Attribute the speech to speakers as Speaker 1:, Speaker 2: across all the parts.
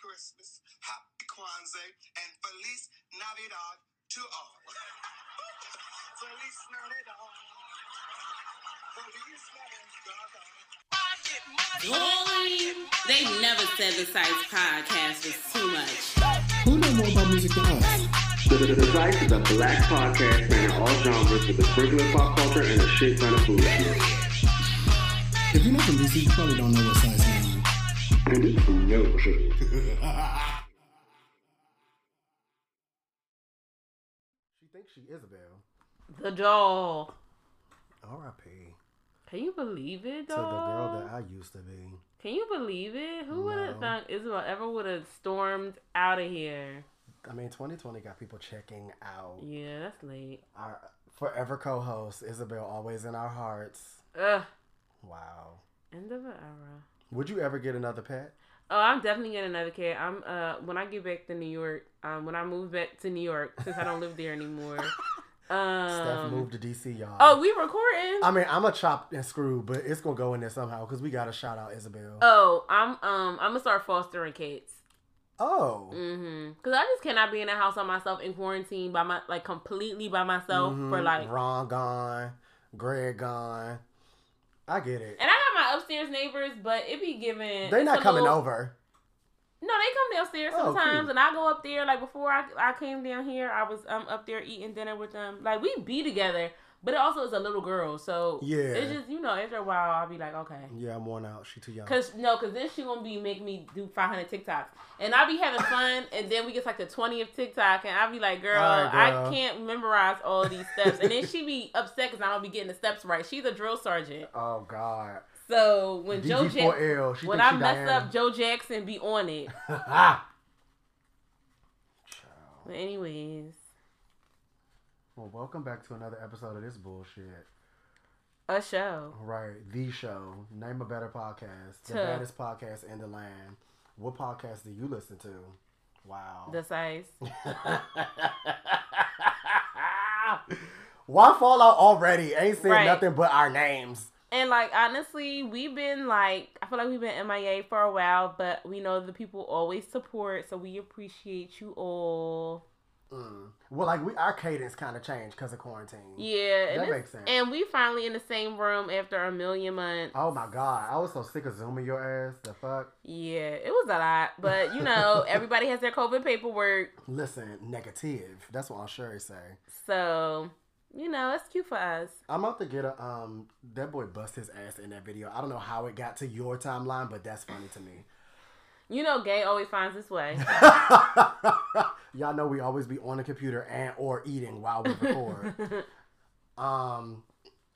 Speaker 1: Christmas, Happy Kwanzaa, and Feliz Navidad to all. Feliz Navidad. Feliz Navidad.
Speaker 2: Boy, they never said the Psyce podcast was too much.
Speaker 3: Who know more about music than us?
Speaker 4: The, the, the Psyce is a black podcast spanning all genres with a sprinkle of pop culture and a shit ton of food.
Speaker 3: If you're not from DC, you probably don't know what Psyce means.
Speaker 4: And this is no shit.
Speaker 5: She thinks she Isabel.
Speaker 6: The doll.
Speaker 5: R.I.P.
Speaker 6: Can you believe it, though?
Speaker 5: To the
Speaker 6: dog?
Speaker 5: girl that I used to be.
Speaker 6: Can you believe it? Who would have thought Isabel ever would have stormed out of here?
Speaker 5: I mean, 2020 got people checking out.
Speaker 6: Yeah, that's late.
Speaker 5: Our forever co-host Isabel, always in our hearts.
Speaker 6: Ugh.
Speaker 5: Wow.
Speaker 6: End of an era.
Speaker 5: Would you ever get another pet?
Speaker 6: Oh, I'm definitely getting another cat. I'm uh when I get back to New York, um when I move back to New York since I don't live there anymore. Um
Speaker 5: Steph moved to DC, y'all.
Speaker 6: Oh, we recording?
Speaker 5: I mean, I'm a chop and screw, but it's gonna go in there somehow because we gotta shout out Isabel.
Speaker 6: oh, I'm um I'm gonna start fostering cats.
Speaker 5: oh,
Speaker 6: Mm-hmm. Cause I just cannot be in a house on myself in quarantine by my like completely by myself for
Speaker 5: Mhm.
Speaker 6: like.
Speaker 5: Ron gone, Greg gone. I get it.
Speaker 6: And I my upstairs neighbors, but it be giving.
Speaker 5: They're not coming
Speaker 6: little-
Speaker 5: over.
Speaker 6: No, they come downstairs
Speaker 5: Oh,
Speaker 6: sometimes,
Speaker 5: cool.
Speaker 6: and I go up there. Like before I, I came down here, I was um up there eating dinner with them. Like we be together, but it also is a little girl, so
Speaker 5: Yeah.
Speaker 6: it's just you know after a while I'll be like okay,
Speaker 5: Yeah, I'm worn out. She too young.
Speaker 6: cause no, cause then she gonna be making me do 500 TikToks, and I'll be having fun, and then we get like the 20th TikTok, and I'll be like, girl,
Speaker 5: right, girl.
Speaker 6: I can't memorize all of these steps, and then she be upset cause I don't be getting the steps right. She's a drill sergeant,
Speaker 5: Oh God.
Speaker 6: So when Joe Jackson. When I mess
Speaker 5: Diana.
Speaker 6: up, Joe Jackson be on it. But anyways,
Speaker 5: Well, welcome back to another episode of this bullshit.
Speaker 6: a show.
Speaker 5: Right, the show. Name a better podcast. The
Speaker 6: Tuh.
Speaker 5: baddest podcast in the land. What podcast do you listen to? Wow.
Speaker 6: The Psyce.
Speaker 5: Why fall out already? Ain't said
Speaker 6: Right.
Speaker 5: nothing but our names.
Speaker 6: And like honestly, we've been like I feel like we've been MIA for a while, but we know the people always support, so we appreciate you all.
Speaker 5: Mm. Well, like we, our cadence kind of changed because of quarantine.
Speaker 6: Yeah, and
Speaker 5: That makes sense.
Speaker 6: And we finally in the same room after a million months.
Speaker 5: Oh my god, I was so sick of zooming your ass. The fuck.
Speaker 6: Yeah, it was a lot, but you know, everybody has their COVID paperwork,
Speaker 5: Listen, negative. That's what I'm sure say.
Speaker 6: so you know it's cute for us.
Speaker 5: I'm about to get a um. That boy bust his ass in that video. I don't know how it got to your timeline, but that's funny to me.
Speaker 6: You know, gay always finds his way.
Speaker 5: Y'all know we always be on the computer and or eating while we record. um,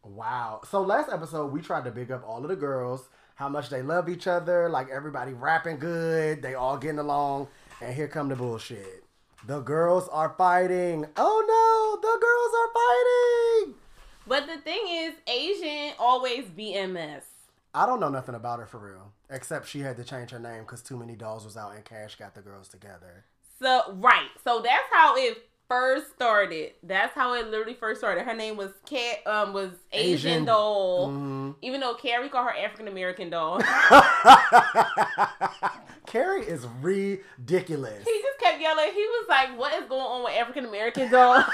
Speaker 5: wow. So last episode we tried to big up all of the girls, how much they love each other, like everybody rapping good, they all getting along, and here come the bullshit. The girls are fighting. Oh no, the girls are fighting.
Speaker 6: But the thing is, Asian always BMS.
Speaker 5: I don't know nothing about her for real, except she had to change her name because too many dolls was out and Kash got the girls together.
Speaker 6: So right, so that's how it first started. That's how it literally first started. Her name was Cat, um, was Asian,
Speaker 5: Asian.
Speaker 6: doll.
Speaker 5: Mhm.
Speaker 6: Even though Carrie called her African American doll,
Speaker 5: Carrie is ridiculous.
Speaker 6: he just kept yelling. He was like, "What is going on with African American doll?"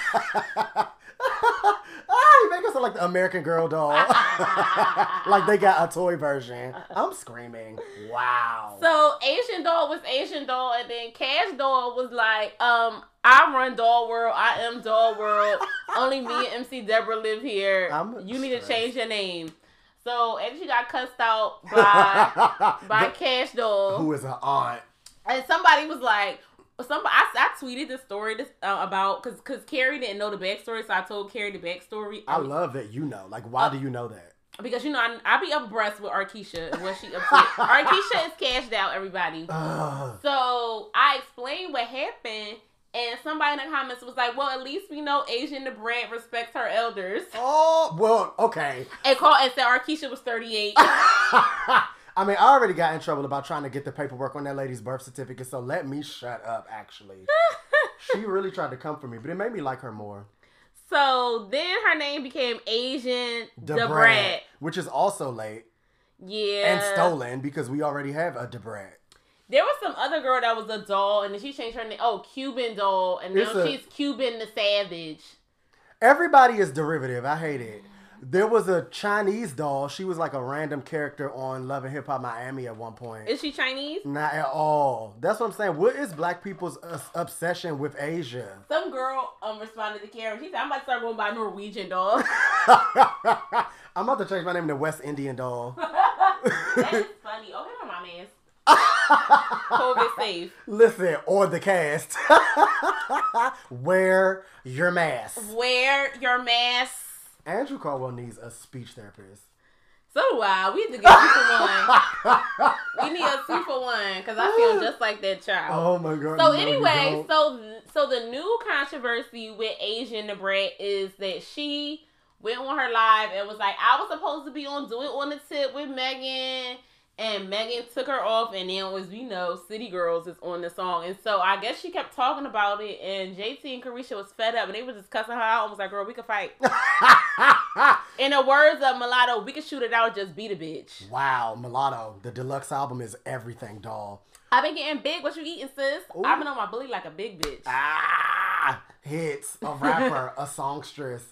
Speaker 5: ah, you make us look like the American Girl doll. like they got a toy version. I'm screaming. Wow.
Speaker 6: so Asian doll was Asian doll, and then Kash doll was like, "Um, I run Doll World. I am Doll World. Only me and MC Deborah live here.
Speaker 5: I'm
Speaker 6: you need to change your name." So and she got cussed out by by Kash doll.
Speaker 5: Who is her aunt?
Speaker 6: And somebody was like, somebody I, I tweeted the story this, uh, about because because Carrie didn't know the backstory, so I told Carrie the backstory.
Speaker 5: I love that you know. Like, why do you know that?
Speaker 6: because you know I, I be abreast with Arkeisha and what she up to. Arkeisha is cashed out, everybody. So I explained what happened, and somebody in the comments was like, "Well, at least we know Asian the brand respects her elders."
Speaker 5: Oh well, okay.
Speaker 6: And called and said Arkeisha was thirty eight.
Speaker 5: I mean, I already got in trouble about trying to get the paperwork on that lady's birth certificate, so let me shut up. Actually, she really tried to come for me, but it made me like her more.
Speaker 6: so then her name became Asian
Speaker 5: Da Brat,
Speaker 6: Debrat.
Speaker 5: which is also late
Speaker 6: Yeah.
Speaker 5: and stolen because we already have a Da Brat.
Speaker 6: There was some other girl that was a doll, and then she changed her name. Oh, Cuban doll, and now
Speaker 5: a-
Speaker 6: she's Cuban Da Savage.
Speaker 5: Everybody is derivative. I hate it. There was a Chinese doll. She was like a random character on Love and Hip Hop Miami at one point.
Speaker 6: Is she Chinese?
Speaker 5: Not at all. That's what I'm saying. What is black people's uh, obsession with Asia?
Speaker 6: Some girl um responded to Karen. She said, "I'm about to start going by Norwegian doll."
Speaker 5: I'm about to change my name to West Indian doll.
Speaker 6: that is funny. Okay, my is. COVID safe.
Speaker 5: Listen, or the cast. Wear your mask.
Speaker 6: Wear your mask.
Speaker 5: Andrew Caldwell needs a speech therapist.
Speaker 6: So do I. We need to get two for one. We need a two for one because I feel just like that child.
Speaker 5: Oh my god.
Speaker 6: So
Speaker 5: no,
Speaker 6: anyway, so so the new controversy with Asian Da Brat is that she went on her live and was like, I was supposed to be on Do It on the Tip with Megan. And Megan took her off, and then as we know, City Girls is on the song, and so I guess she kept talking about it, and JT and Caresha was fed up, and they were just cussing her out. and was like, "Girl, we could fight." In the words of Mulatto, we could shoot it out, just beat a bitch.
Speaker 5: wow, Mulatto. The deluxe album is everything, doll.
Speaker 6: I've been getting big. What you eating, sis?
Speaker 5: Ooh.
Speaker 6: I've been on my bully like a big bitch.
Speaker 5: Ah, hits a rapper, a songstress.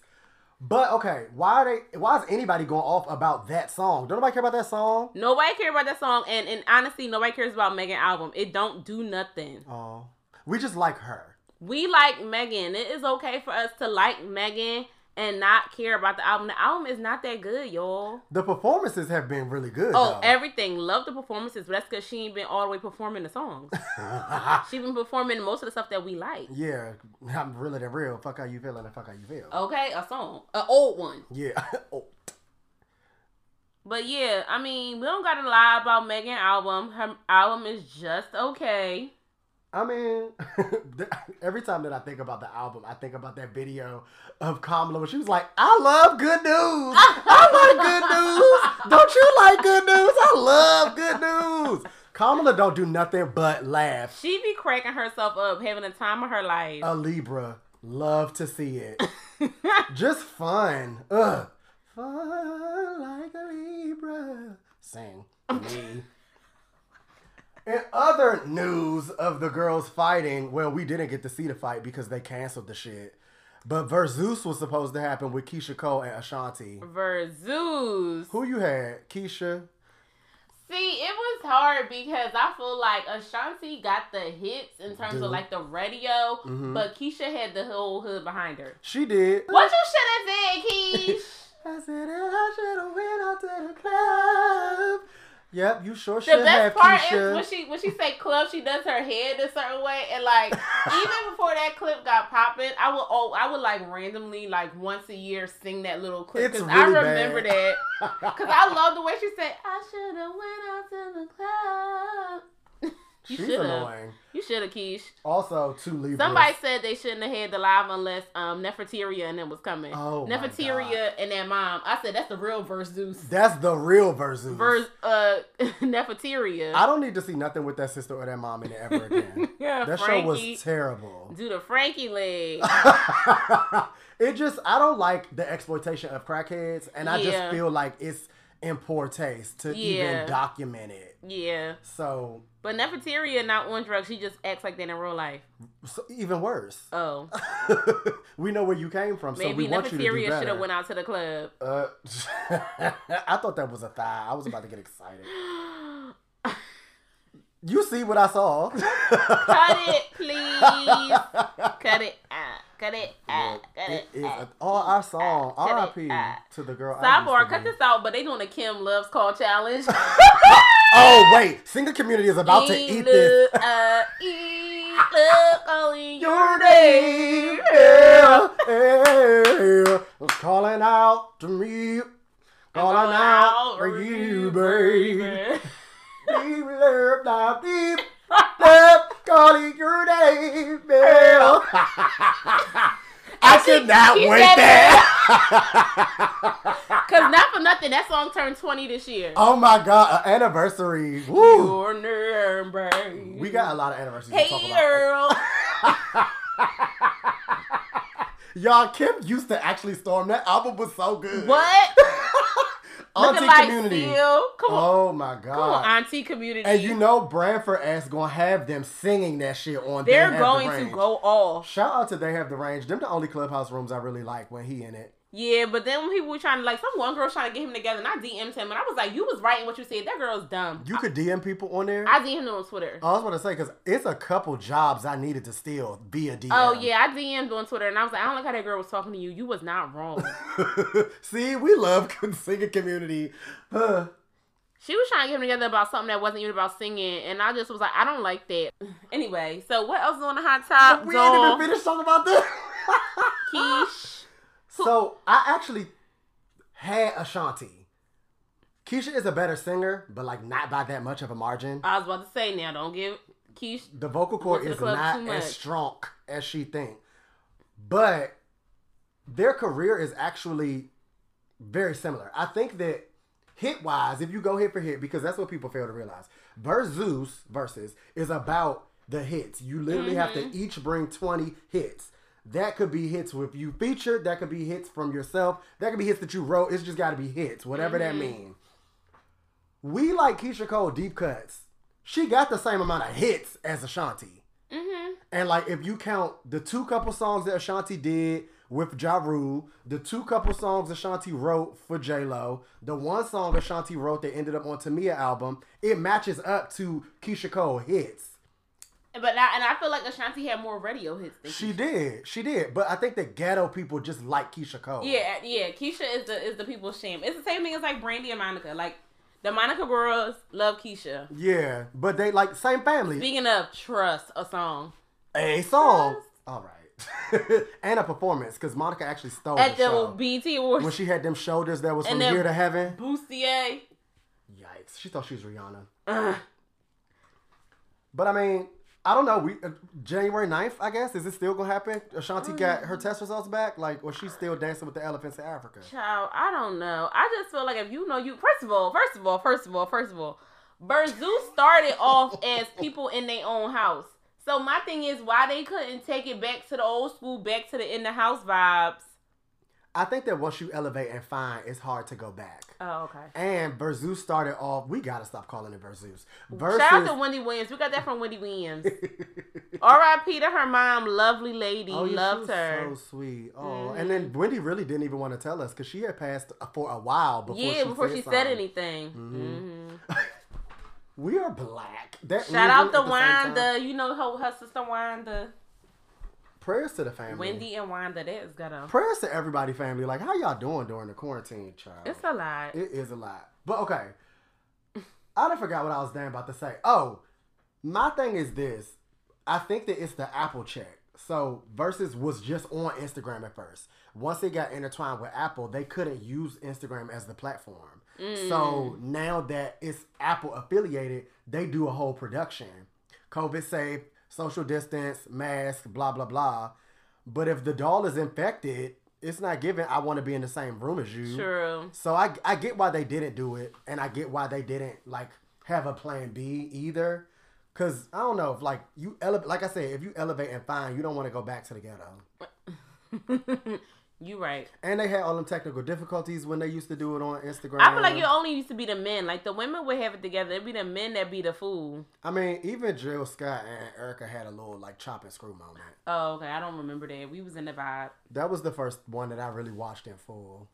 Speaker 5: But okay, why are they? Why is anybody going off about that song? Don't nobody care about that song?
Speaker 6: Nobody care about that song, and and honestly, nobody cares about Megan album. It don't do nothing.
Speaker 5: Oh, we just like her.
Speaker 6: We like Megan. It is okay for us to like Megan and not care about the album. The album is not that good, y'all.
Speaker 5: The performances have been really good.
Speaker 6: Oh,
Speaker 5: though.
Speaker 6: everything. Love the performances, but that's because she ain't been all the way performing the songs. she been performing most of the stuff that we like.
Speaker 5: yeah, I'm really the real. Fuck how you feeling and fuck how you feel.
Speaker 6: Okay, a song, an old one.
Speaker 5: Yeah. oh.
Speaker 6: But yeah, I mean, we don't gotta lie about Megan album. Her album is just okay.
Speaker 5: I mean, every time that I think about the album, I think about that video of Kamala where she was like, I love good news. I like good news. Don't you like good news? I love good news. Kamala don't do nothing but laugh.
Speaker 6: She be cracking herself up, having the time of her life.
Speaker 5: A Libra. Love to see it. Just fun. Ugh. Fun like a Libra. Sing. Me. In other news of the girls fighting, well, we didn't get to see the fight because they canceled the shit. But Verzuz was supposed to happen with Keyshia Cole and Ashanti.
Speaker 6: Verzuz.
Speaker 5: Who you had? Keyshia?
Speaker 6: See, it was hard because I feel like Ashanti got the hits in terms
Speaker 5: Dude.
Speaker 6: of like the radio,
Speaker 5: Mhm.
Speaker 6: but Keyshia had the whole hood behind her.
Speaker 5: She did.
Speaker 6: What you should have said, Keish?
Speaker 5: I said I should have went out to the club. Yep, you sure should The
Speaker 6: best
Speaker 5: have,
Speaker 6: part
Speaker 5: Keyshia.
Speaker 6: is when she when she say club, she does her head a certain way, and like even before that clip got popping, I would oh I would like randomly like once a year sing that little clip
Speaker 5: It's
Speaker 6: because I
Speaker 5: really
Speaker 6: remember
Speaker 5: bad.
Speaker 6: that because I love the way she said I should have went out to the club. you
Speaker 5: She's
Speaker 6: should have.
Speaker 5: annoying.
Speaker 6: You should have, Keish.
Speaker 5: Also, two Libras.
Speaker 6: Somebody said they shouldn't have had the live unless um Neferteria and them was coming.
Speaker 5: Oh, my
Speaker 6: Neferteria and that mom. I said that's the real verse Zeus.
Speaker 5: That's the real version.
Speaker 6: Verse uh Neferteria.
Speaker 5: I don't need to see nothing with that sister or that mom in it ever again.
Speaker 6: yeah,
Speaker 5: that show was terrible.
Speaker 6: Do the Frankie leg.
Speaker 5: it just I don't like the exploitation of crackheads, and I
Speaker 6: Yeah.
Speaker 5: just feel like it's in poor taste to
Speaker 6: Yeah.
Speaker 5: even document it.
Speaker 6: yeah.
Speaker 5: So,
Speaker 6: But Neferteria not on drugs. She just acts like that in real life.
Speaker 5: so even worse.
Speaker 6: Oh.
Speaker 5: we know where you came from, so
Speaker 6: Maybe
Speaker 5: we want you to do
Speaker 6: Neferteria should have went out to the club.
Speaker 5: Uh, I thought that was a thigh. I was about to get excited. You see what I saw?
Speaker 6: Cut it, please. Cut it out. Cut it out. Cut
Speaker 5: it
Speaker 6: it
Speaker 5: is
Speaker 6: out.
Speaker 5: a, oh, our song.
Speaker 6: It
Speaker 5: R.I.P. to the girl. I
Speaker 6: Sidebar, cut this out, but they doing a Kim Loves Call challenge.
Speaker 5: Oh wait, singer community is about to eat this.
Speaker 6: Uh, eat, look, calling
Speaker 5: Your name, yeah, yeah, calling out to me, calling out for you, babe. Deep love, deep your name, yeah. I could not wait that.
Speaker 6: Cause not for nothing, that song turned twenty this year.
Speaker 5: oh my god, an anniversary. Woo.
Speaker 6: Your babe.
Speaker 5: We got a lot of anniversaries to talk
Speaker 6: Hey
Speaker 5: about.
Speaker 6: girl.
Speaker 5: Y'all, Kim used to actually storm. That album was so good.
Speaker 6: what?
Speaker 5: Auntie
Speaker 6: like
Speaker 5: community.
Speaker 6: Seal. Come on,
Speaker 5: Oh my
Speaker 6: come on,
Speaker 5: god.
Speaker 6: auntie community.
Speaker 5: And you know Branford ass gonna have them singing that shit on
Speaker 6: they're
Speaker 5: They Have the
Speaker 6: going to go off.
Speaker 5: Shout out to They Have the Range. Them the only clubhouse rooms I really like when he in it.
Speaker 6: Yeah, but then when people were trying to like, some one girl was trying to get him together, and I DM'd him, and I was like, "You was right in what you said. That girl's dumb."
Speaker 5: You could DM people on there.
Speaker 6: I DM'd him on Twitter.
Speaker 5: Oh, I was about to say because it's a couple jobs I needed to steal via DM.
Speaker 6: Oh yeah, I DM'd on Twitter, and I was like, "I don't like how that girl was talking to you. You was not wrong."
Speaker 5: See, we love singing community. Huh.
Speaker 6: She was trying to get him together about something that wasn't even about singing, and I just was like, I don't like that. Anyway, so what else is on the hot top?
Speaker 5: we ain't even finished talking about this.
Speaker 6: Keish.
Speaker 5: So I actually had Ashanti. Keyshia is a better singer, but like not by that much of a margin.
Speaker 6: I was about to say now, don't give Keish.
Speaker 5: the vocal cord is not as strong as she think. But their career is actually very similar. I think that hit wise, if you go hit for hit, because that's what people fail to realize. Versus Zeus versus is about the hits. You literally have
Speaker 6: Mm-hmm.
Speaker 5: to each bring 20 hits. That could be hits with you featured, that could be hits from yourself, that could be hits that you wrote. It's just gotta be hits, whatever
Speaker 6: Mm-hmm.
Speaker 5: that means. We like Keyshia Cole deep cuts. She got the same amount of hits as Ashanti.
Speaker 6: Mm-hmm.
Speaker 5: And like if you count the two couple songs that Ashanti did with Ja Rule, the two couple songs Ashanti wrote for J Lo, the one song Ashanti wrote that ended up on Tamia album, it matches up to Keyshia Cole hits.
Speaker 6: But now, and I feel like Ashanti had more radio hits than
Speaker 5: She
Speaker 6: Keyshia.
Speaker 5: did, she did. But I think the ghetto people just like Keyshia Cole.
Speaker 6: Yeah, yeah. Keyshia is the is the people's shame. It's the same thing as like Brandy and Monica. Like the Monica girls love Keyshia.
Speaker 5: Yeah, but they like same family.
Speaker 6: Speaking of trust, a song
Speaker 5: A song. All right. and a performance because Monica actually stole
Speaker 6: at
Speaker 5: the
Speaker 6: the. BET Awards.
Speaker 5: when she had them shoulders that was
Speaker 6: And
Speaker 5: from here to heaven.
Speaker 6: Bustier.
Speaker 5: Yikes! She thought she was Rihanna.
Speaker 6: Ugh.
Speaker 5: But I mean, I don't know. We uh, January 9th, I guess. Is it still gonna happen? Ashanti got her test results back, like, or she's still dancing with the elephants in Africa?
Speaker 6: Child, I don't know. I just feel like if you know you first of all, first of all, first of all, first of all, Verzuz started off as people in their own house. So my thing is why they couldn't take it back to the old school, back to the in the house vibes.
Speaker 5: I think that once you elevate and find, it's hard to go back.
Speaker 6: Oh, okay.
Speaker 5: And Verzeus started off. We gotta stop calling it Verzeus. Versus,
Speaker 6: Shout out to Wendy Williams. We got that from Wendy Williams. R.I.P. to her mom, lovely lady,
Speaker 5: Oh, yeah, she
Speaker 6: loved
Speaker 5: was
Speaker 6: her.
Speaker 5: So sweet. Oh, and then Wendy really didn't even want to tell us because she had passed for a while before.
Speaker 6: yeah,
Speaker 5: she
Speaker 6: before
Speaker 5: said
Speaker 6: she said
Speaker 5: something.
Speaker 6: anything. hmm
Speaker 5: We are black. That
Speaker 6: Shout out to. Wanda. You know her, her sister Wanda.
Speaker 5: Prayers to the family.
Speaker 6: Wendy and Wanda. That is gonna.
Speaker 5: Prayers to everybody, family. Like, how y'all doing during the quarantine, child?
Speaker 6: It's a lot.
Speaker 5: It is a lot. But okay. I done forgot what I was damn about to say. Oh, my thing is this. I think that it's the Apple check. So Verzuz was just on Instagram at first. Once it got intertwined with Apple, they couldn't use Instagram as the platform. So mm. now that it's Apple affiliated, they do a whole production. COVID safe, social distance, mask, blah blah blah. But if the doll is infected, it's not given I want to be in the same room as you.
Speaker 6: True.
Speaker 5: So I I get why they didn't do it, and I get why they didn't like have a plan B either. Cause I don't know if like you elevate, like I said, if you elevate and find, you don't want to go back to the ghetto.
Speaker 6: you right.
Speaker 5: And they had all them technical difficulties when they used to do it on Instagram.
Speaker 6: I feel like it only used to be the men. Like the women would have it together. It'd be the men that be the fool.
Speaker 5: I mean, even Jill Scott and Erykah had a little like chop and screw moment.
Speaker 6: Oh, okay. I don't remember that. We was in the vibe.
Speaker 5: That was the first one that I really watched in full.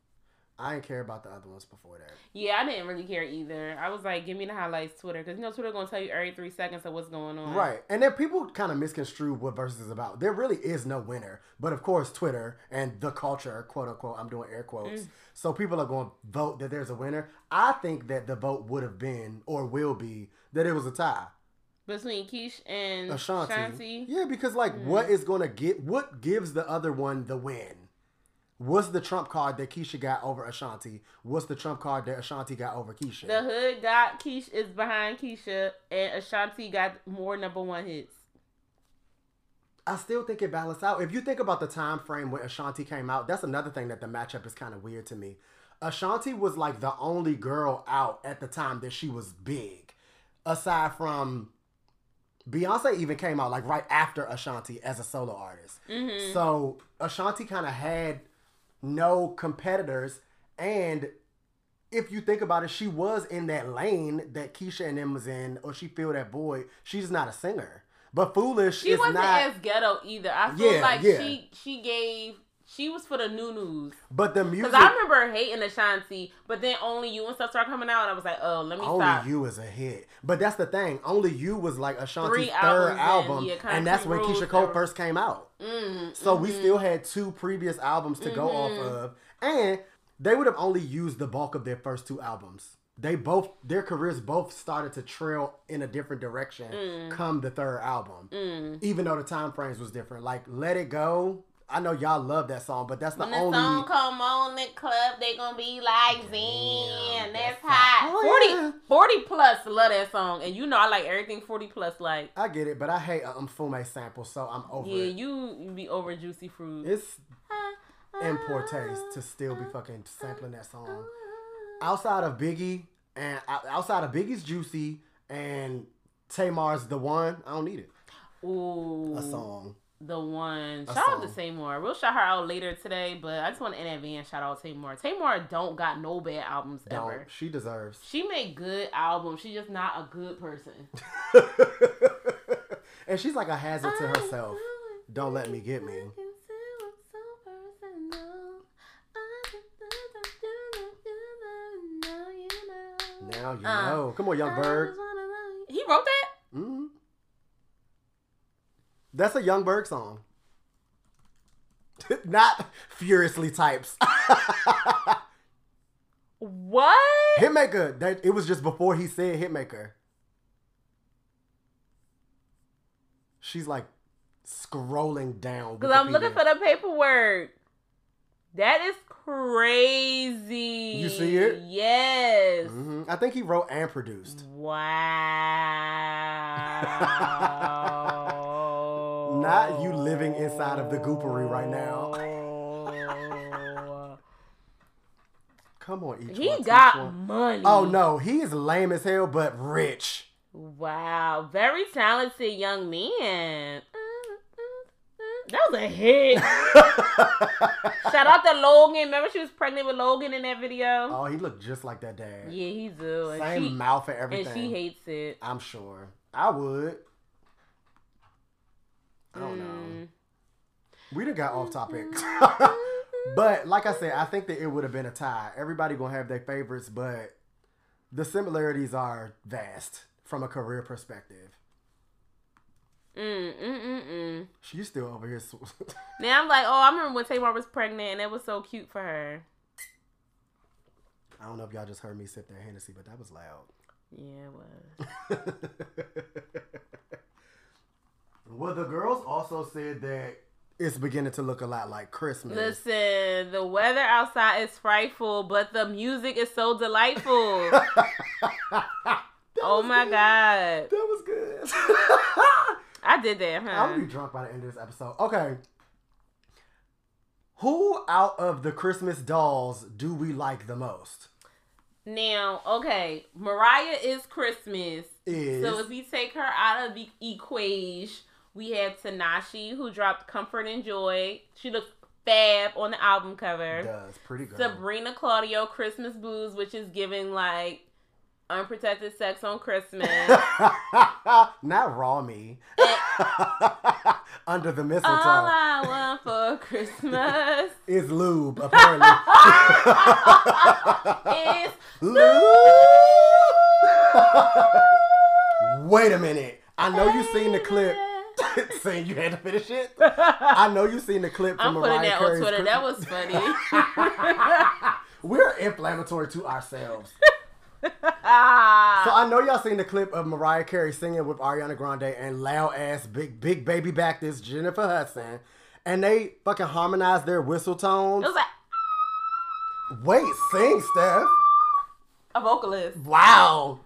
Speaker 5: I didn't care about the other ones before that.
Speaker 6: Yeah, I didn't really care either. I was like, give me the highlights, Twitter, because you know Twitter gonna tell you every three seconds of what's going on.
Speaker 5: Right. And then people kind of misconstrue what Verzuz is about. There really is no winner. But of course, Twitter and the culture, quote unquote, I'm doing air quotes. Mm. So people are going to vote that there's a winner. I think that the vote would have been or will be that it was a tie.
Speaker 6: Between Keish and
Speaker 5: Ashanti.
Speaker 6: Shanti.
Speaker 5: Yeah, because like mm. what is going to get, what gives the other one the win? What's the trump card that Keyshia got over Ashanti? What's the trump card that Ashanti got over Keyshia?
Speaker 6: The hood got Keish is behind Keyshia, and Ashanti got more number one hits.
Speaker 5: I still think it balanced out. If you think about the time frame when Ashanti came out, that's another thing that the matchup is kind of weird to me. Ashanti was like the only girl out at the time that she was big, aside from Beyonce. Even came out like right after Ashanti as a solo artist. Mm-hmm. So Ashanti kind of had no competitors, and if you think about it, she was in that lane that Keyshia and them was in, or she filled that void. She's not a singer. But Foolish
Speaker 6: She wasn't
Speaker 5: not.
Speaker 6: as ghetto either. I feel
Speaker 5: Yeah,
Speaker 6: like
Speaker 5: yeah.
Speaker 6: she she gave she was for the new news.
Speaker 5: but the music.
Speaker 6: Because I remember hating Ashanti, but then only you and stuff started coming out, and I was like, oh, let me
Speaker 5: Only
Speaker 6: stop.
Speaker 5: You is a hit. But that's the thing. Only You was like Ashanti's
Speaker 6: Three
Speaker 5: third
Speaker 6: in,
Speaker 5: album.
Speaker 6: yeah,
Speaker 5: and that's when Keyshia Cole
Speaker 6: or-
Speaker 5: first came out.
Speaker 6: Mm,
Speaker 5: So
Speaker 6: mm-hmm.
Speaker 5: we still had two previous albums to go off of. And they would have only used the bulk of their first two albums. They both their careers both started to trail in a different direction
Speaker 6: Mm.
Speaker 5: come the third album. Even though the time frames was different. Like Let It Go. I know y'all love that song, but that's the
Speaker 6: When the
Speaker 5: only
Speaker 6: song come on the club, they gonna be like, Zen,
Speaker 5: Damn,
Speaker 6: that's
Speaker 5: that's
Speaker 6: hot.
Speaker 5: hot.
Speaker 6: 40,
Speaker 5: Oh, yeah.
Speaker 6: 40 plus love that song. And you know I like everything 40 plus like.
Speaker 5: I get it, but I hate a Mtume sample, so I'm over
Speaker 6: Yeah,
Speaker 5: it.
Speaker 6: you, you be over juicy fruit.
Speaker 5: It's ah, ah, in poor taste to still be ah, fucking sampling that song. Outside of Biggie and outside of Biggie's Juicy and Tamar's The One, I don't need it.
Speaker 6: Ooh.
Speaker 5: A song.
Speaker 6: The one. Shout out to. Tamar. We'll shout her out later today, but I just want to in advance shout out Tamar. Tamar don't got no bad albums
Speaker 5: Don't.
Speaker 6: ever.
Speaker 5: She deserves.
Speaker 6: She made good albums. She's just not a good person.
Speaker 5: and she's like a hazard to herself. Don't let me get me. Now you know. Come on, Young Berg.
Speaker 6: He wrote that?
Speaker 5: hmm That's a Young Berg song. Not furiously types.
Speaker 6: What?
Speaker 5: Hitmaker. That it was just before he said Hitmaker. She's like scrolling down.
Speaker 6: Because I'm looking for the paperwork. That is crazy.
Speaker 5: You see it?
Speaker 6: Yes.
Speaker 5: Mhm. I think he wrote and produced.
Speaker 6: Wow.
Speaker 5: Not you oh. living inside of the goopery right now. Come on, each
Speaker 6: he
Speaker 5: one,
Speaker 6: got
Speaker 5: one.
Speaker 6: money.
Speaker 5: Oh no, he is lame as hell, but rich.
Speaker 6: Wow. Very talented young man. That was a hit. Shout out to Logan. Remember she was pregnant with Logan in that video?
Speaker 5: oh, he looked just like that dad.
Speaker 6: Yeah, he do. And
Speaker 5: Same
Speaker 6: she,
Speaker 5: mouth and
Speaker 6: and
Speaker 5: everything.
Speaker 6: she hates it.
Speaker 5: I'm sure. I would. I don't know.
Speaker 6: Mm.
Speaker 5: We done got off topic. but like I said, I think that it would have been a tie. Everybody gonna have their favorites, but the similarities are vast from a career perspective.
Speaker 6: Mm, mm, mm, mm.
Speaker 5: She's still over here.
Speaker 6: Now I'm like, oh, I remember when Tamar was pregnant and it was so cute for her.
Speaker 5: I don't know if y'all just heard me sip that Hennessy, but that was loud.
Speaker 6: Yeah, it was.
Speaker 5: well, the girls also said that it's beginning to look a lot like Christmas.
Speaker 6: Listen, the weather outside is frightful, but the music is so delightful. oh my god.
Speaker 5: That was good.
Speaker 6: I did that, huh?
Speaker 5: I'll be drunk by the end of this episode. Okay. Who out of the Christmas dolls do we like the most?
Speaker 6: Now, okay, Mariah is Christmas.
Speaker 5: Is
Speaker 6: So if we take her out of the equation, we have Tanashi who dropped Comfort and Joy. She looks fab on the album cover.
Speaker 5: does pretty good.
Speaker 6: Sabrina Claudio Christmas Blues, which is giving like unprotected sex on Christmas.
Speaker 5: Not raw me. Under the mistletoe
Speaker 6: All I want for Christmas
Speaker 5: is lube, apparently.
Speaker 6: is
Speaker 5: lube. Wait a minute. I know you've seen the clip saying you had to finish it. I know you've seen the clip from
Speaker 6: I'm
Speaker 5: from
Speaker 6: putting
Speaker 5: Mariah
Speaker 6: that on Twitter.
Speaker 5: Christmas-
Speaker 6: That was funny.
Speaker 5: We're inflammatory to ourselves. So I know y'all seen the clip of Mariah Carey singing with Ariana Grande and loud ass big big baby back this Jennifer Hudson, and they fucking harmonized their whistle tones.
Speaker 6: it was like
Speaker 5: Wait, sing, Steph.
Speaker 6: a vocalist.
Speaker 5: Wow.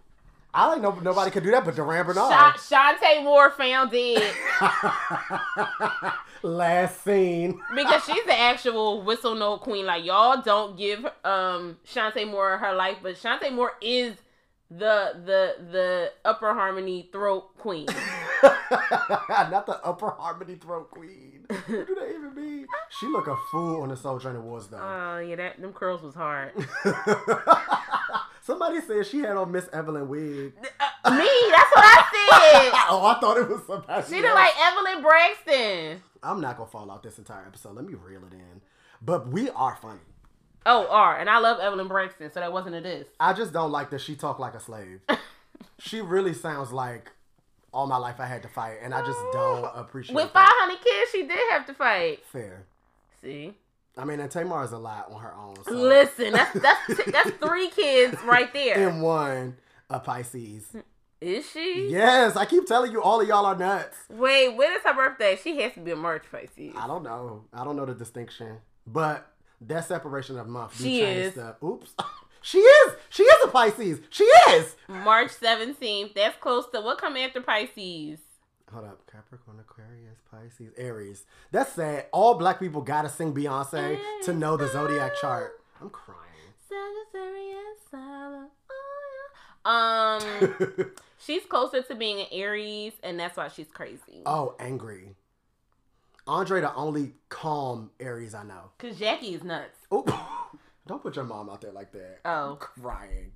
Speaker 5: I didn't know nobody could do that but Durand Bernarr.
Speaker 6: Sha- Chanté Moore found dead
Speaker 5: Last scene.
Speaker 6: because she's the actual whistle note queen. Like y'all don't give um Chanté Moore her life, but Chanté Moore is the the the upper harmony throat queen.
Speaker 5: Not the upper harmony throat queen. What do they even mean? She look a fool on the Soul Train Awards though.
Speaker 6: Oh yeah, that them curls was hard.
Speaker 5: Somebody said she had on Miss Evelyn wig.
Speaker 6: Uh, me, that's what I said.
Speaker 5: oh, I thought it was somebody.
Speaker 6: She
Speaker 5: else.
Speaker 6: look like Evelyn Braxton.
Speaker 5: I'm not gonna fall out this entire episode. Let me reel it in. But we are funny.
Speaker 6: Oh, R, and I love Evelyn Braxton, so that wasn't a diss.
Speaker 5: I just don't like that she talk like a slave. she really sounds like all my life I had to fight, and I just don't appreciate
Speaker 6: With
Speaker 5: that.
Speaker 6: 500 kids, she did have to fight.
Speaker 5: Fair.
Speaker 6: See,
Speaker 5: I mean, and Tamar is a lot on her own. So.
Speaker 6: listen, that's that's that's three kids right there.
Speaker 5: And one, a Pisces.
Speaker 6: Is she?
Speaker 5: Yes, I keep telling you, all of y'all are nuts.
Speaker 6: Wait, when is her birthday? She has to be a March Pisces.
Speaker 5: I don't know. I don't know the distinction, but that separation of month.
Speaker 6: She is.
Speaker 5: Stuff. Oops. she is. She is a Pisces. She is.
Speaker 6: March 17th. That's close to what come after Pisces?
Speaker 5: Hold up. Capricorn, Pisces, Aries. That's sad. All black people gotta sing Beyonce to know the zodiac chart. I'm crying.
Speaker 6: Sagittarius, Sagittarius. Um, she's closer to being an Aries, and that's why she's crazy.
Speaker 5: oh, angry. Andre, the only calm Aries I know.
Speaker 6: Cause Jackie is nuts.
Speaker 5: Oop. Don't put your mom out there like that.
Speaker 6: Oh.
Speaker 5: crying.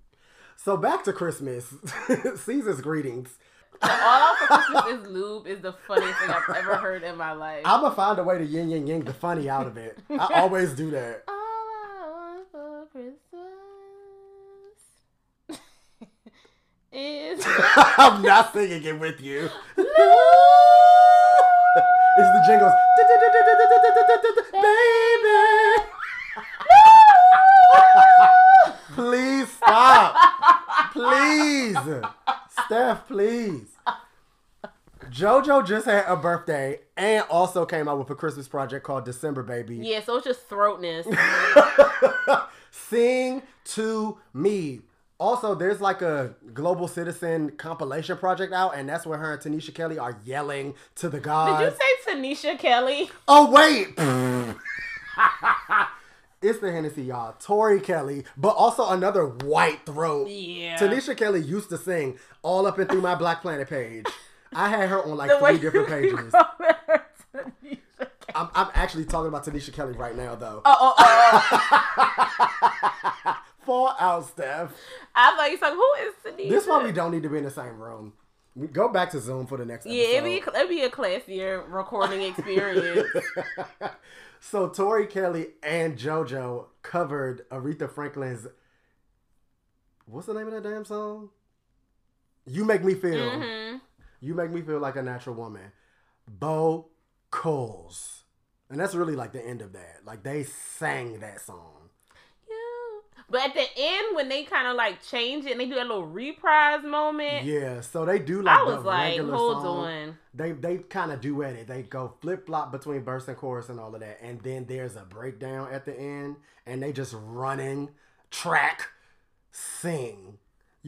Speaker 5: So back to Christmas. Caesar's greetings.
Speaker 6: All for Christmas is lube is the funniest thing I've ever heard in my life.
Speaker 5: I'm gonna find a way to yin yin yang the funny out of it. I always do that.
Speaker 6: All I want for Christmas is
Speaker 5: I'm not singing it with you. it's the jingles. Baby. please stop. Please. Steph, please. JoJo just had a birthday and also came out with a Christmas project called December Baby.
Speaker 6: yeah. So it's just throatness.
Speaker 5: Sing to me. Also, there's like a global citizen compilation project out, and that's where her and Tynisha Keli are yelling to the gods.
Speaker 6: Did you say Tynisha Keli?
Speaker 5: oh wait, it's the Hennessy, y'all. Tori Kelly, but also another white throat.
Speaker 6: Yeah.
Speaker 5: Tynisha Keli used to sing all up and through my Black Planet page. I had her on like
Speaker 6: The
Speaker 5: three different pages. I'm, I'm actually talking about Tynisha Keli right now, though.
Speaker 6: Oh, oh, oh.
Speaker 5: Fall out, Steph.
Speaker 6: I thought you said, who is Tanisha?
Speaker 5: This why we don't need to be in the same room. We go back to Zoom for the next
Speaker 6: Yeah, it'd be, it'd be a classier recording experience.
Speaker 5: so Tori Kelly and JoJo covered Aretha Franklin's what's the name of that damn song? You make me feel.
Speaker 6: hmm
Speaker 5: You make me feel like a natural woman. Bo Coles. And that's really like the end of that. Like they sang that song.
Speaker 6: But at the end, when they kind of like change it and they do that little reprise moment,
Speaker 5: Yeah, so they do like
Speaker 6: I was like, hold
Speaker 5: song.
Speaker 6: on.
Speaker 5: They they kind of duet it. They go flip flop between verse and chorus and all of that, and then there's a breakdown at the end, and they just running track sing.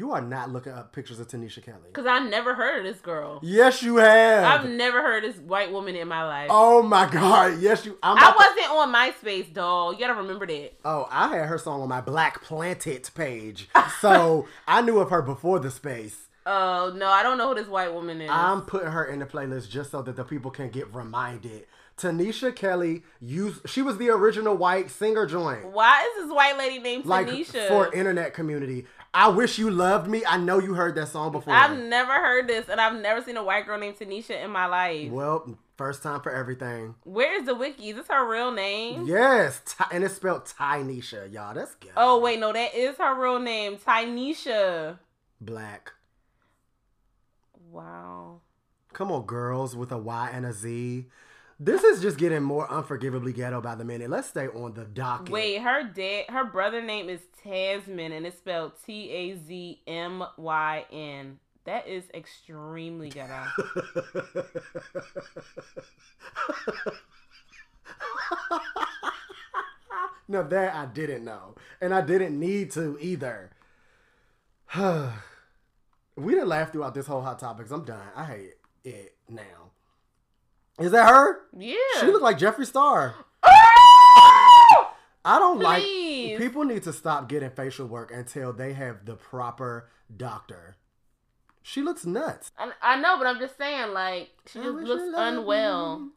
Speaker 5: You are not looking up pictures of Tynisha Keli.
Speaker 6: Because I never heard of this girl.
Speaker 5: Yes, you have.
Speaker 6: I've never heard of this white woman in my life.
Speaker 5: oh my god, yes you. I'm
Speaker 6: I wasn't on MySpace, dog. You gotta remember that.
Speaker 5: Oh, I had her song on my Black Planet page, so I knew of her before the space.
Speaker 6: Oh no, I don't know who this white woman is.
Speaker 5: I'm putting her in the playlist just so that the people can get reminded. Tynisha Keli used she was the original white singer joint.
Speaker 6: Why is this white lady named
Speaker 5: Like
Speaker 6: Tanisha?
Speaker 5: for internet community. I wish you loved me. I know you heard that song before.
Speaker 6: I've never heard this, and I've never seen a white girl named Tanisha in my life.
Speaker 5: well, first time for everything.
Speaker 6: Where's the wiki? Is this her real name?
Speaker 5: Yes, and it's spelled Tynisha, y'all. That's good.
Speaker 6: Oh wait, no, that is her real name, Tynisha.
Speaker 5: black.
Speaker 6: Wow.
Speaker 5: Come on, girls with a Y and a Z. This is just getting more unforgivably ghetto by the minute. Let's stay on the docket.
Speaker 6: Wait, her dad, her brother name is Tazmyn, and it's spelled T A Z M Y N. That is extremely ghetto.
Speaker 5: no, that I didn't know. And I didn't need to either. we didn't laugh throughout this whole hot topics. I'm done. I hate it now. Is that her?
Speaker 6: Yeah.
Speaker 5: She looked like Jeffree Star. Oh! I don't
Speaker 6: Please.
Speaker 5: like people need to stop getting facial work until they have the proper doctor. She looks nuts.
Speaker 6: I, I know, but I'm just saying, like, she
Speaker 5: I
Speaker 6: just looks unwell.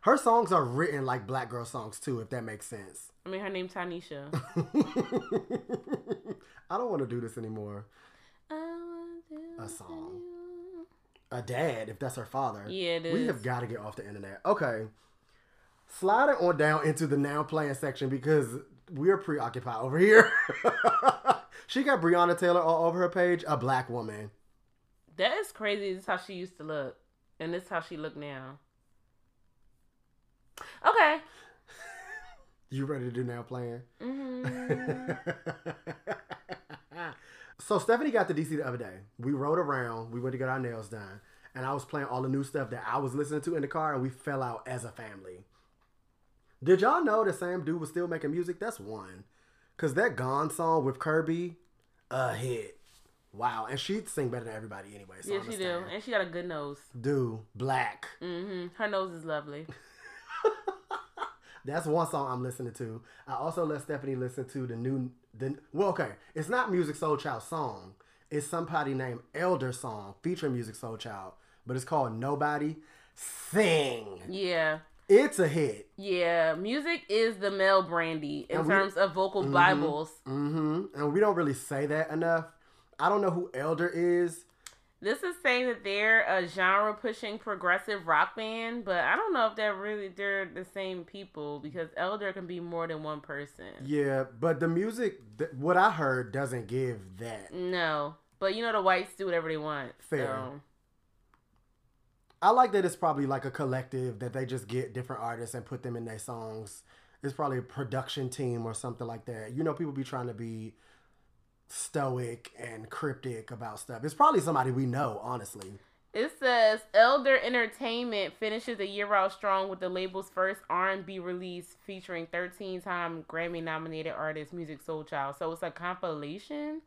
Speaker 5: Her songs are written like black girl songs too, if that makes sense.
Speaker 6: I mean, her name's Tanisha.
Speaker 5: I don't want to do this anymore. A song. A dad, if that's her father.
Speaker 6: Yeah, it
Speaker 5: We have got to get off the internet. Okay. Slide it on down into the now playing section because we're preoccupied over here. she got Breonna Taylor all over her page, a black woman.
Speaker 6: That is crazy. This is how she used to look, and this is how she look now. Okay.
Speaker 5: You ready to do now playing?
Speaker 6: hmm
Speaker 5: so Stephanie got to DC the other day. We rode around. We went to get our nails done, and I was playing all the new stuff that I was listening to in the car, and we fell out as a family. Did y'all know the same dude was still making music? That's one, cause that Gone song with Kirby, a hit. Wow, and she'd sing better than everybody anyway. So
Speaker 6: Yeah, she do, and she got a good nose.
Speaker 5: Dude, black.
Speaker 6: Mm-hmm. Her nose is lovely.
Speaker 5: That's one song I'm listening to. I also let Stephanie listen to the new the well, okay, it's not Musiq Soulchild song. It's somebody named Elder song featuring Musiq Soulchild, but it's called Nobody Sing.
Speaker 6: Yeah,
Speaker 5: It's a hit.
Speaker 6: yeah. Music is the male brandy in
Speaker 5: we-
Speaker 6: terms of vocal bibles.
Speaker 5: hmm And we don't really say that enough. I don't know who Elder is.
Speaker 6: This is saying that they're a genre pushing progressive rock band, but I don't know if they're really they're the same people because Elder can be more than one person.
Speaker 5: Yeah, but the music, th- what I heard, doesn't give that.
Speaker 6: No, but you know the whites do whatever they want.
Speaker 5: Fair.
Speaker 6: So.
Speaker 5: I like that it's probably like a collective that they just get different artists and put them in their songs. It's probably a production team or something like that. You know, people be trying to be stoic and cryptic about stuff. It's probably somebody we know, honestly.
Speaker 6: It says Elder Entertainment finishes the year out strong with the label's first R&B release featuring 13-time Grammy-nominated artist Musiq Soulchild. So it's a compilation.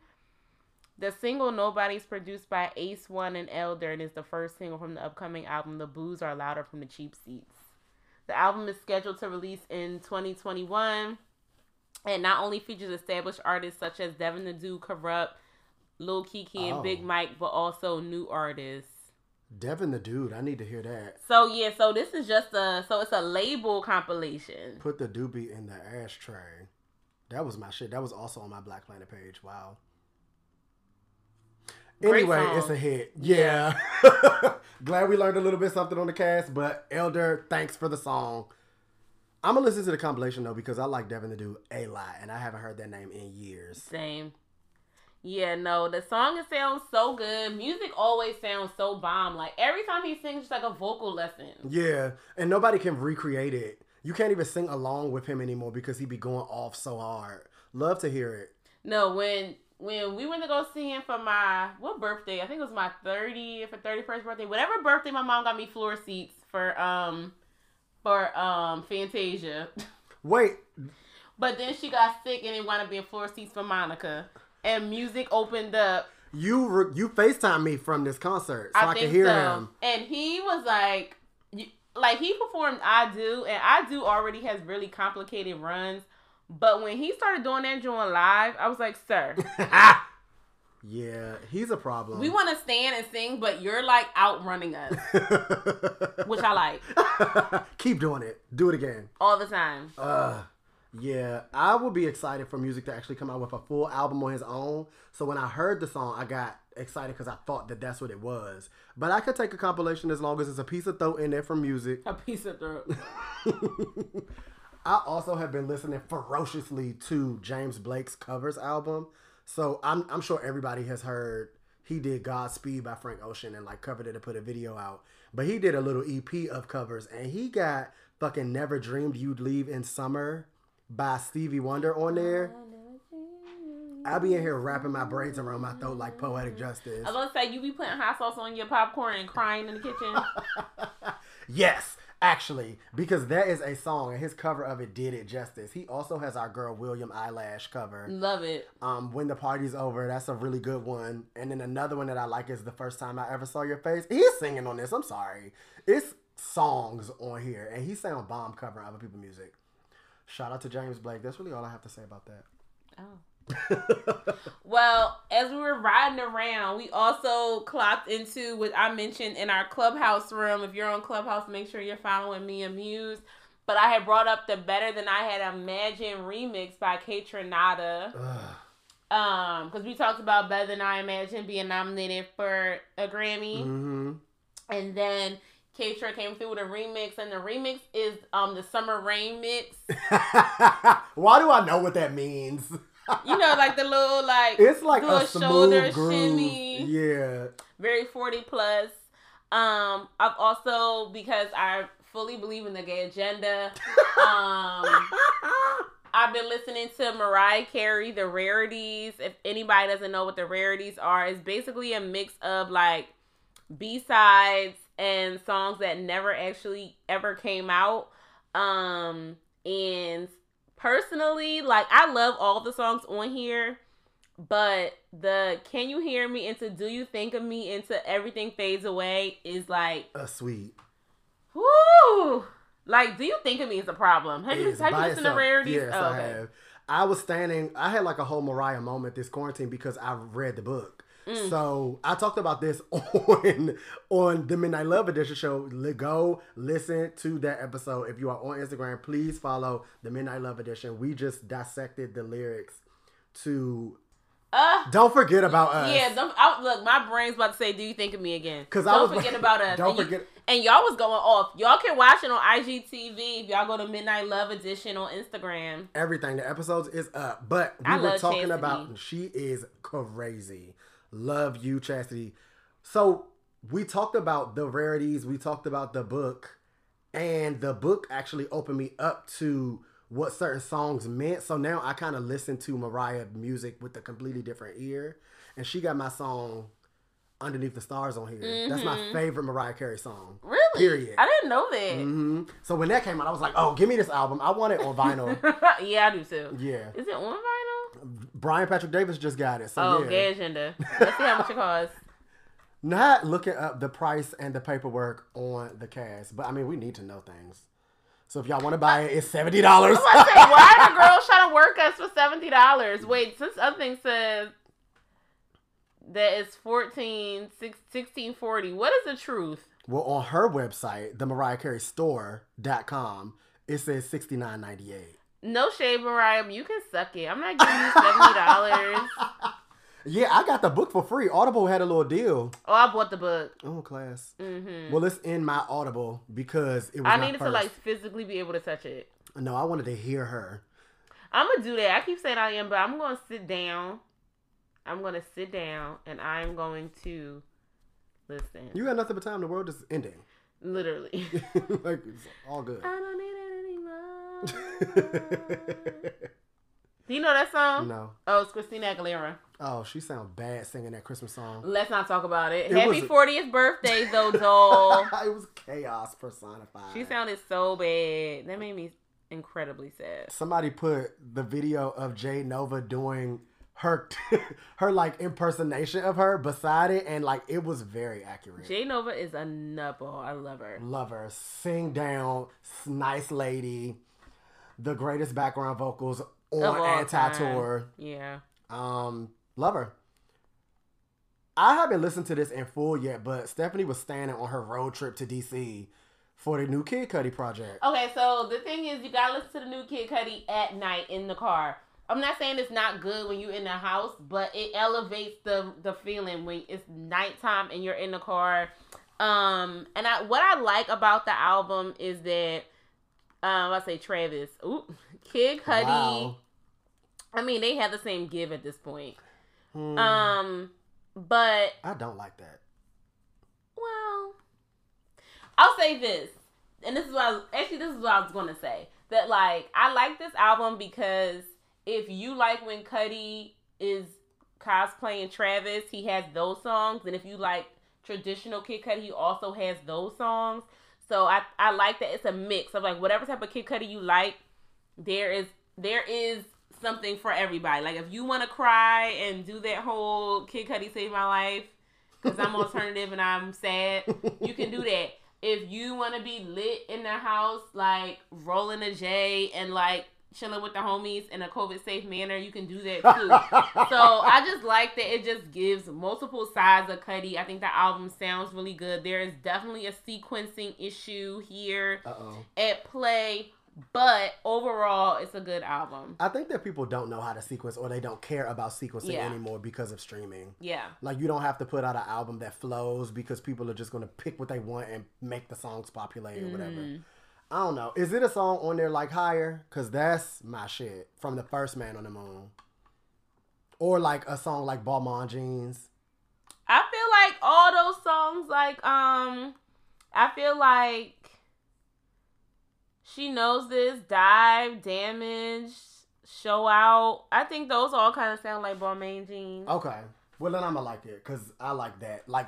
Speaker 6: The single "Nobody's" produced by Ace One and Elder and is the first single from the upcoming album "The Boos Are Louder" from the Cheap Seats. The album is scheduled to release in 2021, and not only features established artists such as Devin the Dude, Corrupt, Lil Keke, and
Speaker 5: Oh.
Speaker 6: Big Mike, but also new artists.
Speaker 5: Devin the dude, I need to hear that.
Speaker 6: So yeah, so this is just a so it's a label compilation.
Speaker 5: Put the doobie in the ashtray. That was my shit. That was also on my Black Planet page. Wow.
Speaker 6: Great
Speaker 5: anyway,
Speaker 6: song.
Speaker 5: it's a hit. Yeah. Glad we learned a little bit something on the cast, but Elder, thanks for the song. I'm gonna listen to the compilation though because I like Devin the Dude a lot, and I haven't heard that name in years.
Speaker 6: Same. Yeah, no, the song it sounds so good. Musiq always sounds so bomb. Like every time he sings, it's like a vocal lesson.
Speaker 5: Yeah, and nobody can recreate it. You can't even sing along with him anymore because he be going off so hard. Love to hear it.
Speaker 6: No, when when we went to go see him for my what birthday? I think it was my 30th or 31st birthday. Whatever birthday my mom got me floor seats for um for um Fantasia.
Speaker 5: Wait,
Speaker 6: but then she got sick and it wound up being floor seats for Monica. And Musiq opened up.
Speaker 5: you re- you Facetime me from this concert so I, can hear him.
Speaker 6: And he was like, you- like he performed I Do, and I Do already has really complicated runs. But when he started doing that joint live, I was like, sir,
Speaker 5: yeah, he's a problem.
Speaker 6: we want to stand and sing, but you're like outrunning us, which I like
Speaker 5: Keep doing it. Do it again.
Speaker 6: all the time.
Speaker 5: Uh, yeah, I would be excited for Musiq to actually come out with a full album on his own. So when I heard the song, I got excited because I thought that that's what it was. But I could take a compilation as long as it's a piece of throat in there from Musiq.
Speaker 6: A piece of throat.
Speaker 5: I also have been listening ferociously to James Blake's covers album. So I'm I'm sure everybody has heard he did Godspeed by Frank Ocean and like covered it and put a video out. But he did a little EP of covers and he got fucking Never Dreamed You'd Leave in Summer by Stevie Wonder on there. I'll be in here wrapping my braids around my throat like poetic justice.
Speaker 6: I was gonna say you be putting hot sauce on your popcorn and crying in the kitchen.
Speaker 5: Yes, actually, because that is a song and his cover of it did it justice. He also has our girl William Eyelash cover.
Speaker 6: Love it.
Speaker 5: Um, when the party's over, that's a really good one. And then another one that I like is the first time I ever saw your face. He's singing on this. I'm sorry, it's songs on here, and he on bomb covering other people's music. Shout out to James Blake. That's really all I have to say about that.
Speaker 6: Oh. Well, as we were riding around, we also clocked into what I mentioned in our clubhouse room. If you're on Clubhouse, make sure you're following me and Muse. But I had brought up the Better Than I Had Imagined remix by
Speaker 5: Kaytranada.
Speaker 6: Um, because we talked about Better Than I Imagined being nominated for a Grammy.
Speaker 5: hmm
Speaker 6: And then K came through with a remix, and the remix is um the Summer Rain mix.
Speaker 5: Why do I know what that means?
Speaker 6: You know, like the little like
Speaker 5: It's like
Speaker 6: little
Speaker 5: a groove.
Speaker 6: shimmy.
Speaker 5: Yeah.
Speaker 6: very 40 plus. Um, I've also because I fully believe in the gay agenda. Um, I've been listening to Mariah Carey, the rarities. If anybody doesn't know what the rarities are, it's basically a mix of like B sides and songs that never actually ever came out. Um, and personally, like I love all the songs on here. But the can you hear me into do you think of me into everything fades away is like
Speaker 5: A sweet.
Speaker 6: whoo like do you think of me is a problem have you, have you listened to
Speaker 5: itself.
Speaker 6: rarities
Speaker 5: Yes,
Speaker 6: oh,
Speaker 5: I have. I was standing. I had like a whole Mariah moment this quarantine because I read the book.
Speaker 6: Mm.
Speaker 5: So I talked about this on on the Midnight Love Edition show. Go listen to that episode. If you are on Instagram, please follow the Midnight Love Edition. We just dissected the lyrics to
Speaker 6: uh
Speaker 5: "Don't Forget About Us."
Speaker 6: yeah don't, I, look my brain's about to say do you think of me again
Speaker 5: 'Cause I
Speaker 6: don't
Speaker 5: was
Speaker 6: forget about us
Speaker 5: don't
Speaker 6: and you-
Speaker 5: forget-
Speaker 6: and y'all was going off y'all can watch it on IGTV if y'all go to Midnight Love Edition on Instagram
Speaker 5: everything. The episodes is up, but we
Speaker 6: I
Speaker 5: were talking
Speaker 6: Chastity.
Speaker 5: about she is crazy. Love you, Chastity. So we talked about the rarities. We talked about the book, and the book actually opened me up to what certain songs meant. So now I kind of listen to Mariah music with a completely different ear, and she got my song "Underneath the Stars" on here. That's my favorite Mariah Carey song.
Speaker 6: really
Speaker 5: Period.
Speaker 6: I didn't know that
Speaker 5: hmm So when that came out, I was like, "Oh, give me this album! I want it on vinyl."
Speaker 6: yeah I do too
Speaker 5: yeah.
Speaker 6: is it on vinyl
Speaker 5: Brian Patrick Davis just got it. So
Speaker 6: oh
Speaker 5: yeah.
Speaker 6: gay agenda let's see how much it costs
Speaker 5: Not looking up the price and the paperwork on the cast, but I mean we need to know things. So if y'all want to buy it, it's seventy dollars.
Speaker 6: I was about to say, why are the girls trying to work us for seventy dollars? Wait, this other thing says that it's 14, 1640. What is the truth?
Speaker 5: well, on her website, the Mariah Carey Store.com, it says sixty nine ninety eight.
Speaker 6: No shade, Mariah. You can suck it. I'm not giving you seventy dollars.
Speaker 5: Yeah, I got the book for free. Audible had a little deal.
Speaker 6: oh, I bought the book.
Speaker 5: Oh, class.
Speaker 6: hmm
Speaker 5: Well, it's in my Audible because it was.
Speaker 6: I needed to like physically be able to touch it.
Speaker 5: No, I wanted to hear her.
Speaker 6: I'm gonna do that. I keep saying I am, but I'm gonna sit down. I'm gonna sit down and I'm going to listen.
Speaker 5: You got nothing but time. The world is ending.
Speaker 6: Literally.
Speaker 5: like it's all good.
Speaker 6: I don't need it you know that song?
Speaker 5: no.
Speaker 6: Oh, it's Christina Aguilera.
Speaker 5: Oh, she sounds bad singing that Christmas song.
Speaker 6: Let's not talk about it.
Speaker 5: It
Speaker 6: Happy 40th birthday, though, doll.
Speaker 5: it was chaos personified.
Speaker 6: she sounded so bad. That made me incredibly sad.
Speaker 5: Somebody put the video of Jay Nova doing her her like impersonation of her beside it, and like it was very accurate.
Speaker 6: Jay Nova is a nutball. I love her.
Speaker 5: Love her. Sing down, nice lady. The greatest background vocals on Anti Tour.
Speaker 6: Yeah.
Speaker 5: Um, love her. I haven't listened to this in full yet, but Stephanie was standing on her road trip to DC for the new Kid Cudi project.
Speaker 6: Okay, so the thing is, you gotta listen to the new Kid Cudi at night in the car. I'm not saying it's not good when you're in the house, but it elevates the the feeling when it's nighttime and you're in the car. Um, and I what I like about the album is that um, I say Travis, ooh, Kid Cudi.
Speaker 5: Wow.
Speaker 6: I mean, they have the same give at this point.
Speaker 5: Hmm,
Speaker 6: Um, but
Speaker 5: I don't like that.
Speaker 6: well, I'll say this, and this is what I was, actually this is what I was gonna say. That like I like this album because if you like when Cudi is cosplaying Travis, he has those songs, and if you like traditional Kid Cudi, he also has those songs. So I I like that it's a mix of like whatever type of Kid Cudi you like. There is there is something for everybody. Like if you want to cry and do that whole Kid Cudi save my life because I'm alternative and I'm sad, you can do that. If you want to be lit in the house, like rolling a J and like chilling with the homies in a COVID safe manner, you can do that too. so I just like that it just gives multiple sides of Cudi. I think the album sounds really good. There is definitely a sequencing issue here
Speaker 5: Uh oh.
Speaker 6: at play, but overall, it's a good album.
Speaker 5: I think that people don't know how to sequence or they don't care about sequencing
Speaker 6: Yeah.
Speaker 5: anymore because of streaming.
Speaker 6: Yeah.
Speaker 5: Like you don't have to put out an album that flows because people are just gonna pick what they want and make the songs populate or whatever. I don't know. Is it a song on there like higher? Cause that's my shit from the first Man on the Moon. Or like a song like Balmain Jeans.
Speaker 6: I feel like all those songs, like um, I feel like she knows this, dive, damage, show out. I think those all kind of sound like Balmain jeans.
Speaker 5: Okay. Well then I'ma like it because I like that. Like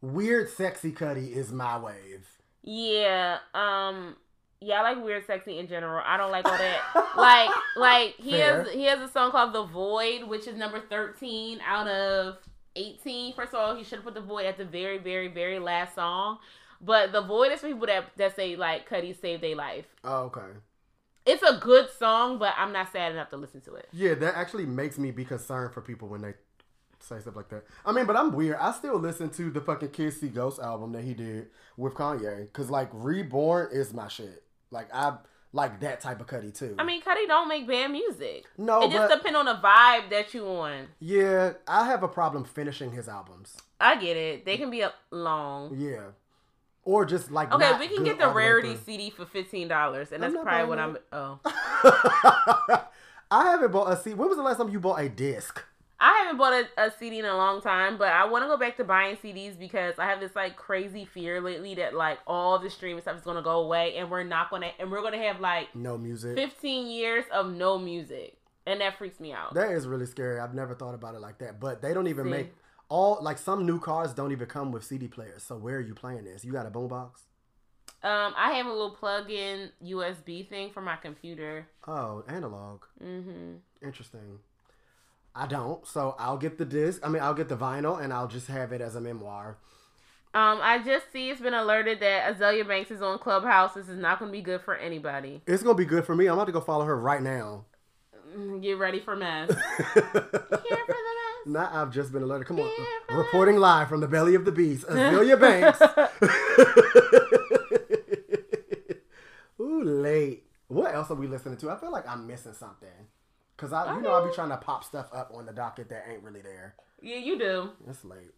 Speaker 5: weird sexy Cudi is my wave.
Speaker 6: Yeah. Um. Yeah, I like weird, sexy in general. I don't like all that. like, like he
Speaker 5: Fair.
Speaker 6: has he has a song called "The Void," which is number thirteen out of eighteen. First of all, he should have put "The Void" at the very, very, very last song. But "The Void" is for people that that say like Cudi saved their life.
Speaker 5: Oh, okay.
Speaker 6: It's a good song, but I'm not sad enough to listen to it.
Speaker 5: Yeah, that actually makes me be concerned for people when they say stuff like that. I mean, but I'm weird. I still listen to the fucking Kids See Ghost album that he did with Kanye because like Reborn is my shit. Like I like that type of Cudi too.
Speaker 6: I mean, Cudi don't make bad music.
Speaker 5: no,
Speaker 6: it just depends on the vibe that you on.
Speaker 5: yeah, I have a problem finishing his albums.
Speaker 6: I get it. They can be a long.
Speaker 5: Yeah, or just like
Speaker 6: Okay, we can get the rarity. CD for fifteen dollars, and that's probably what I'm. Oh,
Speaker 5: I haven't bought a CD. When was the last time you bought a disc?
Speaker 6: I haven't bought a, a CD in a long time, but I want to go back to buying CDs because I have this like crazy fear lately that like all the streaming stuff is gonna go away, and we're not gonna, and we're gonna have like
Speaker 5: No music.
Speaker 6: fifteen years of no music, and that freaks me out.
Speaker 5: That is really scary. I've never thought about it like that. But they don't even
Speaker 6: See.
Speaker 5: make all like some new cars don't even come with CD players. So where are you playing this? You got a boombox?
Speaker 6: Um, I have a little plug-in USB thing for my computer.
Speaker 5: Oh, analog.
Speaker 6: Mm-hmm.
Speaker 5: Interesting. I don't. So I'll get the disc. I mean, I'll get the vinyl and I'll just have it as a memoir.
Speaker 6: Um, I just see it's been alerted that Azealia Banks is on Clubhouse. This is not going to be good for anybody.
Speaker 5: It's gonna be good for me. I'm about to go follow her right now.
Speaker 6: Mm, Get ready for mess. Here for the mess.
Speaker 5: Now I've just been alerted. Come on, reporting live from the belly of the beast, Azealia Banks. Ooh, late. What else are we listening to? I feel like I'm missing something. Cause I, you know, I'll be trying to pop stuff up on the docket that ain't really there.
Speaker 6: Yeah, you do.
Speaker 5: It's late.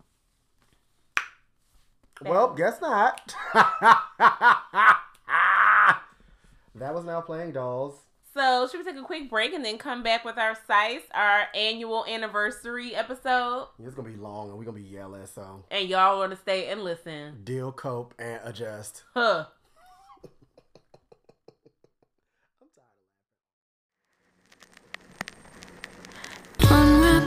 Speaker 5: Well, guess not. that was now playing dolls.
Speaker 6: So, should we take a quick break and then come back with our Psyce, our annual anniversary episode?
Speaker 5: It's gonna be long and we're gonna be yelling, so
Speaker 6: And y'all want to stay and listen.
Speaker 5: deal, cope, and adjust.
Speaker 6: Huh.
Speaker 7: Unwrap my love and open me up. It's the season of giving, so let me give you what you want. I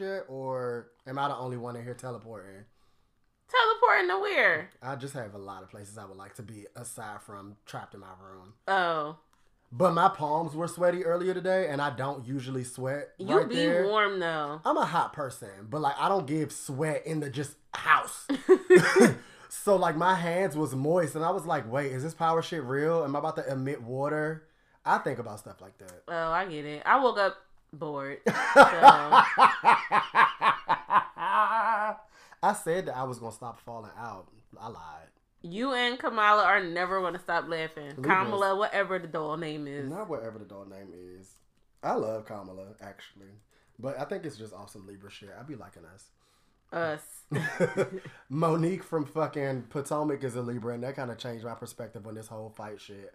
Speaker 5: y'all get y'all powers yet? Or am I the only one in here teleporting?
Speaker 6: Teleporting to where?
Speaker 5: I just have a lot of places I would like to be aside from trapped in my room.
Speaker 6: Oh.
Speaker 5: But my palms were sweaty earlier today, and I don't usually sweat.
Speaker 6: You
Speaker 5: right
Speaker 6: be
Speaker 5: there.
Speaker 6: warm though.
Speaker 5: I'm a hot person, but like I don't give sweat in the just house. So like my hands was moist, and I was like, "Wait, is this power shit real? Am I about to emit water?" I think about stuff like that.
Speaker 6: Oh, I get it. I woke up bored. So,
Speaker 5: I said that I was gonna stop falling out. I lied.
Speaker 6: you and Kamala are never to stop laughing. Kamala, whatever the doll name is.
Speaker 5: Not whatever the doll name is. I love Kamala actually, but I think it's just awesome Libra shit. I'd be liking us.
Speaker 6: Us.
Speaker 5: Monique from fucking Potomac is a Libra, and that kind of changed my perspective on this whole fight shit.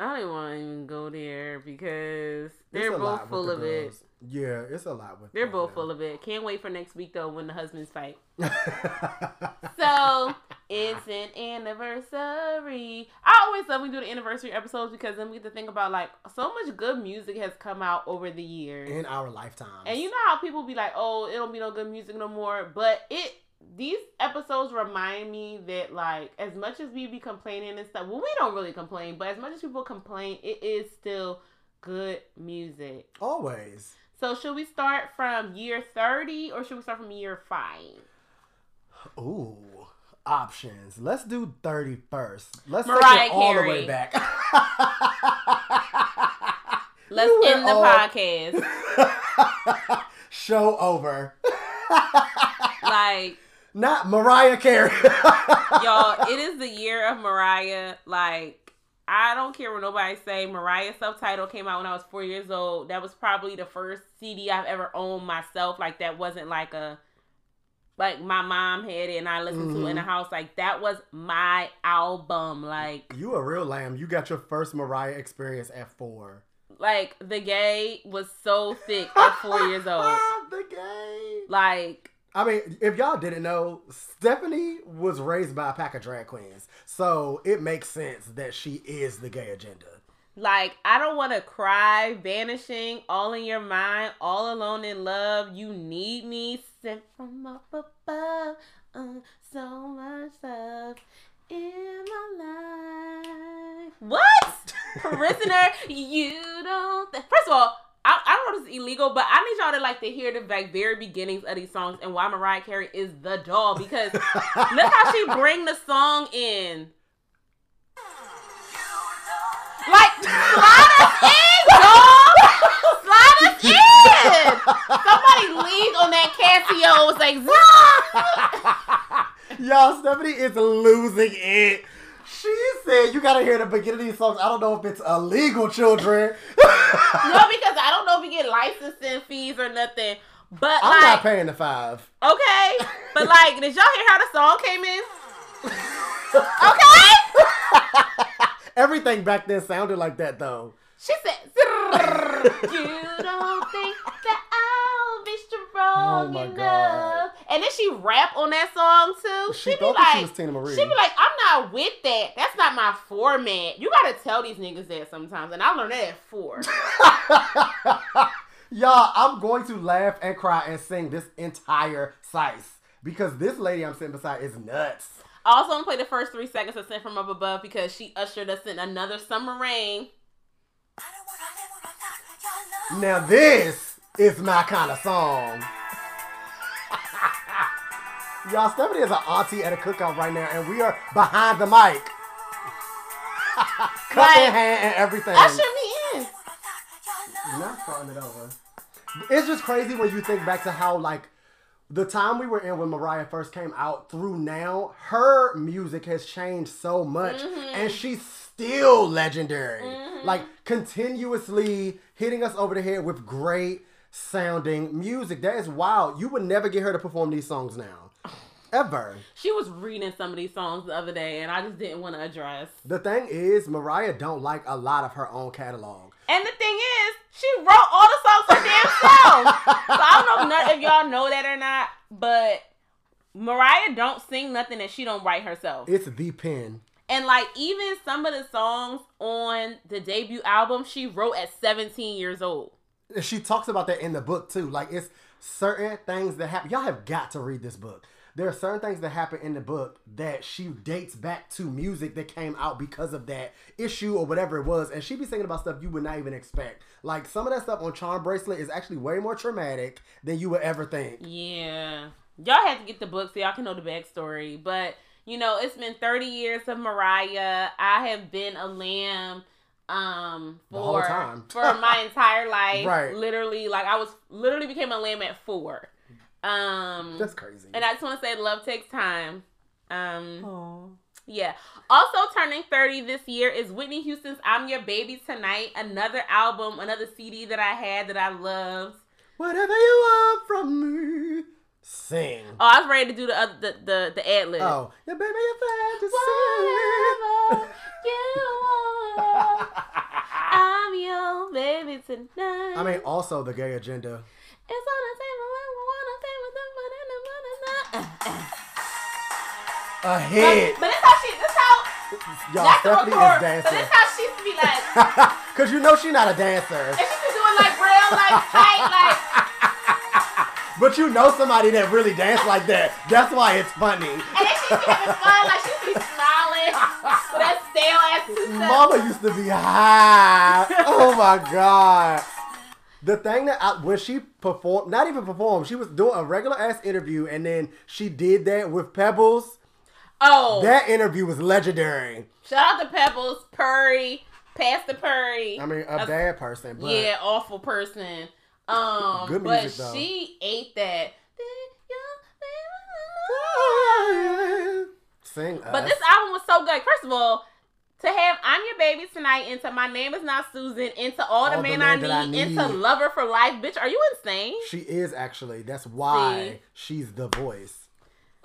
Speaker 6: I don't want to even go there because they're both full of it.
Speaker 5: Yeah, it's a lot with.
Speaker 6: They're both full of it. Can't wait for next week though when the husbands fight. So it's an anniversary. I always love when we do the anniversary episodes because then we get to think about like so much good music has come out over the years.
Speaker 5: in our lifetime.
Speaker 6: And you know how people be like, "Oh, it don't be no good music no more," but it these episodes remind me that like as much as we be complaining and stuff, well, we don't really complain, but as much as people complain, it is still good music.
Speaker 5: always.
Speaker 6: So should we start from year thirty or should we start from year five?
Speaker 5: Ooh, options. Let's do 30 first. Let's
Speaker 6: Mariah
Speaker 5: take it all the way back.
Speaker 6: Let's end the
Speaker 5: all-
Speaker 6: podcast.
Speaker 5: Show over.
Speaker 6: like
Speaker 5: Not Mariah Carey.
Speaker 6: y'all, it is the year of Mariah. Like, I don't care what nobody say. Mariah subtitle came out when I was four years old. That was probably the first CD I've ever owned myself. Like, that wasn't like a like my mom had it and I listened to it in mm-hmm. the house. Like, that was my album. Like,
Speaker 5: you a real lamb. You got your first Mariah experience at four.
Speaker 6: like the gay was so thick at four years old.
Speaker 5: the gay.
Speaker 6: Like,
Speaker 5: I mean, if y'all didn't know, Stephanie was raised by a pack of drag queens. So it makes sense that she is the gay agenda.
Speaker 6: Like, I don't want to cry, vanishing, all in your mind, all alone in love. You need me, sent from up above. Uh, so much love in my life. What? Prisoner, you don't. Th- First of all, I, I don't know if it's illegal, but I need y'all to like to hear the like very beginnings of these songs and why Mariah Carey is the doll because look how she bring the song in. Like, slide us in, dog. Slide us in. Somebody lead on that Casio. Was like.
Speaker 5: Y'all, Stephanie is losing it. She said you gotta hear the beginning of these songs. I don't know if it's illegal, children.
Speaker 6: no, because I don't know if we get licensing fees or nothing. But
Speaker 5: I'm not paying the five.
Speaker 6: okay, but like, did y'all hear how the song came in? Okay.
Speaker 5: Everything back then sounded like that though.
Speaker 6: She said, "You don't think that I'll be strong
Speaker 5: Oh my
Speaker 6: enough?"
Speaker 5: God.
Speaker 6: And then she rap on that song too.
Speaker 5: She
Speaker 6: She, be like,
Speaker 5: she was Teena Marie.
Speaker 6: she be like, "I'm not with that. That's not my format." You gotta tell these niggas that sometimes, and I learned that at four.
Speaker 5: Y'all, I'm going to laugh and cry and sing this entire Psyce because this lady I'm sitting beside is nuts.
Speaker 6: I also want to play the first three seconds of "Sent from Up Above" because she ushered us in another summer rain.
Speaker 5: Now this is my kind of song. Y'all, Stephanie is an auntie at a cookout right now, and we are behind the mic. Cup in hand and everything.
Speaker 6: Usher me in.
Speaker 5: Not starting it over. It's just crazy when you think back to how like the time we were in when Mariah first came out through now, her music has changed so much and she's still legendary. Like continuously hitting us over the head with great sounding music. That is wild. You would never get her to perform these songs now. Ever.
Speaker 6: She was reading some of these songs the other day, and I just didn't want to address.
Speaker 5: The thing is, Mariah don't like a lot of her own catalog.
Speaker 6: And the thing is, she wrote all the songs her damn self. so I don't know if, none, if y'all know that or not, but Mariah don't sing nothing that she don't write herself.
Speaker 5: It's the pen.
Speaker 6: And like even some of the songs on the debut album, she wrote at 17 years old.
Speaker 5: She talks about that in the book too. Like it's certain things that happen. Y'all have got to read this book. There are certain things that happen in the book that she dates back to music that came out because of that issue or whatever it was, and she be singing about stuff you would not even expect. Like some of that stuff on Charm Bracelet is actually way more traumatic than you would ever think.
Speaker 6: Yeah. y'all have to get the book so y'all can know the backstory. But you know, it's been 30 years of Mariah. I have been a lamb um
Speaker 5: The whole
Speaker 6: for
Speaker 5: time.
Speaker 6: for my entire life.
Speaker 5: Right.
Speaker 6: Literally, like I was literally became a lamb at four. Um
Speaker 5: That's crazy.
Speaker 6: and I just want to say love takes time. Um yeah. Also turning 30 this year is Whitney Houston's I'm Your Baby Tonight, another album, another CD that I had that I loved.
Speaker 5: Whatever you want from me, sing.
Speaker 6: Oh, I was ready to do the other, the the, the ad lib.
Speaker 5: Oh, yeah, baby, you're
Speaker 6: Whatever
Speaker 5: fantasy.
Speaker 6: you want, I'm your baby tonight.
Speaker 5: I mean, also the gay agenda.
Speaker 6: it's on the table. I wanna take with them, but in the morning,
Speaker 5: A hit.
Speaker 6: But this how she, this how
Speaker 5: Y'all,
Speaker 6: that's
Speaker 5: Stephanie
Speaker 6: record.
Speaker 5: is
Speaker 6: So this
Speaker 5: dancing.
Speaker 6: how she used to be like,
Speaker 5: Cause you know she not a dancer.
Speaker 6: and she be doing like real like tight like.
Speaker 5: But you know somebody that really dance like that. That's why it's funny.
Speaker 6: And then she be having fun, like she be smiling with that stale ass
Speaker 5: Mama used to be high. Oh my god. The thing that I, when she performed, not even performed, she was doing a regular ass interview, and then she did that with Pebbles.
Speaker 6: Oh,
Speaker 5: That interview was legendary.
Speaker 6: shout out to Pebbles, Perri, Pastor Perri.
Speaker 5: I mean, a
Speaker 6: That's-
Speaker 5: bad person, but
Speaker 6: yeah, awful person. Um,
Speaker 5: Good
Speaker 6: but
Speaker 5: music, though.
Speaker 6: she ate that.
Speaker 5: sing.
Speaker 6: But
Speaker 5: us.
Speaker 6: this album was so good. First of all, to have I'm Your Baby Tonight, into My Name Is Not Susan, into All the
Speaker 5: All the
Speaker 6: Man, I,
Speaker 5: I
Speaker 6: need, into Lover for Life. Bitch, are you insane?
Speaker 5: she is actually. That's why
Speaker 6: See?
Speaker 5: she's the voice.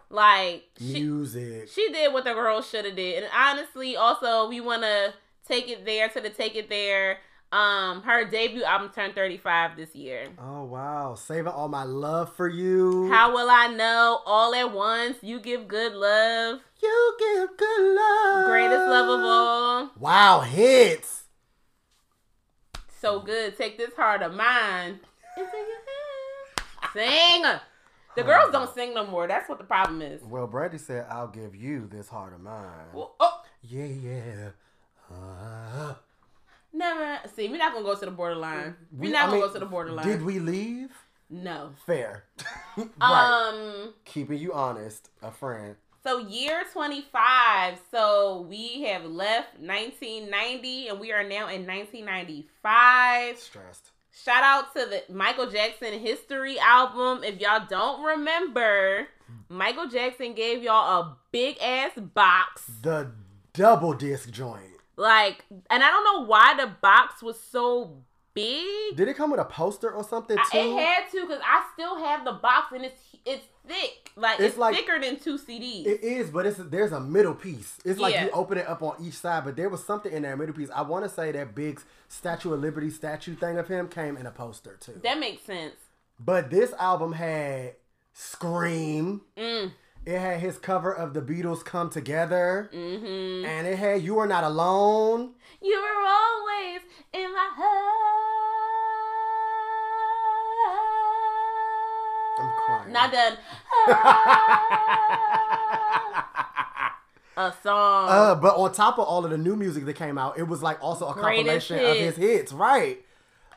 Speaker 6: Like, she,
Speaker 5: Music.
Speaker 6: she did what the girl should have did. And honestly, also, we want to take it there to the take it there. Um, her debut album turned 35 this year.
Speaker 5: Oh wow, saving all my love for you.
Speaker 6: How will I know? All at once, you give good love.
Speaker 5: you give good love.
Speaker 6: Greatest love of all.
Speaker 5: Wow, hits.
Speaker 6: So good. Take this heart of mine. Sing. The girls don't sing no more. That's what the problem is.
Speaker 5: Well, Brandy said, "I'll give you this heart of mine."
Speaker 6: Well, oh,
Speaker 5: Yeah, yeah. Uh,
Speaker 6: never. See, we're not gonna go to the borderline. We're
Speaker 5: we-
Speaker 6: not
Speaker 5: I
Speaker 6: gonna
Speaker 5: mean,
Speaker 6: go to the borderline.
Speaker 5: Did we leave?
Speaker 6: No.
Speaker 5: Fair. right.
Speaker 6: Um.
Speaker 5: Keeping you honest, a friend.
Speaker 6: So year 25. So we have left 1990 and we are now in 1995.
Speaker 5: Stressed.
Speaker 6: Shout out to the Michael Jackson History album. If y'all don't remember, Michael Jackson gave y'all a big ass box.
Speaker 5: The double disc joint.
Speaker 6: Like, and I don't know why the box was so big.
Speaker 5: Did it come with a poster or something
Speaker 6: I,
Speaker 5: too?
Speaker 6: it had to because I still have the box and it's it's thick. Like
Speaker 5: It's
Speaker 6: it's,
Speaker 5: like-
Speaker 6: thicker than two CDs.
Speaker 5: It is, but it's there's a middle piece. It's like
Speaker 6: Yeah.
Speaker 5: you open it up on each side, but there was something in that middle piece. I want to say that big Statue of Liberty statue thing of him came in a poster too.
Speaker 6: that makes sense.
Speaker 5: But this album had Scream.
Speaker 6: Mm.
Speaker 5: It had his cover of the Beatles Come Together.
Speaker 6: Mm-hmm.
Speaker 5: And it had You Are Not Alone.
Speaker 6: You were always in my heart.
Speaker 5: I'm crying.
Speaker 6: Not done. a song.
Speaker 5: Uh, but on top of all of the new music that came out, it was like also a
Speaker 6: Greatest
Speaker 5: compilation of his
Speaker 6: hits,
Speaker 5: right?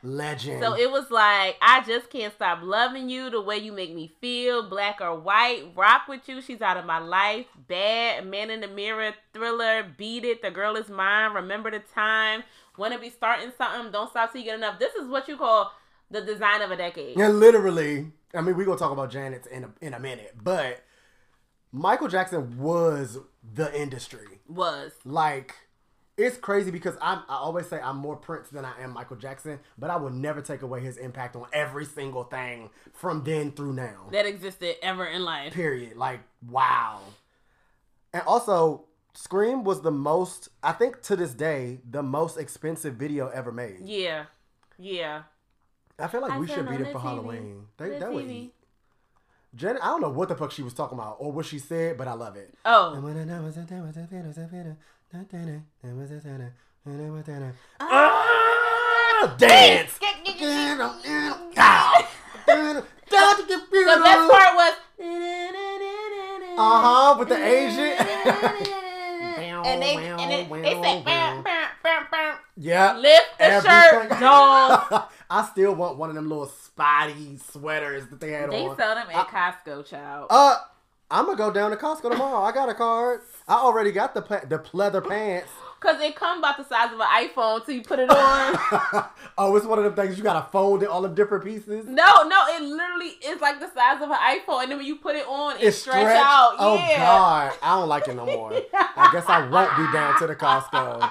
Speaker 5: Legend.
Speaker 6: so it was like, I just can't stop loving you the way you make me feel. Black or white, rock with you. She's out of my life. Bad, man in the mirror, thriller, beat it. The girl is mine. Remember the time. Want to be starting something? Don't stop till you get enough. This is what you call the design of a decade.
Speaker 5: Yeah, literally. I mean, we're gonna talk about Janet's in a, in a minute, but Michael Jackson was the industry.
Speaker 6: Was.
Speaker 5: Like, it's crazy because I'm, I always say I'm more Prince than I am Michael Jackson, but I will never take away his impact on every single thing from then through now.
Speaker 6: that existed ever in life.
Speaker 5: Period. Like, wow. And also, Scream was the most, I think to this day, the most expensive video ever made.
Speaker 6: Yeah. Yeah.
Speaker 5: I feel like
Speaker 6: I
Speaker 5: we should beat it for
Speaker 6: TV.
Speaker 5: Halloween. They,
Speaker 6: The
Speaker 5: that would eat. Janet, I don't know what the fuck she was talking about or what she said, but I love it.
Speaker 6: Oh.
Speaker 5: Ah, dance.
Speaker 6: The best part was
Speaker 5: Uh huh, with the Asian.
Speaker 6: and they and it, they said bam, bam, bam, bam.
Speaker 5: yeah.
Speaker 6: lift the
Speaker 5: Everything.
Speaker 6: shirt, dolls.
Speaker 5: I still want one of them little spotty sweaters that they had
Speaker 6: They
Speaker 5: on.
Speaker 6: They sell them
Speaker 5: I-
Speaker 6: at Costco, child.
Speaker 5: Uh, I'm gonna go down to Costco tomorrow. I got a card. I already got the the pleather pants.
Speaker 6: Cause it come about the size of an iPhone till you put it on.
Speaker 5: oh, it's one of them things you gotta fold it all the different pieces.
Speaker 6: no, no, it literally is like the size of an iPhone, and then when you put it on, it
Speaker 5: It's
Speaker 6: stretch out.
Speaker 5: Oh
Speaker 6: yeah.
Speaker 5: God, I don't like it no more. I guess I won't be down to the Costco.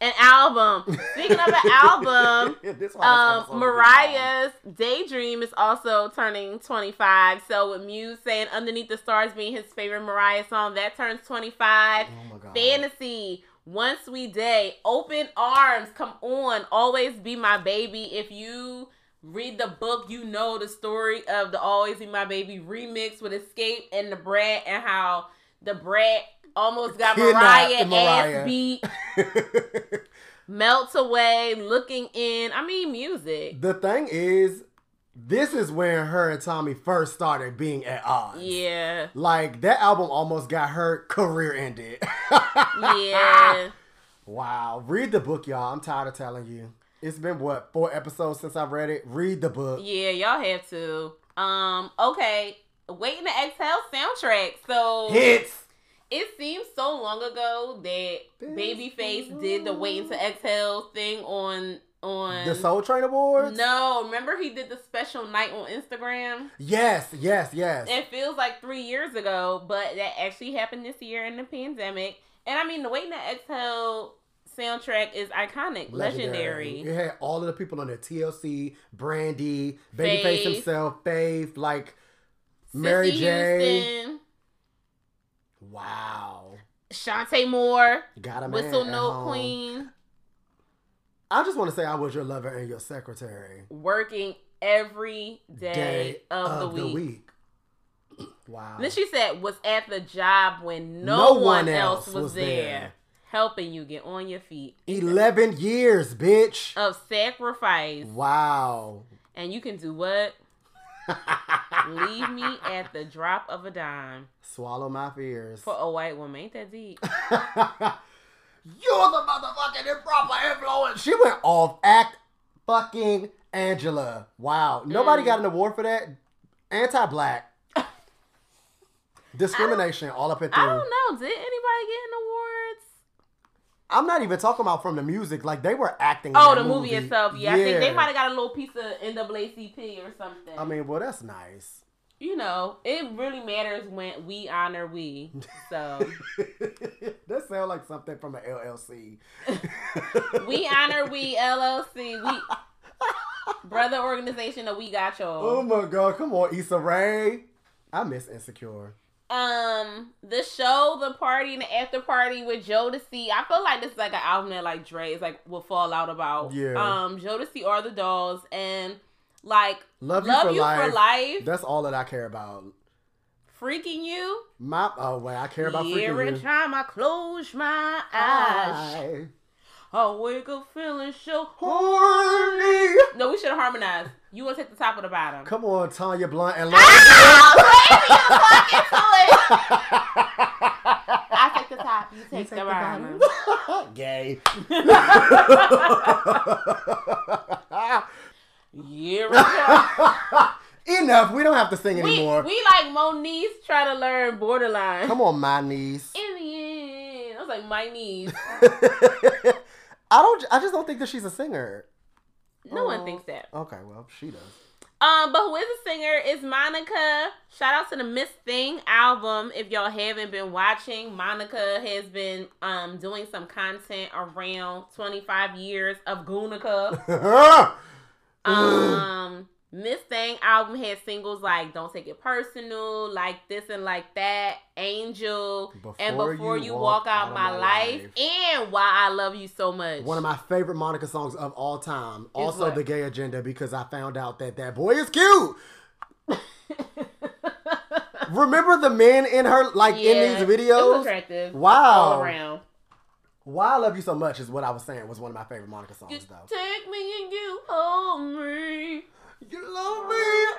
Speaker 6: An album. Speaking of an album,
Speaker 5: This why this episode
Speaker 6: um, Mariah's Daydream is also turning 25. So with Muse saying Underneath the Stars being his favorite Mariah song, that turns 25.
Speaker 5: Oh my God.
Speaker 6: Fantasy, One Sweet Day, Open Arms, come on, Always Be My Baby. If you read the book, you know the story of the Always Be My Baby remix with Xscape and the Brat and how the Brat almost got Mariah,
Speaker 5: Mariah.
Speaker 6: ass beat, melts away, looking in. I mean, music.
Speaker 5: the thing is, this is when her and Tommy first started being at odds.
Speaker 6: Yeah,
Speaker 5: Like that album almost got her career ended.
Speaker 6: yeah.
Speaker 5: Wow. Read the book, y'all. I'm tired of telling you. It's been what, four episodes since I've read it? Read the book.
Speaker 6: Yeah, y'all have to. Um, okay. Waiting to Exhale soundtrack. So
Speaker 5: Hits.
Speaker 6: It seems so long ago that Babyface did the Waiting to Exhale thing on on
Speaker 5: The Soul Train Awards?
Speaker 6: No, remember he did the special night on Instagram?
Speaker 5: Yes, yes, yes.
Speaker 6: It feels like three years ago, but that actually happened this year in the pandemic. And I mean, the Waiting to Exhale soundtrack is iconic, legendary.
Speaker 5: It had all of the people on there. TLC, Brandy, Babyface himself, Faith, like Mary J.
Speaker 6: Houston,
Speaker 5: Wow.
Speaker 6: Chanté Moore,
Speaker 5: Got a man
Speaker 6: Whistle Note
Speaker 5: home.
Speaker 6: Queen,
Speaker 5: I just want to say I was your lover and your secretary.
Speaker 6: working every day,
Speaker 5: Day
Speaker 6: of, the, week.
Speaker 5: wow.
Speaker 6: Then she said was at the job when no,
Speaker 5: No
Speaker 6: one,
Speaker 5: one
Speaker 6: else
Speaker 5: else
Speaker 6: was,
Speaker 5: was
Speaker 6: there,
Speaker 5: there.
Speaker 6: helping you get on your feet.
Speaker 5: 11 years, bitch.
Speaker 6: Of sacrifice.
Speaker 5: Wow.
Speaker 6: And you can do what? Leave me at the drop of a dime.
Speaker 5: Swallow my fears.
Speaker 6: For a white woman. Ain't that deep?
Speaker 5: You're the motherfucking improper influence. She went off. Act fucking Angela. Wow. Nobody
Speaker 6: Mm.
Speaker 5: got an award for that. Anti black. Discrimination all up and through.
Speaker 6: I don't know. Did anybody get an awards?
Speaker 5: I'm not even talking about from the music. Like they were acting. in
Speaker 6: Oh, the movie, itself. Yeah, I think they might have got a little piece of NAACP or something.
Speaker 5: I mean, well, that's nice.
Speaker 6: you know, it really matters when we honor we. So
Speaker 5: that sounds like something from an LLC.
Speaker 6: we honor we LLC. We brother organization that we got y'all.
Speaker 5: Oh my god, come on, Issa Rae. I miss Insecure.
Speaker 6: Um the show, the party, and the after party with Jodeci. I feel like this is like an album that like Dre is like will fall out about.
Speaker 5: Yeah.
Speaker 6: Um, Jodeci are the dolls and like
Speaker 5: Love You,
Speaker 6: Love
Speaker 5: for,
Speaker 6: You
Speaker 5: life.
Speaker 6: for Life.
Speaker 5: That's all that I care about.
Speaker 6: freaking you.
Speaker 5: My oh wait, I care about freaking
Speaker 6: Every
Speaker 5: you.
Speaker 6: time I close my eyes,
Speaker 5: I
Speaker 6: I wake up feeling so.
Speaker 5: horny.
Speaker 6: No, we should have harmonized. You want to take the top or the bottom?
Speaker 5: Come on, Tanya Blount and Lauryn.
Speaker 6: I take the top. You take, the, bottom.
Speaker 5: Gay.
Speaker 6: Yeah.
Speaker 5: Enough. We don't have to sing anymore.
Speaker 6: we like Monique trying to learn borderline.
Speaker 5: Come on, my niece.
Speaker 6: In the end, I was like my niece.
Speaker 5: I don't. I just don't think that she's a singer.
Speaker 6: No one
Speaker 5: Oh.
Speaker 6: thinks that.
Speaker 5: Okay, well, she does.
Speaker 6: Um, but who is a singer is Monica. Shout out to the Miss Thing album. If y'all haven't been watching, Monica has been um doing some content around 25 years of Goonica. Um, Miss Thing album had singles like "Don't Take It Personal," like this and like that, "Angel," and
Speaker 5: Before
Speaker 6: "Before
Speaker 5: You
Speaker 6: You,
Speaker 5: Walk
Speaker 6: Walk, Out, My, life,
Speaker 5: Life.
Speaker 6: and "Why I Love You So Much."
Speaker 5: One of my favorite Monica songs of all time. Also,
Speaker 6: what?
Speaker 5: the gay agenda because I found out that that boy is cute. Remember the men in her like
Speaker 6: Yeah,
Speaker 5: in these videos? Wow.
Speaker 6: all around.
Speaker 5: Why I love you so much is what I was saying was one of my favorite Monica songs
Speaker 6: You
Speaker 5: though.
Speaker 6: take me and you hold me.
Speaker 5: You love me,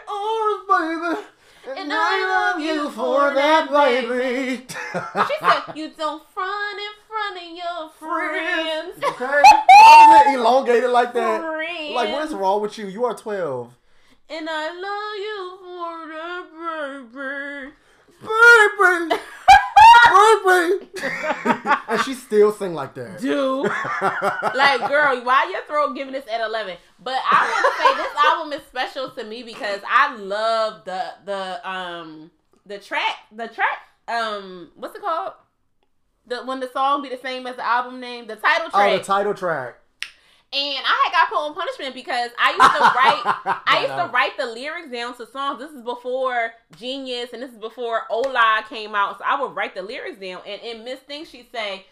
Speaker 5: yours, baby. And,
Speaker 6: And
Speaker 5: I love you for that, baby.
Speaker 6: She said, "You don't front in front of your friends.
Speaker 5: Okay? Why is it elongated like that?
Speaker 6: Friends.
Speaker 5: Like, what is wrong with you? You are 12.
Speaker 6: And I love you forever.
Speaker 5: Baby! Baby! and she still sing like that.
Speaker 6: Dude. like, girl, why your throat giving this at 11? But I want to say this album is special to me because I love the, the, um, the track, the track, um, what's it called? The, when the song be the same as the album name, the title track.
Speaker 5: Oh, the title track.
Speaker 6: And I had got put on punishment because I used to write I used to write the lyrics down to songs. This is before Genius and this is before Ola came out. So I would write the lyrics down and in Miss Thing she'd say,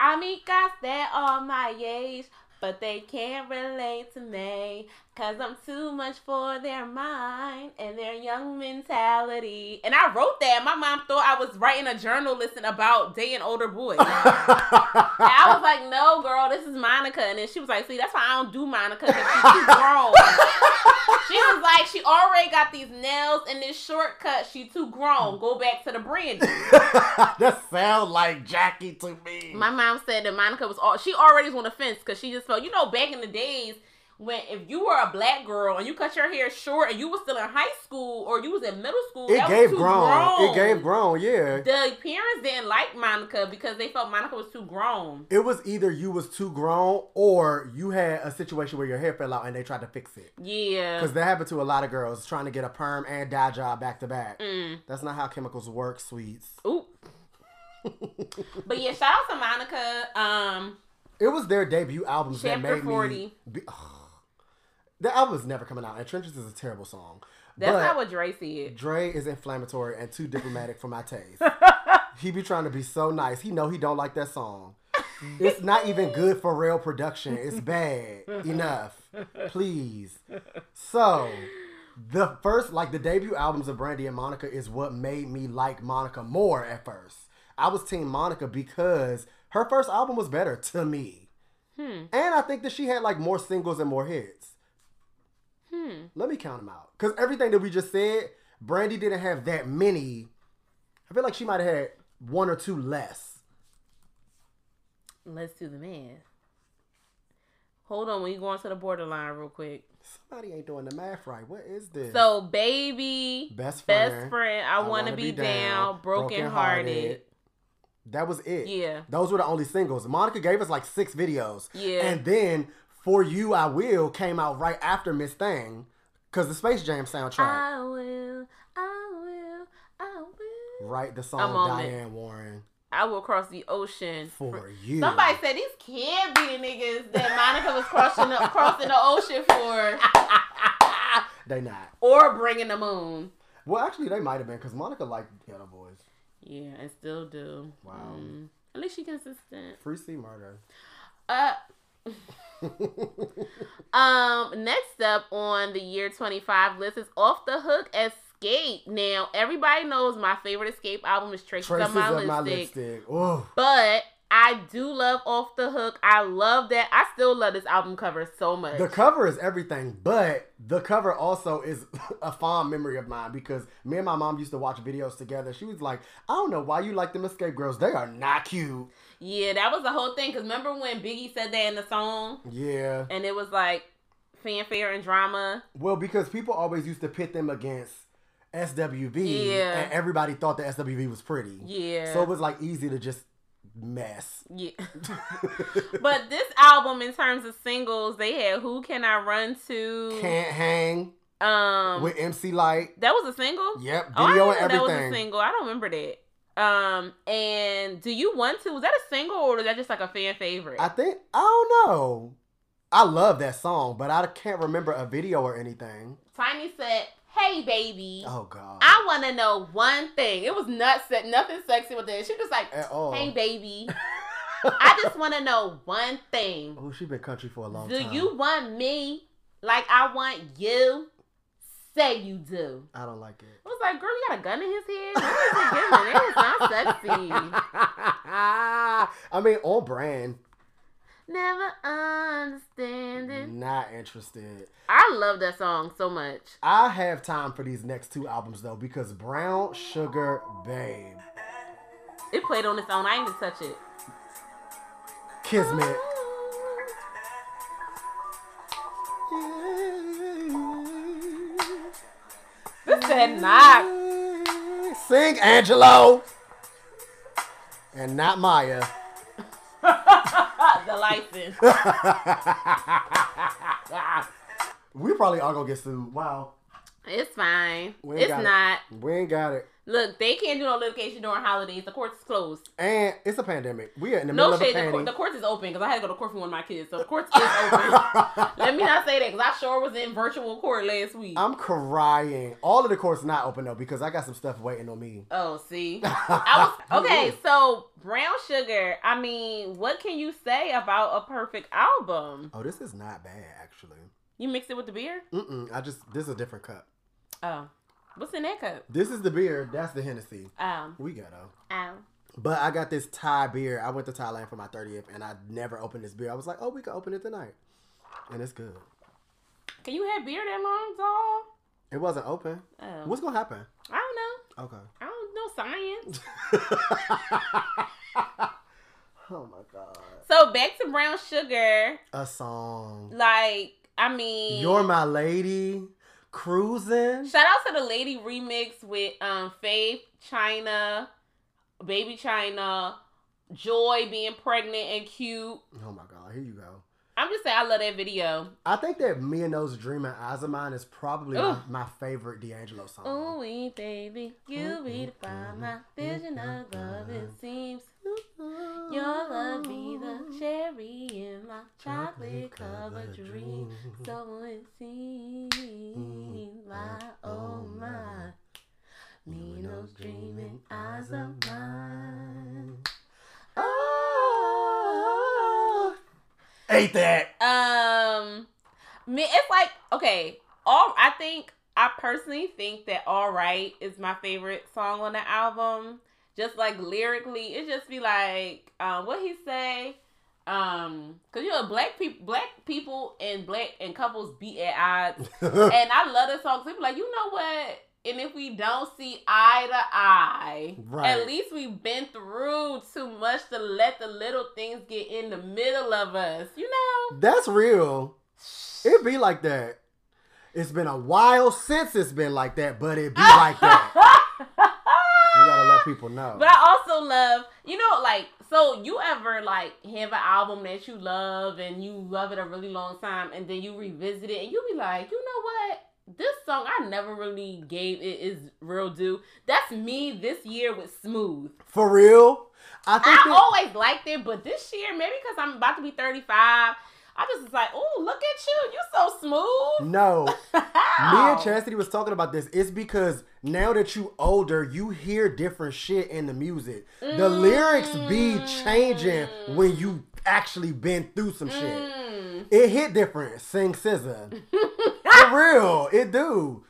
Speaker 6: Amigas that are all my age, but they can't relate to me. Cause I'm too much for their mind and their young mentality. And I wrote that. My mom thought I was writing a journal listing about dating older boys. And I was like, no, girl, this is Monica. And then she was like, see, that's why I don't do Monica because she's too grown. she was like, she already got these nails and this shortcut. She too grown. Go back to the brandy.
Speaker 5: that sounds like Jackie to me.
Speaker 6: My mom said that Monica was all, she already was on the fence because she just felt, you know, back in the days, when if you were a black girl and you cut your hair short and you was still in high school or you was in middle school,
Speaker 5: it
Speaker 6: that
Speaker 5: gave
Speaker 6: was too
Speaker 5: grown. It gave grown, yeah.
Speaker 6: The parents didn't like Monica because they felt Monica was too grown.
Speaker 5: It was either you was too grown or you had a situation where your hair fell out and they tried to fix it.
Speaker 6: Yeah.
Speaker 5: Because that happened to a lot of girls trying to get a perm and dye job back to back.
Speaker 6: Mm.
Speaker 5: That's not how chemicals work, sweets.
Speaker 6: Oop. but yeah, shout out to Monica. Um,
Speaker 5: It was their debut albums that made
Speaker 6: 40.
Speaker 5: me. Be, the album is never coming out, and Trenches is a terrible song.
Speaker 6: that's
Speaker 5: But
Speaker 6: not what Dre said.
Speaker 5: Dre is inflammatory and too diplomatic for my taste. he be trying to be so nice. He know he don't like that song. It's not even good for real production. It's bad. Enough. Please. So, the first, like the debut albums of Brandy and Monica is what made me like Monica more at first. I was Team Monica because her first album was better to me.
Speaker 6: Hmm.
Speaker 5: And I think that she had like more singles and more hits.
Speaker 6: Hmm.
Speaker 5: Let me count them out. Because everything that we just said, Brandy didn't have that many. I feel like she might have had one or two less.
Speaker 6: Let's do the math. Hold on, when you go on to the borderline real quick.
Speaker 5: Somebody ain't doing the math right. What is this?
Speaker 6: So, baby,
Speaker 5: best friend.
Speaker 6: best friend, I, want to be, down, broken hearted.
Speaker 5: That was it.
Speaker 6: Yeah.
Speaker 5: Those were the only singles. Monica gave us like six videos.
Speaker 6: Yeah.
Speaker 5: And then For You I Will came out right after Miss Thing. Because the Space Jam soundtrack.
Speaker 6: I will, I will, I will.
Speaker 5: right, the
Speaker 6: A
Speaker 5: song
Speaker 6: moment.
Speaker 5: Diane Warren.
Speaker 6: I will cross the ocean
Speaker 5: For you.
Speaker 6: Somebody said these can't be the niggas that Monica was crossing the, crossing the ocean for,
Speaker 5: They not.
Speaker 6: or bringing the moon.
Speaker 5: Well, actually, they might have been because Monica liked Ghetto Boys.
Speaker 6: Yeah, and still do.
Speaker 5: Wow.
Speaker 6: Mm. At least she consistent.
Speaker 5: Free C murder.
Speaker 6: Uh, um, next up on the year 25 list is Off the Hook Xscape. Now, everybody knows my favorite Xscape album is Traces,
Speaker 5: Traces
Speaker 6: of My
Speaker 5: of my
Speaker 6: Lipstick.
Speaker 5: lipstick. Oh,
Speaker 6: But I do love Off the Hook. I love that. I still love this album cover so much.
Speaker 5: the cover is everything, but the cover also is a fond memory of mine because me and my mom used to watch videos together. She was like, "I don't know why you like them Xscape girls. They are not cute."
Speaker 6: Yeah, that was the whole thing. Because remember when Biggie said that in the song?
Speaker 5: Yeah.
Speaker 6: And it was like fanfare and drama.
Speaker 5: Well, because people always used to pit them against SWV,
Speaker 6: Yeah.
Speaker 5: and everybody thought that SWV was pretty.
Speaker 6: Yeah.
Speaker 5: So it was like easy to just mess.
Speaker 6: Yeah. but this album, in terms of singles, they had "Who Can I Run To."
Speaker 5: Can't hang
Speaker 6: um,
Speaker 5: with MC Lyte.
Speaker 6: that was a single.
Speaker 5: Yep,
Speaker 6: Oh, I
Speaker 5: video
Speaker 6: didn't
Speaker 5: and
Speaker 6: know that was a single. I don't remember that. Um, and do you want to? Was that a single or was that just like a fan favorite?
Speaker 5: I think I don't know. I love that song, but I can't remember a video or anything.
Speaker 6: Tiny said, "Hey, baby."
Speaker 5: Oh God.
Speaker 6: I want to know one thing. It was not se- nothing sexy with it. She was like,
Speaker 5: At all.
Speaker 6: "Hey, baby." I just want to know one thing.
Speaker 5: Oh, she been country for a long
Speaker 6: Do
Speaker 5: time.
Speaker 6: you want me like I want you? Say you do.
Speaker 5: I don't like it.
Speaker 6: I was like, girl, you got a gun in his head? What is it giving? It is not sexy.
Speaker 5: I mean, on brand.
Speaker 6: Never understanding.
Speaker 5: Not interested.
Speaker 6: I love that song so much.
Speaker 5: I have time for these next two albums though because Brown Sugar Babe.
Speaker 6: It played on its own. I ain't even touch it.
Speaker 5: Kismet.
Speaker 6: This said knock.
Speaker 5: Sing Angelo. And not Maya.
Speaker 6: The license.
Speaker 5: We probably all gonna get sued. Wow.
Speaker 6: It's fine. It's
Speaker 5: got it.
Speaker 6: not.
Speaker 5: We ain't got it.
Speaker 6: Look, they can't do no litigation during holidays. The court's closed.
Speaker 5: And it's a pandemic. We are in the
Speaker 6: No
Speaker 5: middle
Speaker 6: shade.
Speaker 5: of a
Speaker 6: The, court,
Speaker 5: pandemic.
Speaker 6: the court is open because I had to go to court for one of my kids. So the court is open. Let me not say that because I sure was in virtual court last week.
Speaker 5: I'm crying. All of the courts not open though because I got some stuff waiting on me.
Speaker 6: oh, see. I was okay. So brown sugar. I mean, what can you say about a perfect album?
Speaker 5: Oh, this is not bad actually.
Speaker 6: You mix it with the beer.
Speaker 5: Mm-mm. I just this is a different cup.
Speaker 6: Oh, what's in that cup?
Speaker 5: This is the beer. That's the Hennessy.
Speaker 6: Um,
Speaker 5: We got though.
Speaker 6: ow.
Speaker 5: But I got this Thai beer. I went to Thailand for my 30th and I never opened this beer. I was like, oh, we can open it tonight. And it's good.
Speaker 6: Can you have beer that long, doll?
Speaker 5: It wasn't open.
Speaker 6: Oh,
Speaker 5: What's going to happen?
Speaker 6: I don't know.
Speaker 5: Okay.
Speaker 6: I don't know science.
Speaker 5: oh my God.
Speaker 6: So back to brown sugar.
Speaker 5: A song.
Speaker 6: Like, I mean,
Speaker 5: You're my lady. Cruising.
Speaker 6: shout out to the lady remix with um Faith, China, Baby China, Joy being pregnant and cute.
Speaker 5: Oh my God. Here you go.
Speaker 6: I'm just saying, I love that video.
Speaker 5: I think that Me and Those Dreaming Eyes of Mine is probably my, my favorite D'Angelo song.
Speaker 6: Ooh, wee, baby, you mm-hmm. redefine my mm-hmm. vision of mm-hmm. love. It seems. Your love be the cherry in my chocolate covered dream. So it seems like, oh, oh my, me and those dreaming eyes of mine.
Speaker 5: Oh, oh. Ain't that?
Speaker 6: Um, me, it's like okay. All I think I personally think that "All Right" is my favorite song on the album. Just like lyrically, it just be like, um, what he say? Um, cause you know, black people, black people and black and couples be at odds, and I love this song. People like, you know what? And if we don't see eye to eye,
Speaker 5: Right.
Speaker 6: at least we've been through too much to let the little things get in the middle of us. You know.
Speaker 5: That's real. It be like that. It's been a while since it's been like that, but it be like that. You gotta let people know.
Speaker 6: But I also love, you know, like, so you ever like have an album that you love and you love it a really long time and then you revisit it and you be like, you know what? This song I never really gave it is real due. That's me this year with Smooth.
Speaker 5: For real, I think
Speaker 6: I
Speaker 5: that,
Speaker 6: always liked it, but this year, maybe because I'm about to be 35, I just was like, oh, look at you. You're so smooth.
Speaker 5: no. Me and Chastity was talking about this. It's because now that you older, you hear different shit in the music. The lyrics be changing when you actually been through some shit.
Speaker 6: Mm.
Speaker 5: It hit different. Sing scissor. For real, it do.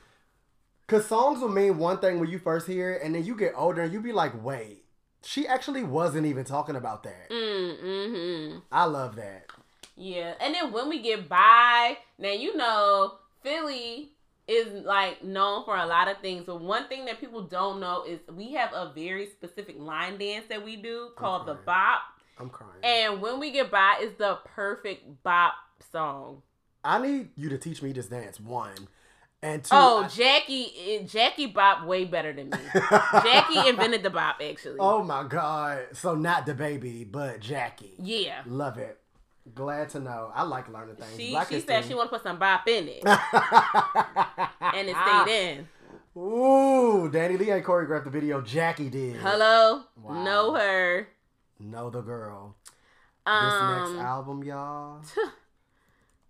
Speaker 5: Cause songs will mean one thing when you first hear it, and then you get older and you be like, wait, she actually wasn't even talking about that.
Speaker 6: Mm, mm-hmm.
Speaker 5: I love that.
Speaker 6: Yeah, and then when we get by, now you know Philly is like known for a lot of things, but one thing that people don't know is we have a very specific line dance that we do called the bop,
Speaker 5: I'm crying.
Speaker 6: and when we get by is the perfect bop song.
Speaker 5: I need you to teach me this dance. One and two.
Speaker 6: Oh,
Speaker 5: I-
Speaker 6: Jackie, eh, Jackie bop way better than me. Jackie invented the bop actually.
Speaker 5: oh my god. So not the baby, but Jackie.
Speaker 6: yeah.
Speaker 5: Love it. Glad to know. I like learning things.
Speaker 6: She
Speaker 5: Black
Speaker 6: she said she want to put some bop in it, and it stayed in.
Speaker 5: Ooh, Danny Lee ain't choreographed the video. Jackie did.
Speaker 6: Hello,
Speaker 5: Wow.
Speaker 6: know her.
Speaker 5: Know the girl.
Speaker 6: Um,
Speaker 5: This next album, y'all.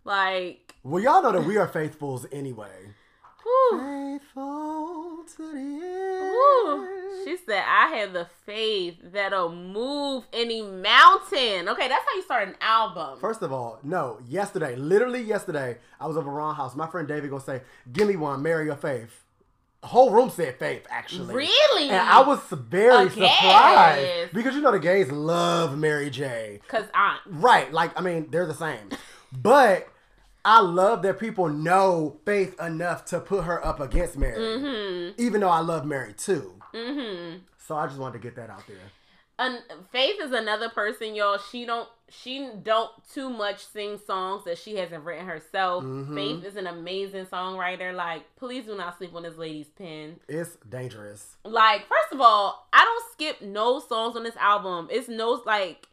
Speaker 6: like,
Speaker 5: Well, y'all know that we are faithfuls anyway.
Speaker 6: whew,
Speaker 5: Faithful to the end.
Speaker 6: She said, "I have the faith that'll move any mountain." Okay, that's how you start an album.
Speaker 5: First of all, no. Yesterday, literally yesterday, I was over Ron House. My friend David gonna say, "Give me one, marry your faith." The whole room said faith, actually.
Speaker 6: really?
Speaker 5: And I was very
Speaker 6: A gas.
Speaker 5: surprised because you know the gays love Mary J.
Speaker 6: Cause I
Speaker 5: Right. Like, I mean, they're the same. But I love that people know Faith enough to put her up against Mary.
Speaker 6: Mm-hmm.
Speaker 5: Even though I love Mary too.
Speaker 6: mm-hmm.
Speaker 5: So I just wanted to get that out there.
Speaker 6: An, Faith is another person, y'all. She don't she don't too much sing songs that she hasn't written herself.
Speaker 5: Mhm.
Speaker 6: Faith is an amazing songwriter. Like, please do not sleep on this lady's pen.
Speaker 5: It's dangerous.
Speaker 6: Like, first of all, I don't skip no songs on this album. It's no like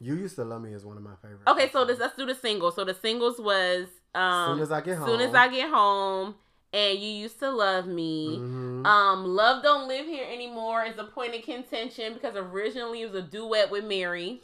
Speaker 5: You used to love me is one of my favorites.
Speaker 6: okay. So this let's do the singles. So the singles was um
Speaker 5: soon as I get home.
Speaker 6: soon as I get home, and you used to love me.
Speaker 5: Mhm.
Speaker 6: Um, Love Don't Live Here Anymore is a point of contention because originally it was a duet with Mary.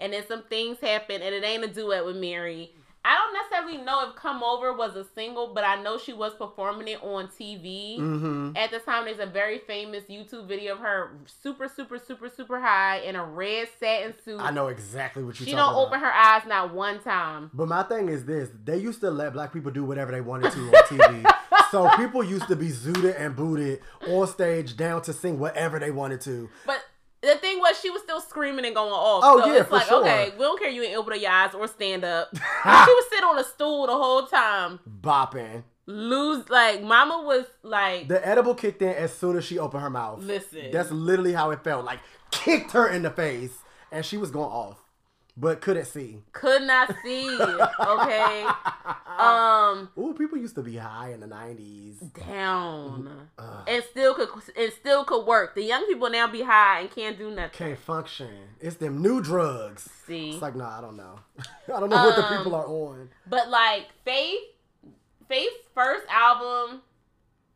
Speaker 6: And then some things happened and it ain't a duet with Mary. I don't necessarily know if Come Over was a single, but I know she was performing it on TV.
Speaker 5: Mhm.
Speaker 6: At the time, there's a very famous YouTube video of her super, super, super, super high in a red satin suit.
Speaker 5: I know exactly what you're
Speaker 6: She don't
Speaker 5: about.
Speaker 6: open her eyes not one time.
Speaker 5: But my thing is this: they used to let black people do whatever they wanted to on TV. so people used to be zooted and booted on stage down to sing whatever they wanted to.
Speaker 6: But the thing was, she was still screaming and going off.
Speaker 5: Oh,
Speaker 6: so
Speaker 5: yeah,
Speaker 6: it's
Speaker 5: for
Speaker 6: like,
Speaker 5: sure.
Speaker 6: okay, we don't care you ain't open your eyes or stand up. She would sit on a stool the whole time.
Speaker 5: Bopping.
Speaker 6: Lose, like, mama was like,
Speaker 5: The edible kicked in as soon as she opened her mouth.
Speaker 6: listen.
Speaker 5: That's literally how it felt. Like kicked her in the face, and she was going off, but couldn't see.
Speaker 6: could not see. Okay. Um,
Speaker 5: Ooh, people used to be high in the nineties.
Speaker 6: down.
Speaker 5: Ugh.
Speaker 6: And still could, and still could work. The young people now be high and can't do nothing.
Speaker 5: Can't function. It's them new drugs.
Speaker 6: See.
Speaker 5: It's like, nah, I don't know. I don't know what the
Speaker 6: Um,
Speaker 5: people are on.
Speaker 6: But like Faith, Faith's first album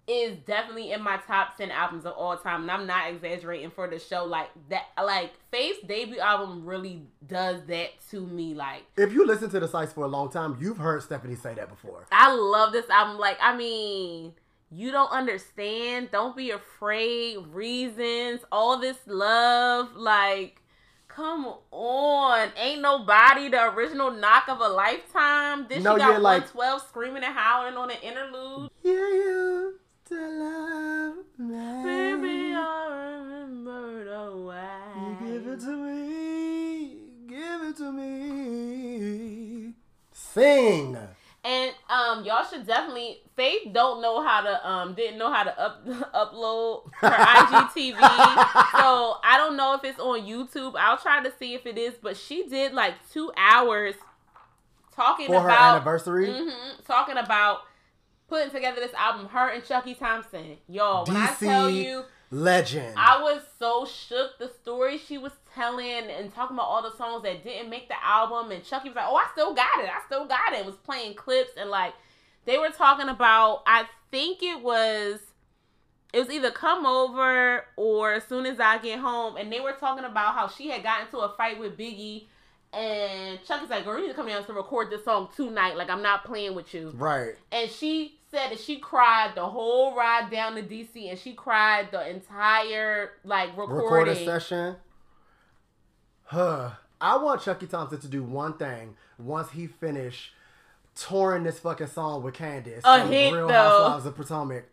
Speaker 6: is definitely in my top ten albums of all time, and I'm not exaggerating for the show. Like that, like Faith's debut album really does that to me. Like
Speaker 5: If you listen to the Psyce for a long time, you've heard Stephanie say that before.
Speaker 6: I love this album. Like I mean. You don't understand. Don't be afraid. Reasons. All this love. Like, come on. Ain't nobody the original knock of a lifetime. This
Speaker 5: No,
Speaker 6: she got
Speaker 5: yeah, like-
Speaker 6: 112 screaming and howling on an interlude.
Speaker 5: Yeah, you love me.
Speaker 6: Baby, I remember the way.
Speaker 5: You give it to me. Give it to me. Sing.
Speaker 6: And um, y'all should definitely. Faith don't know how to um didn't know how to up upload her IGTV, so I don't know if it's on YouTube. I'll try to see if it is, but she did like two hours talking
Speaker 5: For her
Speaker 6: about
Speaker 5: anniversary.
Speaker 6: Mhm, talking about putting together this album. Her and Chucky Thompson, y'all. When I tell you.
Speaker 5: Legend.
Speaker 6: I was so shook. The story she was telling and talking about all the songs that didn't make the album, and Chucky was like, "Oh, I still got it. I still got it." Was playing clips and like they were talking about. I think it was. It was either come over or as soon as I get home, and they were talking about how she had gotten into a fight with Biggie, and Chucky's like, "Girl, you need to come down to record this song tonight. Like, I'm not playing with you."
Speaker 5: right.
Speaker 6: And she said that she cried the whole ride down to DC and she cried the entire like recording.
Speaker 5: Session. Huh. I want Chucky Thompson to do one thing once he finish touring this fucking song with Candace.
Speaker 6: A hit,
Speaker 5: Real
Speaker 6: though.
Speaker 5: Housewives of Potomac.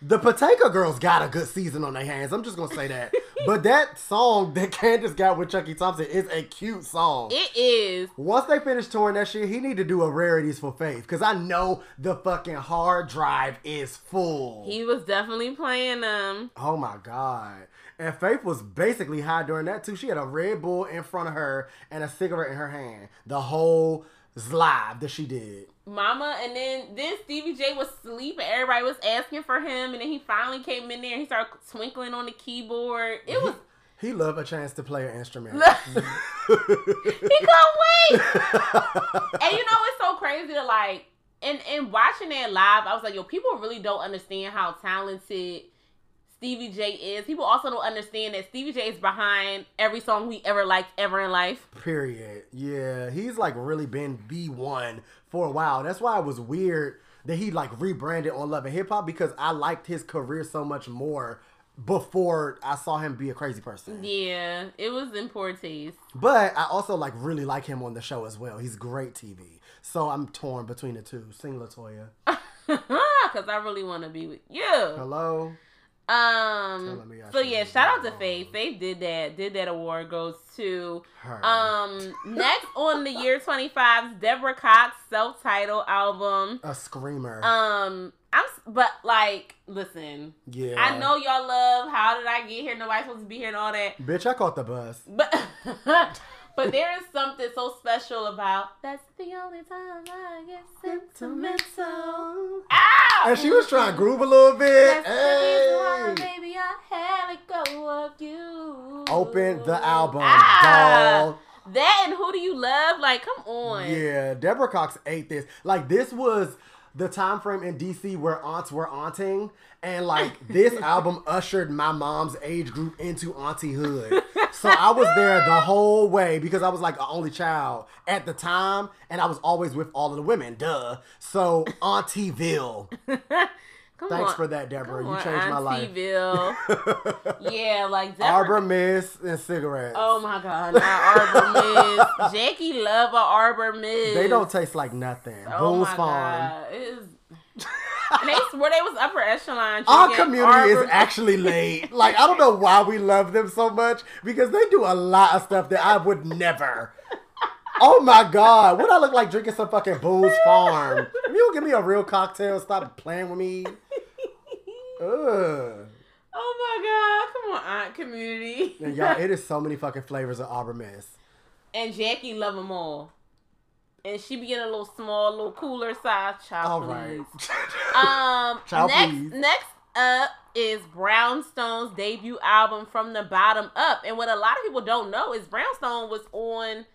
Speaker 5: The Potomac Girls got a good season on their hands. I'm just gonna say that. but that song that Candace got with Chucky Thompson is a cute song.
Speaker 6: It is.
Speaker 5: Once they finish touring that shit, he need to do a rarities for Faith because I know the fucking hard drive is full.
Speaker 6: He was definitely playing them.
Speaker 5: Oh my god. And Faith was basically high during that too. She had a Red Bull in front of her and a cigarette in her hand. The whole live that she did.
Speaker 6: Mama, and then then Stevie J was sleeping. everybody was asking for him, and then he finally came in there and he started twinkling on the keyboard. It was
Speaker 5: He loved a chance to play an instrument.
Speaker 6: he couldn't wait. and you know it's so crazy to like and and watching that live, I was like, yo, people really don't understand how talented Stevie J is. People also don't understand that Stevie J is behind every song we ever liked ever in life.
Speaker 5: Period. Yeah, he's like really been B1 for a while. That's why it was weird that he like rebranded on Love and Hip Hop because I liked his career so much more before I saw him be a crazy person.
Speaker 6: Yeah, it was in poor taste.
Speaker 5: But I also like really like him on the show as well. He's great TV. So I'm torn between the two. Sing Latoya.
Speaker 6: Cause I really want to be with you.
Speaker 5: Hello.
Speaker 6: Um.
Speaker 5: Telling me I
Speaker 6: So yeah, shout out to. Faith. Faith did that. Did that award goes to
Speaker 5: Her.
Speaker 6: um next on the year 25's Deborah Cox self-titled album.
Speaker 5: a screamer.
Speaker 6: Um, I'm, but like, listen,
Speaker 5: Yeah.
Speaker 6: I know y'all love how did I get here? Nobody's supposed to be here and all that.
Speaker 5: Bitch, I caught the bus.
Speaker 6: But but there is something so special about that's the only time I get sentimental. Ah!
Speaker 5: And she was trying to groove a little bit.
Speaker 6: That's the reason why, baby, I had to go of you.
Speaker 5: Open the album,
Speaker 6: Ah!
Speaker 5: dog.
Speaker 6: That and who do you love? Like, come on.
Speaker 5: Yeah, Deborah Cox ate this. Like this was the time frame in DC where aunts were aunting, and like this album ushered my mom's age group into auntie-hood. So I was there the whole way because I was like an only child at the time, and I was always with all of the women. Duh. So Auntieville.
Speaker 6: Come
Speaker 5: Thanks
Speaker 6: on.
Speaker 5: for that, Deborah.
Speaker 6: Come
Speaker 5: You
Speaker 6: on,
Speaker 5: changed my life.
Speaker 6: Auntieville. yeah, like Deborah.
Speaker 5: Arbor Mist and cigarettes.
Speaker 6: Oh my god, not Arbor Mist. Jackie love a Arbor Mist.
Speaker 5: They don't taste like nothing.
Speaker 6: Oh
Speaker 5: Boone's
Speaker 6: my
Speaker 5: Farm.
Speaker 6: god, it is. And they swear they was upper echelon.
Speaker 5: Our community
Speaker 6: Arbor-
Speaker 5: is actually late. Like I don't know why we love them so much because they do a lot of stuff that I would never. Oh my god, what I look like drinking some fucking Boone's Farm? If you don't give me a real cocktail, stop playing with me. Ugh.
Speaker 6: Oh my god, come on, Aunt Community.
Speaker 5: And y'all, it is so many fucking flavors of Arbor Mist.
Speaker 6: and Jackie love them all. And she be in a little small, little cooler size child.
Speaker 5: All right.
Speaker 6: Um,
Speaker 5: Child,
Speaker 6: next,
Speaker 5: please.
Speaker 6: next up is Brownstone's debut album from the bottom up. And what a lot of people don't know is Brownstone was on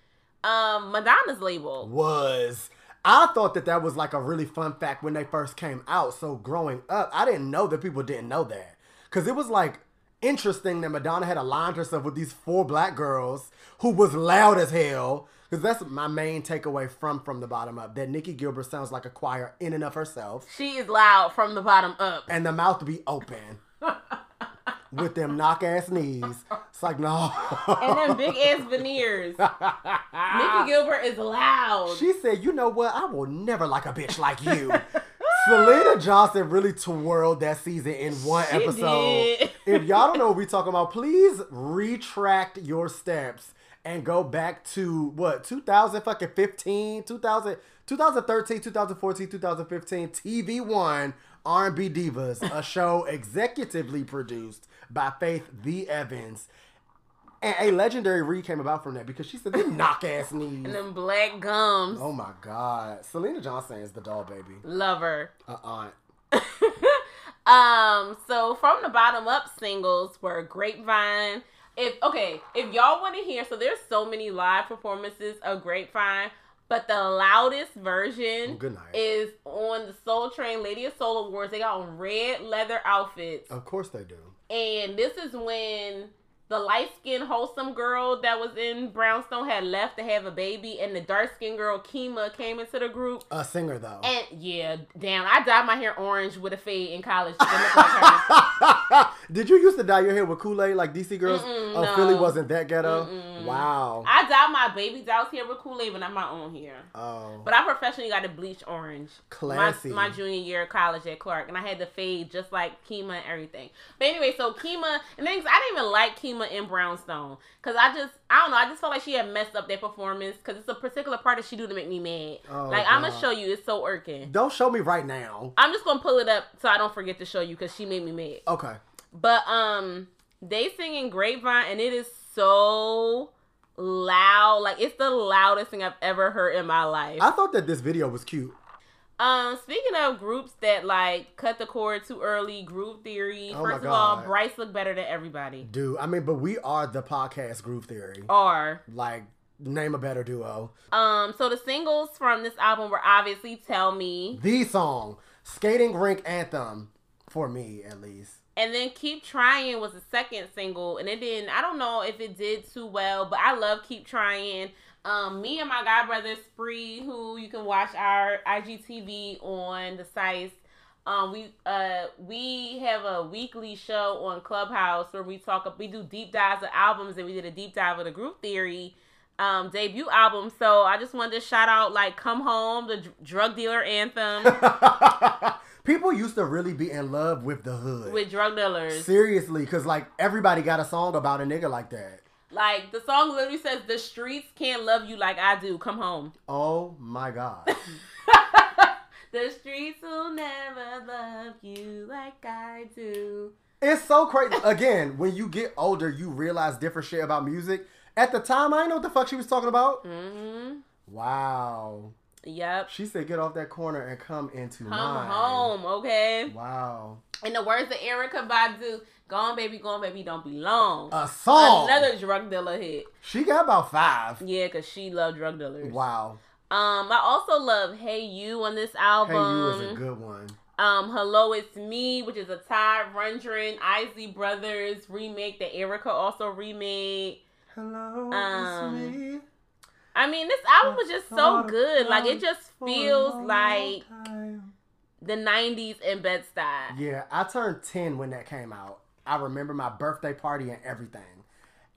Speaker 6: um Madonna's label.
Speaker 5: was. I thought that that was like a really fun fact when they first came out. So growing up, I didn't know that people didn't know that. Cause it was like interesting that Madonna had aligned herself with these four black girls who was loud as hell. Cause that's my main takeaway from from the bottom up. That Nicci Gilbert sounds like a choir in and of herself,
Speaker 6: She is loud from the bottom up.
Speaker 5: and the mouth to be open. With them knock ass knees. It's like no.
Speaker 6: And them big ass veneers. Nicci Gilbert is loud.
Speaker 5: She said, "You know what? I will never like a bitch like you." Syleena Johnson really twirled that season in one
Speaker 6: She
Speaker 5: episode.
Speaker 6: did.
Speaker 5: if y'all don't know what we talking about, please retract your steps and go back to what 2000 fucking 15, 2000, 2013, 2014, 2015 TV One R&B Divas, a show executively produced by Faith The Evans. And a legendary read came about from that because she said they knock ass knees.
Speaker 6: and them black gums.
Speaker 5: Oh my God, Syleena Johnson is the doll baby,
Speaker 6: Love her.
Speaker 5: a aunt.
Speaker 6: Um, so from the bottom up singles were Grapevine. If okay, if y'all want to hear, so there's so many live performances of Grapevine, but the loudest version
Speaker 5: Oh,
Speaker 6: is on the Soul Train Lady of Soul Awards. They got on red leather outfits,
Speaker 5: Of course they do.
Speaker 6: and this is when the light skinned wholesome girl that was in Brownstone had left to have a baby, and the dark skinned girl Kina came into the group.
Speaker 5: A singer though.
Speaker 6: And yeah, damn, I dyed my hair orange with a fade in college like.
Speaker 5: Did you used to dye your hair with Kool Aid like DC girls?
Speaker 6: Mm-mm,
Speaker 5: oh,
Speaker 6: no.
Speaker 5: Philly wasn't that ghetto.
Speaker 6: Mm-mm.
Speaker 5: Wow.
Speaker 6: I dyed my baby doll's hair with Kool Aid, but not my own hair.
Speaker 5: oh,
Speaker 6: But I professionally got a bleach orange.
Speaker 5: Classy.
Speaker 6: My, my junior year of college at Clark, and I had the fade just like Kina and everything. But anyway, so Kina and things I didn't even like Kina in Brownstone because I just I don't know I just felt like she had messed up that performance because it's a particular part that she do to make me mad.
Speaker 5: Oh,
Speaker 6: like I'm gonna show you, it's so irking.
Speaker 5: don't show me right now.
Speaker 6: I'm just gonna pull it up so I don't forget to show you because she made me mad.
Speaker 5: Okay.
Speaker 6: But um, they singing Grapevine, and it is so loud. Like it's the loudest thing I've ever heard in my life.
Speaker 5: I thought that this video was cute.
Speaker 6: Um, speaking of groups that like cut the cord too early, Groove Theory.
Speaker 5: Oh
Speaker 6: first of all, Bryce looked better than everybody.
Speaker 5: Dude, I mean, but we are the podcast Groove Theory.
Speaker 6: Or
Speaker 5: Like, name a better duo.
Speaker 6: um, so the singles from this album were obviously "Tell Me"
Speaker 5: The song, Skating Rink Anthem, for me at least.
Speaker 6: and then "Keep Trying" was the second single, and it didn't. I don't know if it did too well, but I love "Keep Trying." Um, me and my god brother Spree, who you can watch our IGTV on the Psyce. Um, we uh we have a weekly show on Clubhouse where we talk. We do deep dives of albums, and we did a deep dive of the Groove Theory um debut album. So I just wanted to shout out like "Come Home," the dr- drug dealer anthem
Speaker 5: People used to really be in love with the hood.
Speaker 6: with drug dealers.
Speaker 5: Seriously, because like everybody got a song about a nigga like that.
Speaker 6: Like the song literally says, "The streets can't love you like I do. Come home."
Speaker 5: Oh my god.
Speaker 6: The streets will never love you like I do.
Speaker 5: It's so crazy. Again, when you get older, you realize different shit about music. At the time, I didn't know what the fuck she was talking about.
Speaker 6: Mm-hmm.
Speaker 5: Wow.
Speaker 6: Yep.
Speaker 5: She said, "Get off that corner and come into
Speaker 6: Come
Speaker 5: mine."
Speaker 6: home, okay?
Speaker 5: Wow.
Speaker 6: In the words of Erykah Badu, "Go on, baby, go on, baby, don't be long."
Speaker 5: A song.
Speaker 6: Another drug dealer hit.
Speaker 5: She got about five.
Speaker 6: Yeah, cause she loved drug dealers.
Speaker 5: Wow.
Speaker 6: Um, I also love "Hey You" on this album.
Speaker 5: Hey, you is a good one.
Speaker 6: Um, "Hello, It's Me," which is a Todd Rundgren, Isley Brothers remake that Erica also remade.
Speaker 5: Hello,
Speaker 6: Um,
Speaker 5: it's me.
Speaker 6: I mean, this album was just so good. Like it just feels like the '90s in Bed Stuy.
Speaker 5: Yeah, I turned 10 when that came out. I remember my birthday party and everything.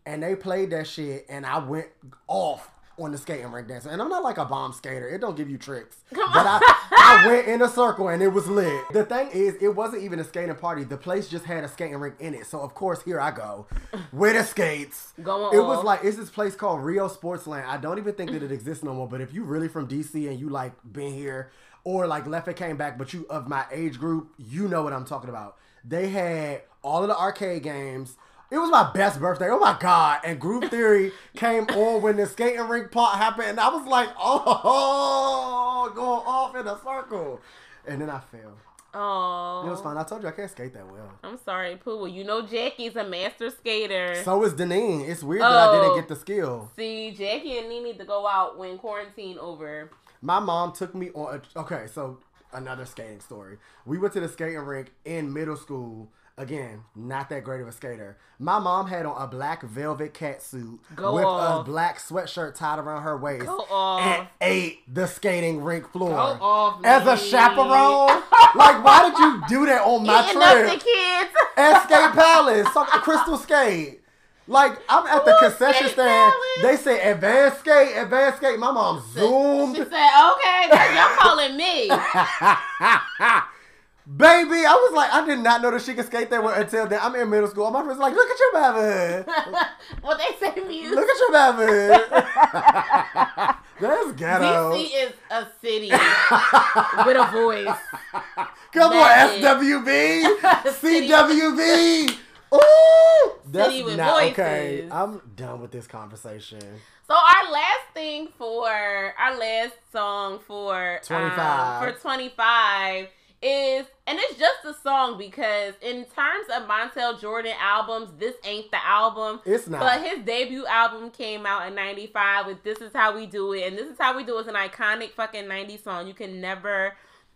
Speaker 5: And they played that shit, and I went off on the skating rink dancing. And I'm not like a bomb skater, it don't give you tricks.
Speaker 6: Come
Speaker 5: But
Speaker 6: on.
Speaker 5: I, I went in a circle and it was lit. The thing is, it wasn't even a skating party. The place just had a skating rink in it. So, of course, here I go with the skates.
Speaker 6: Going
Speaker 5: It was like, it's this place called Rio Sportsland. I don't even think that it exists no more. But if you really from DC and you like been here or like left and came back, but you of my age group, you know what I'm talking about. They had all of the arcade games. It was my best birthday. Oh my god! And Groove Theory came on when the skating rink part happened, and I was like, oh, going off in a circle. And then I fell.
Speaker 6: Oh,
Speaker 5: It was fine. I told you I can't skate that well.
Speaker 6: I'm sorry, Pooh. Well, you know Jackie's a master skater.
Speaker 5: So is Deneen. It's weird that I
Speaker 6: Oh.
Speaker 5: didn't get the skill.
Speaker 6: See, Jackie and Nee need to go out when quarantine over.
Speaker 5: My mom took me on. A, okay, so another skating story. We went to the skating rink in middle school. Again, not that great of a skater. My mom had on a black velvet cat suit
Speaker 6: Go
Speaker 5: with
Speaker 6: off.
Speaker 5: a black sweatshirt tied around her waist
Speaker 6: Go off.
Speaker 5: and ate the skating rink floor
Speaker 6: Go off,
Speaker 5: as a chaperone. like, why did you do that on my
Speaker 6: Eating up the
Speaker 5: trip
Speaker 6: kids.
Speaker 5: at Skate Palace, so- Crystal Skate? Like I'm at the
Speaker 6: Ooh,
Speaker 5: concession stand. They say advanced skate, advanced skate. My mom zoomed
Speaker 6: She said, "Okay, you're calling me."
Speaker 5: Baby, I was like, I did not know that she could skate that way until then. I'm in middle school. My friends like, look at your baby.
Speaker 6: what they say, muse.
Speaker 5: Look at your baby. That's ghetto.
Speaker 6: DC is a city with a voice.
Speaker 5: Come
Speaker 6: That
Speaker 5: on,
Speaker 6: City-
Speaker 5: CWV. Ooh, that's
Speaker 6: City with
Speaker 5: not okay. I'm done with this conversation.
Speaker 6: So our last thing for our last song for
Speaker 5: 25.
Speaker 6: um, for 25 is and it's just a song because in terms of Montel Jordan albums, this ain't the album.
Speaker 5: It's not.
Speaker 6: But his debut album came out in 95 with This Is How We Do It. And This Is How We Do It is an iconic fucking 90s song. You can never,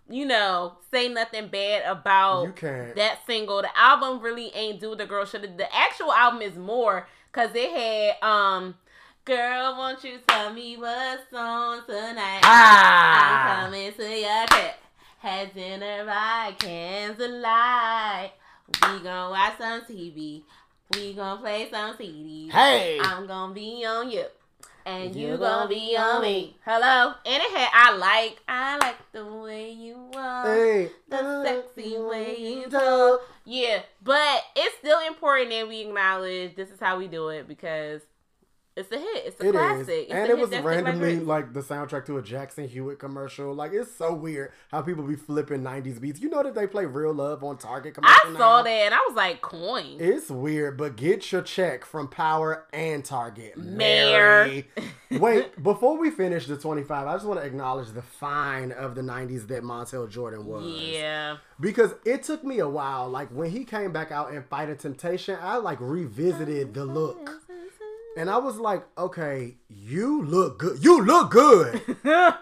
Speaker 6: you know, say nothing bad about
Speaker 5: You can't.
Speaker 6: that single. The album really ain't do what the girl should. The actual album is more because it had, um, Girl, won't you tell me what's on tonight?
Speaker 5: Ah.
Speaker 6: I'm coming to your crib. Had dinner by candlelight. We gon' watch some TV. We gon' play some CDs.
Speaker 5: Hey.
Speaker 6: I'm gonna be on you. And you
Speaker 5: You
Speaker 6: gonna
Speaker 5: gonna
Speaker 6: be on me. Hello? And it had I like, I like the way you are.
Speaker 5: Hey.
Speaker 6: The sexy way you talk. Yeah, but it's still important that we acknowledge this is how we do it because it's a hit. It's a
Speaker 5: It is,
Speaker 6: classic. It's
Speaker 5: and it was randomly like the soundtrack to a Jackson Hewitt commercial. Like it's so weird how people be flipping '90s beats. You know that they play "Real Love" on Target commercial.
Speaker 6: I saw that and I was like, coin.
Speaker 5: It's weird, but get your check from Power and Target. Mary. Wait, before we finish the 25, I just want to acknowledge the fine of the 90s that Montel Jordan was.
Speaker 6: Yeah.
Speaker 5: Because it took me a while. Like when he came back out in Fighting Temptation, I like revisited the look. And I was like, okay, you look good. You look good.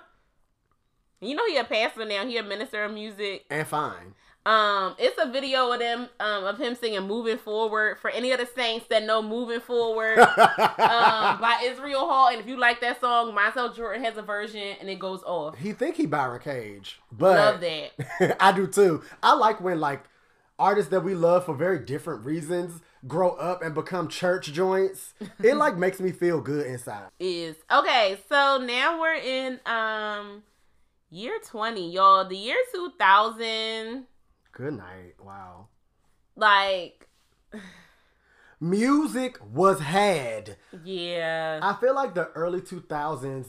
Speaker 6: You know he a pastor now. He a minister of music.
Speaker 5: and fine.
Speaker 6: Um, it's a video of them um of him singing "Moving Forward" for any of the saints that know "Moving Forward" um, by Israel Hall. And if you like that song, Montel Jordan has a version and it goes off.
Speaker 5: He think he Byron Cage, but
Speaker 6: Love that.
Speaker 5: I do too. I like when like artists that we love for very different reasons grow up and become church joints. It like makes me feel good inside.
Speaker 6: Is okay. So now we're in um year twenty, y'all. The year two thousand,
Speaker 5: Good night. Wow.
Speaker 6: like
Speaker 5: Music was had.
Speaker 6: yeah.
Speaker 5: I feel like the early 2000s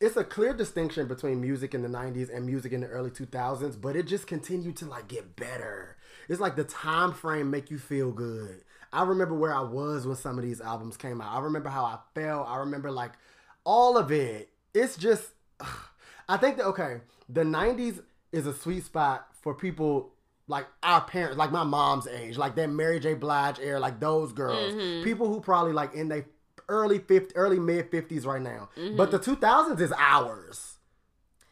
Speaker 5: it's a clear distinction between music in the 90s and music in the early 2000s but it just continued to like get better it's like the time frame make you feel good i remember where i was when some of these albums came out. I remember how i felt. I remember like all of it. It's just i think that okay the 90s is a sweet spot for people like our parents like my mom's age like that mary j. Blige era like those girls. Mm-hmm. People who probably like in their early 50 early mid 50s right now. But mm-hmm. the 2000s is ours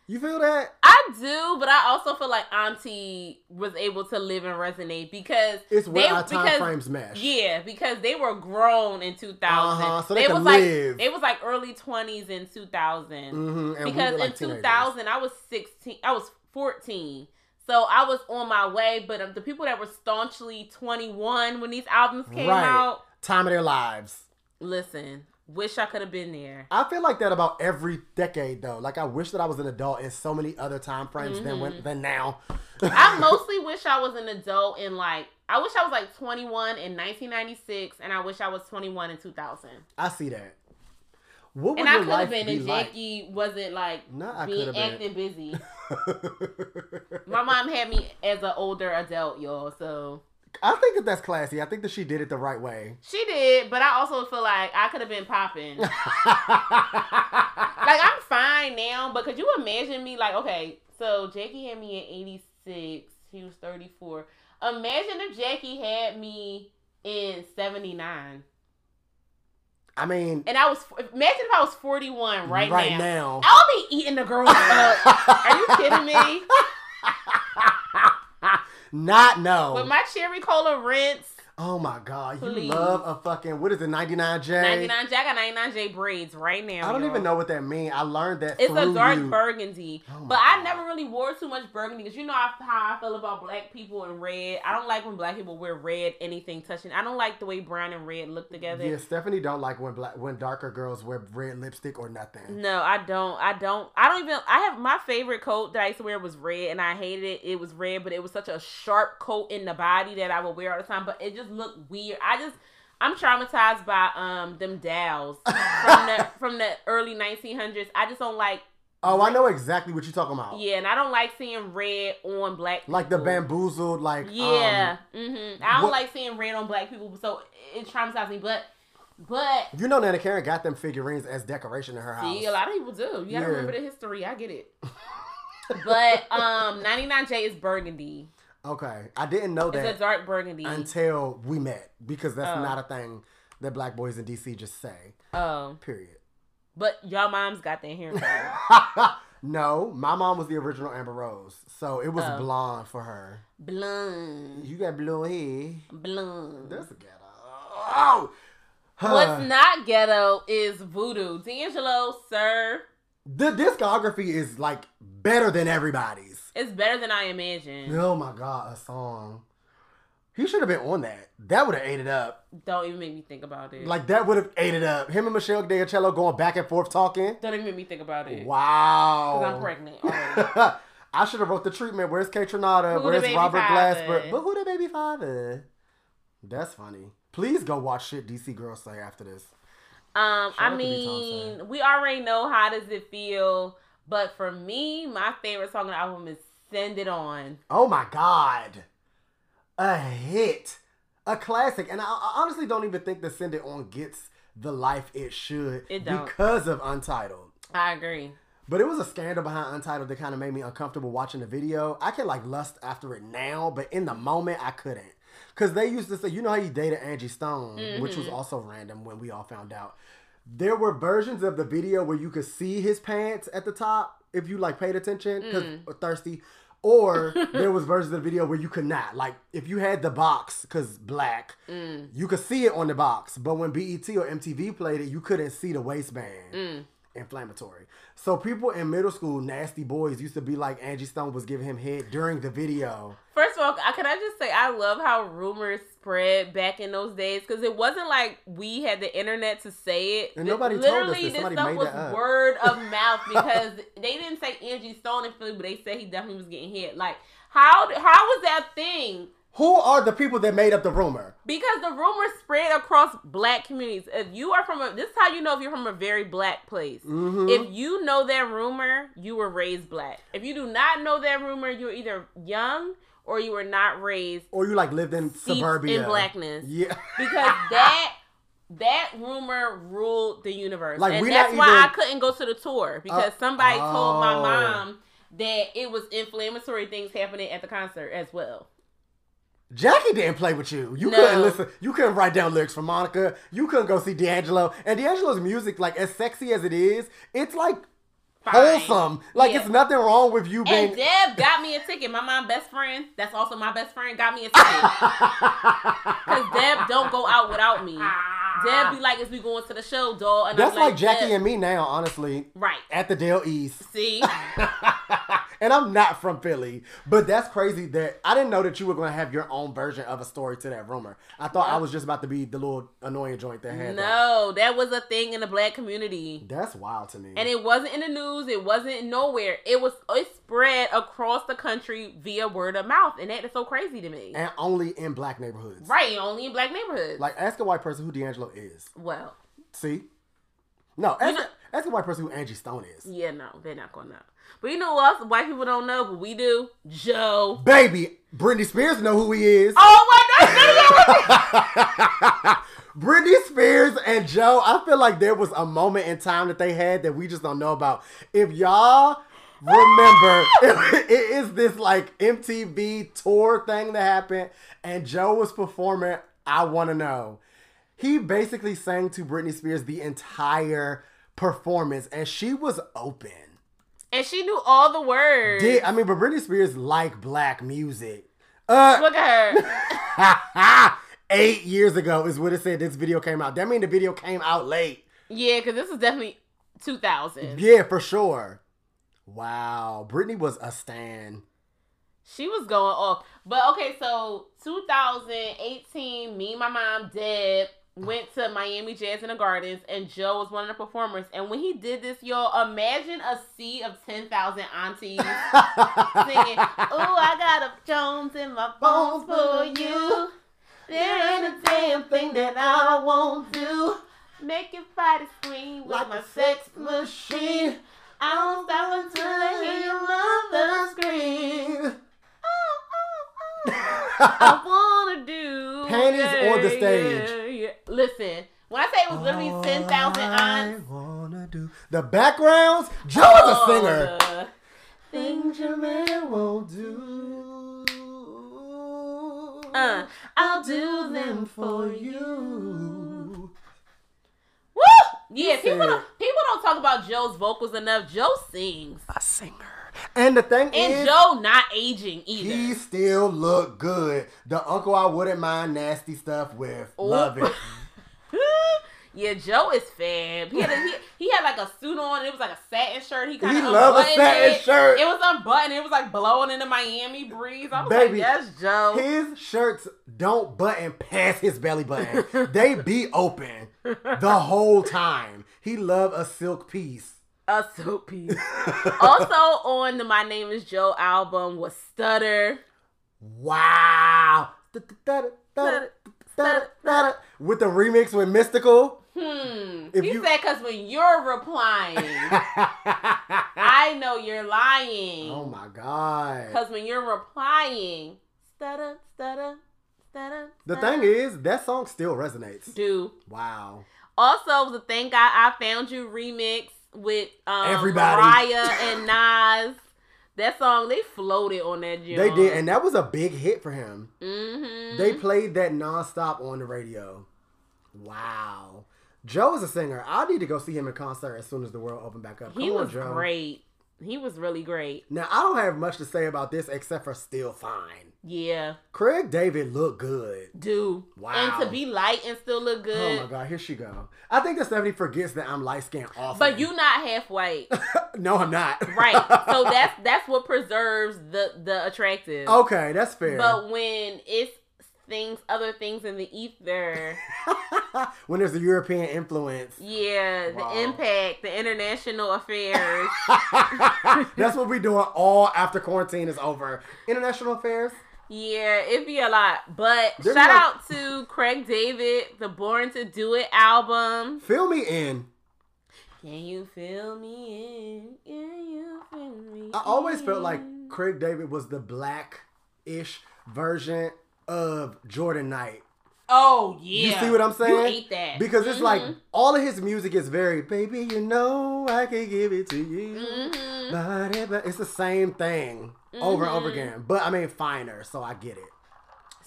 Speaker 5: you feel that
Speaker 6: I do, but I also feel like Auntie was able to live and resonate because
Speaker 5: It's where
Speaker 6: they-
Speaker 5: our time
Speaker 6: because-
Speaker 5: frames mesh.
Speaker 6: Yeah, because they were grown in 2000.
Speaker 5: Uh-huh, so they
Speaker 6: was
Speaker 5: could
Speaker 6: like
Speaker 5: live.
Speaker 6: it was like early 20s in 2000.
Speaker 5: Mhm, and we
Speaker 6: because
Speaker 5: like,
Speaker 6: in 2000 I was 16, I was 14. So I was on my way, but the people that were staunchly 21 when these albums came
Speaker 5: right
Speaker 6: out,
Speaker 5: time of their lives
Speaker 6: listen, wish I could have been there.
Speaker 5: I feel like that about every decade though. Like I wish that I was an adult in so many other time frames than
Speaker 6: Mm-hmm.
Speaker 5: when than now.
Speaker 6: I mostly wish I was an adult in like I wish I was like 21 in 1996 and I wish I was 21 in 2000.
Speaker 5: I see that. What would
Speaker 6: And I could have been
Speaker 5: be
Speaker 6: if
Speaker 5: like?
Speaker 6: Jackie wasn't like
Speaker 5: I
Speaker 6: being acting busy. My mom had me as an older adult, y'all. So
Speaker 5: I think that that's classy. I think that she did it the right way.
Speaker 6: she did, but I also feel like I could have been popping. like I'm fine now, but could you imagine me like okay, so Jackie had me in '86. He was 34. Imagine if Jackie had me in '79.
Speaker 5: I mean,
Speaker 6: And I was imagine if I was 41 right,
Speaker 5: right
Speaker 6: now.
Speaker 5: now.
Speaker 6: I'll be eating the girls up. Are you kidding me?
Speaker 5: Not no.
Speaker 6: With my cherry cola rinse,
Speaker 5: oh my god, you
Speaker 6: Please.
Speaker 5: love a fucking what is it? Ninety nine J.
Speaker 6: 99 J. I got 99 J braids right now.
Speaker 5: I don't
Speaker 6: y'all.
Speaker 5: even know what that means. I learned that
Speaker 6: It's a dark
Speaker 5: you.
Speaker 6: burgundy,
Speaker 5: Oh
Speaker 6: but I never really wore too much burgundy because you know how how I feel about black people and red. I don't like when black people wear red, anything touching. I don't like the way brown and red look together.
Speaker 5: Yeah, Stephanie don't like when black when darker girls wear red lipstick or nothing.
Speaker 6: No, I don't. I don't. I don't even. I have my favorite coat that I used to wear was red, and I hated it. It was red, but it was such a sharp coat in the body that I would wear all the time. But it just looked weird. I just. I'm traumatized by um them dowels from the from the early 1900s. I just don't like.
Speaker 5: Oh, I know exactly what you're talking about.
Speaker 6: Yeah, and I don't like seeing red on black.
Speaker 5: Like the
Speaker 6: people.
Speaker 5: bamboozled, like
Speaker 6: Yeah.
Speaker 5: Um,
Speaker 6: hmm I don't
Speaker 5: what-
Speaker 6: like seeing red on black people, so it traumatizes me. But but
Speaker 5: you know, Nana Karen got them figurines as decoration in her house.
Speaker 6: See, a lot of people do. You gotta
Speaker 5: Yeah.
Speaker 6: remember the history. I get it. but um, 99J is burgundy.
Speaker 5: Okay, I didn't know
Speaker 6: It's
Speaker 5: that
Speaker 6: a dark burgundy.
Speaker 5: until we met because that's
Speaker 6: Oh.
Speaker 5: not a thing that black boys in DC just say.
Speaker 6: Oh,
Speaker 5: Period.
Speaker 6: but y'all moms got that hair.
Speaker 5: no, my mom was the original Amber Rose, so it was
Speaker 6: Oh.
Speaker 5: blonde for her.
Speaker 6: Blonde,
Speaker 5: You got blue hair.
Speaker 6: blonde.
Speaker 5: That's a ghetto. Oh,
Speaker 6: What's not ghetto is voodoo. D'Angelo, sir,
Speaker 5: the discography is like better than everybody's.
Speaker 6: It's better than I imagined.
Speaker 5: Oh my god, a song. He should have been on that. That would have ate it up.
Speaker 6: Don't even make me think about it.
Speaker 5: Like that would have ate it up. Him and Meshell Ndegeocello going back and forth talking.
Speaker 6: don't even make me think about it.
Speaker 5: Wow.
Speaker 6: Because I'm pregnant.
Speaker 5: I should have wrote the treatment. Where's
Speaker 6: Kaytranada?
Speaker 5: Where's Robert
Speaker 6: father?
Speaker 5: Glasper? But who the baby father? That's funny. Please go watch shit DC girls say after this.
Speaker 6: Um,
Speaker 5: Shout
Speaker 6: I
Speaker 5: out to B.
Speaker 6: mean, we already know how does it feel, but for me, my favorite song on the album is "Send It On."
Speaker 5: Oh my god. A hit. A classic. And I, I honestly don't even think that Send It On gets the life it should
Speaker 6: It don't.
Speaker 5: because of Untitled.
Speaker 6: I agree.
Speaker 5: But it was a scandal behind Untitled that kind of made me uncomfortable watching the video. I can like lust after it now, but in the moment I couldn't. Cause they used to say, you know how you dated Angie Stone, which was mm-hmm. also random when we all found out. There were versions of the video where you could see his pants at the top if you like paid attention, cause mm. or thirsty. Or there was versions of the video where you could not. Like if you had the box, cause black, mm. you could see it on the box. But when BET or MTV played it, you couldn't see the waistband mm. inflammatory. So people in middle school, nasty boys, used to be like Angie Stone was giving him head during the video.
Speaker 6: First of all, can I just say I love how rumors spread back in those days because it wasn't like we had the internet to say it.
Speaker 5: And nobody told us
Speaker 6: Literally,
Speaker 5: this.
Speaker 6: this
Speaker 5: Somebody
Speaker 6: stuff
Speaker 5: made
Speaker 6: was
Speaker 5: that up.
Speaker 6: word of mouth because they didn't say Angie Stone in Philly, but they said he definitely was getting hit. Like, how how was that thing?
Speaker 5: Who are the people that made up the rumor?
Speaker 6: Because the rumor spread across black communities. If you are from a, this is how you know if you're from a very black place.
Speaker 5: Mm-hmm.
Speaker 6: If you know that rumor, you were raised black. If you do not know that rumor, you're either young or you were not raised
Speaker 5: Or you like lived in suburbia.
Speaker 6: in blackness.
Speaker 5: Yeah.
Speaker 6: Because that that rumor ruled the universe,
Speaker 5: Like,
Speaker 6: and that's why
Speaker 5: even-
Speaker 6: I couldn't go to the tour because
Speaker 5: Uh,
Speaker 6: somebody told my
Speaker 5: oh.
Speaker 6: mom that it was inflammatory things happening at the concert as well.
Speaker 5: Jackie didn't play with you. You
Speaker 6: No.
Speaker 5: couldn't listen. You couldn't write down lyrics for Monica. You couldn't go see D'Angelo. And D'Angelo's music, like as sexy as it is, it's like
Speaker 6: Fine.
Speaker 5: wholesome. Like
Speaker 6: Yeah.
Speaker 5: it's nothing wrong with you being.
Speaker 6: And Deb got me a ticket. My mom best friend, that's also my best friend, got me a ticket. Cause Deb don't go out without me. Deb be like, "Is we going to the show, doll?" And
Speaker 5: That's
Speaker 6: I'm
Speaker 5: like Jackie
Speaker 6: "Deb."
Speaker 5: and me now, honestly.
Speaker 6: right.
Speaker 5: At the Dale East.
Speaker 6: See,
Speaker 5: and I'm not from Philly, but that's crazy that I didn't know that you were going to have your own version of a story to that rumor. I thought I was just about to be the little annoying joint that had
Speaker 6: no, that was a thing in the black community.
Speaker 5: That's wild to me.
Speaker 6: And it wasn't in the news. It wasn't nowhere. It was it spread across the country via word of mouth, and that is so crazy to me.
Speaker 5: and only in black neighborhoods.
Speaker 6: right, only in black neighborhoods.
Speaker 5: Like, ask a white person who D'Angelo is.
Speaker 6: well,
Speaker 5: See? No, ask,
Speaker 6: know-
Speaker 5: a, ask a white person who Angie Stone is.
Speaker 6: yeah, no, they're not gonna know. But you know what? else White people don't know, but we do. Joe.
Speaker 5: Baby, Britney Spears know who he is.
Speaker 6: Oh my God!
Speaker 5: Britney Spears and Joe, I feel like there was a moment in time that they had that we just don't know about. If y'all remember, it is this like MTV tour thing that happened, and Joe was performing I Wanna Know. He basically sang to Britney Spears the entire performance, and she was open.
Speaker 6: And she knew all the words.
Speaker 5: Did I mean, but Britney Spears like black music. Uh,
Speaker 6: Look at her.
Speaker 5: eight years ago is what it said. This video came out. That mean the video came out late.
Speaker 6: yeah, because this is definitely 2000.
Speaker 5: Yeah, for sure. Wow, Britney was a stan.
Speaker 6: She was going off. But okay, so 2018, me and my mom, Deb, went to Miami Jazz in the Gardens, and Joe was one of the performers. And when he did this, y'all, imagine a sea of 10,000 aunties singing, Oh, I got a Jones in my bones for you. There ain't a damn thing that I won't do. Make your body scream with
Speaker 5: Like
Speaker 6: my sex machine. I won't stop until I hear your mother scream. Oh, oh, oh. I wanna do
Speaker 5: Panties on the stage.
Speaker 6: Listen, when I say it was literally ten thousand
Speaker 5: I
Speaker 6: aunts,
Speaker 5: wanna do the backgrounds. Joe is a singer.
Speaker 6: oh,
Speaker 5: Things your man won't do.
Speaker 6: Uh,
Speaker 5: I'll do them for you.
Speaker 6: Woo! Yeah, people don't people don't talk about Joe's vocals enough. Joe sings,
Speaker 5: A singer. And the thing
Speaker 6: and
Speaker 5: is,
Speaker 6: Joe not aging either.
Speaker 5: he still look good. The uncle I wouldn't mind nasty stuff with. Love it.
Speaker 6: yeah, Joe is fab. He had, a, he, he had like a suit on. It was like a satin shirt. He kind of
Speaker 5: love a satin shirt.
Speaker 6: It was unbuttoned. It was like blowing in the Miami breeze. I was
Speaker 5: Baby,
Speaker 6: like, yes, Joe.
Speaker 5: His shirts don't button past his belly button. they be open the whole time. He love a silk piece.
Speaker 6: A soap piece. also on the My Name Is Joe album was Stutter.
Speaker 5: Wow. With the remix with Mystikal.
Speaker 6: Hmm.
Speaker 5: If
Speaker 6: he
Speaker 5: you-
Speaker 6: said because when you're replying, I know you're lying.
Speaker 5: oh my god.
Speaker 6: Because when you're replying, stutter, stutter, stutter.
Speaker 5: The
Speaker 6: stutter.
Speaker 5: thing is, that song still resonates.
Speaker 6: do
Speaker 5: Wow.
Speaker 6: also the Thank God I Found You remix with um,
Speaker 5: Everybody.
Speaker 6: Mariah and Nas. That song they floated on that joint.
Speaker 5: They did, and that was a big hit for him.
Speaker 6: Mm-hmm.
Speaker 5: They played that nonstop on the radio. Wow. Joe is a singer. I need to go see him in concert as soon as the world opened back up.
Speaker 6: He
Speaker 5: Come on,
Speaker 6: was
Speaker 5: Joe.
Speaker 6: great. He was really great.
Speaker 5: Now I don't have much to say about this except for still fine.
Speaker 6: Yeah,
Speaker 5: Craig David looked good.
Speaker 6: do.
Speaker 5: Wow.
Speaker 6: And to be light and still look good.
Speaker 5: Oh my god, here she go. I think that Stephanie forgets that I'm light skinned often.
Speaker 6: but you not half white,
Speaker 5: no, I'm not.
Speaker 6: right? So that's that's what preserves the the attractive.
Speaker 5: okay, that's fair.
Speaker 6: But when it's things, other things in the ether,
Speaker 5: when there's a European influence,
Speaker 6: yeah,
Speaker 5: Wow.
Speaker 6: the impact, the international affairs.
Speaker 5: that's what we're doing all after quarantine is over. International affairs.
Speaker 6: Yeah, it'd be a lot. But
Speaker 5: There's
Speaker 6: shout
Speaker 5: like-
Speaker 6: out to Craig David, the Born to Do It album.
Speaker 5: Fill me in.
Speaker 6: Can you feel me in? Can you feel me?
Speaker 5: I always felt like? Craig David was the black-ish version of Jordan Knight.
Speaker 6: Oh yeah.
Speaker 5: You see what I'm saying?
Speaker 6: You ate that
Speaker 5: Because it's like
Speaker 6: Mhm.
Speaker 5: all of his music is very, baby, you know I can give it to you.
Speaker 6: Mhm.
Speaker 5: But it's the same thing over and over
Speaker 6: Mhm.
Speaker 5: again. But I mean, finer, so I get it.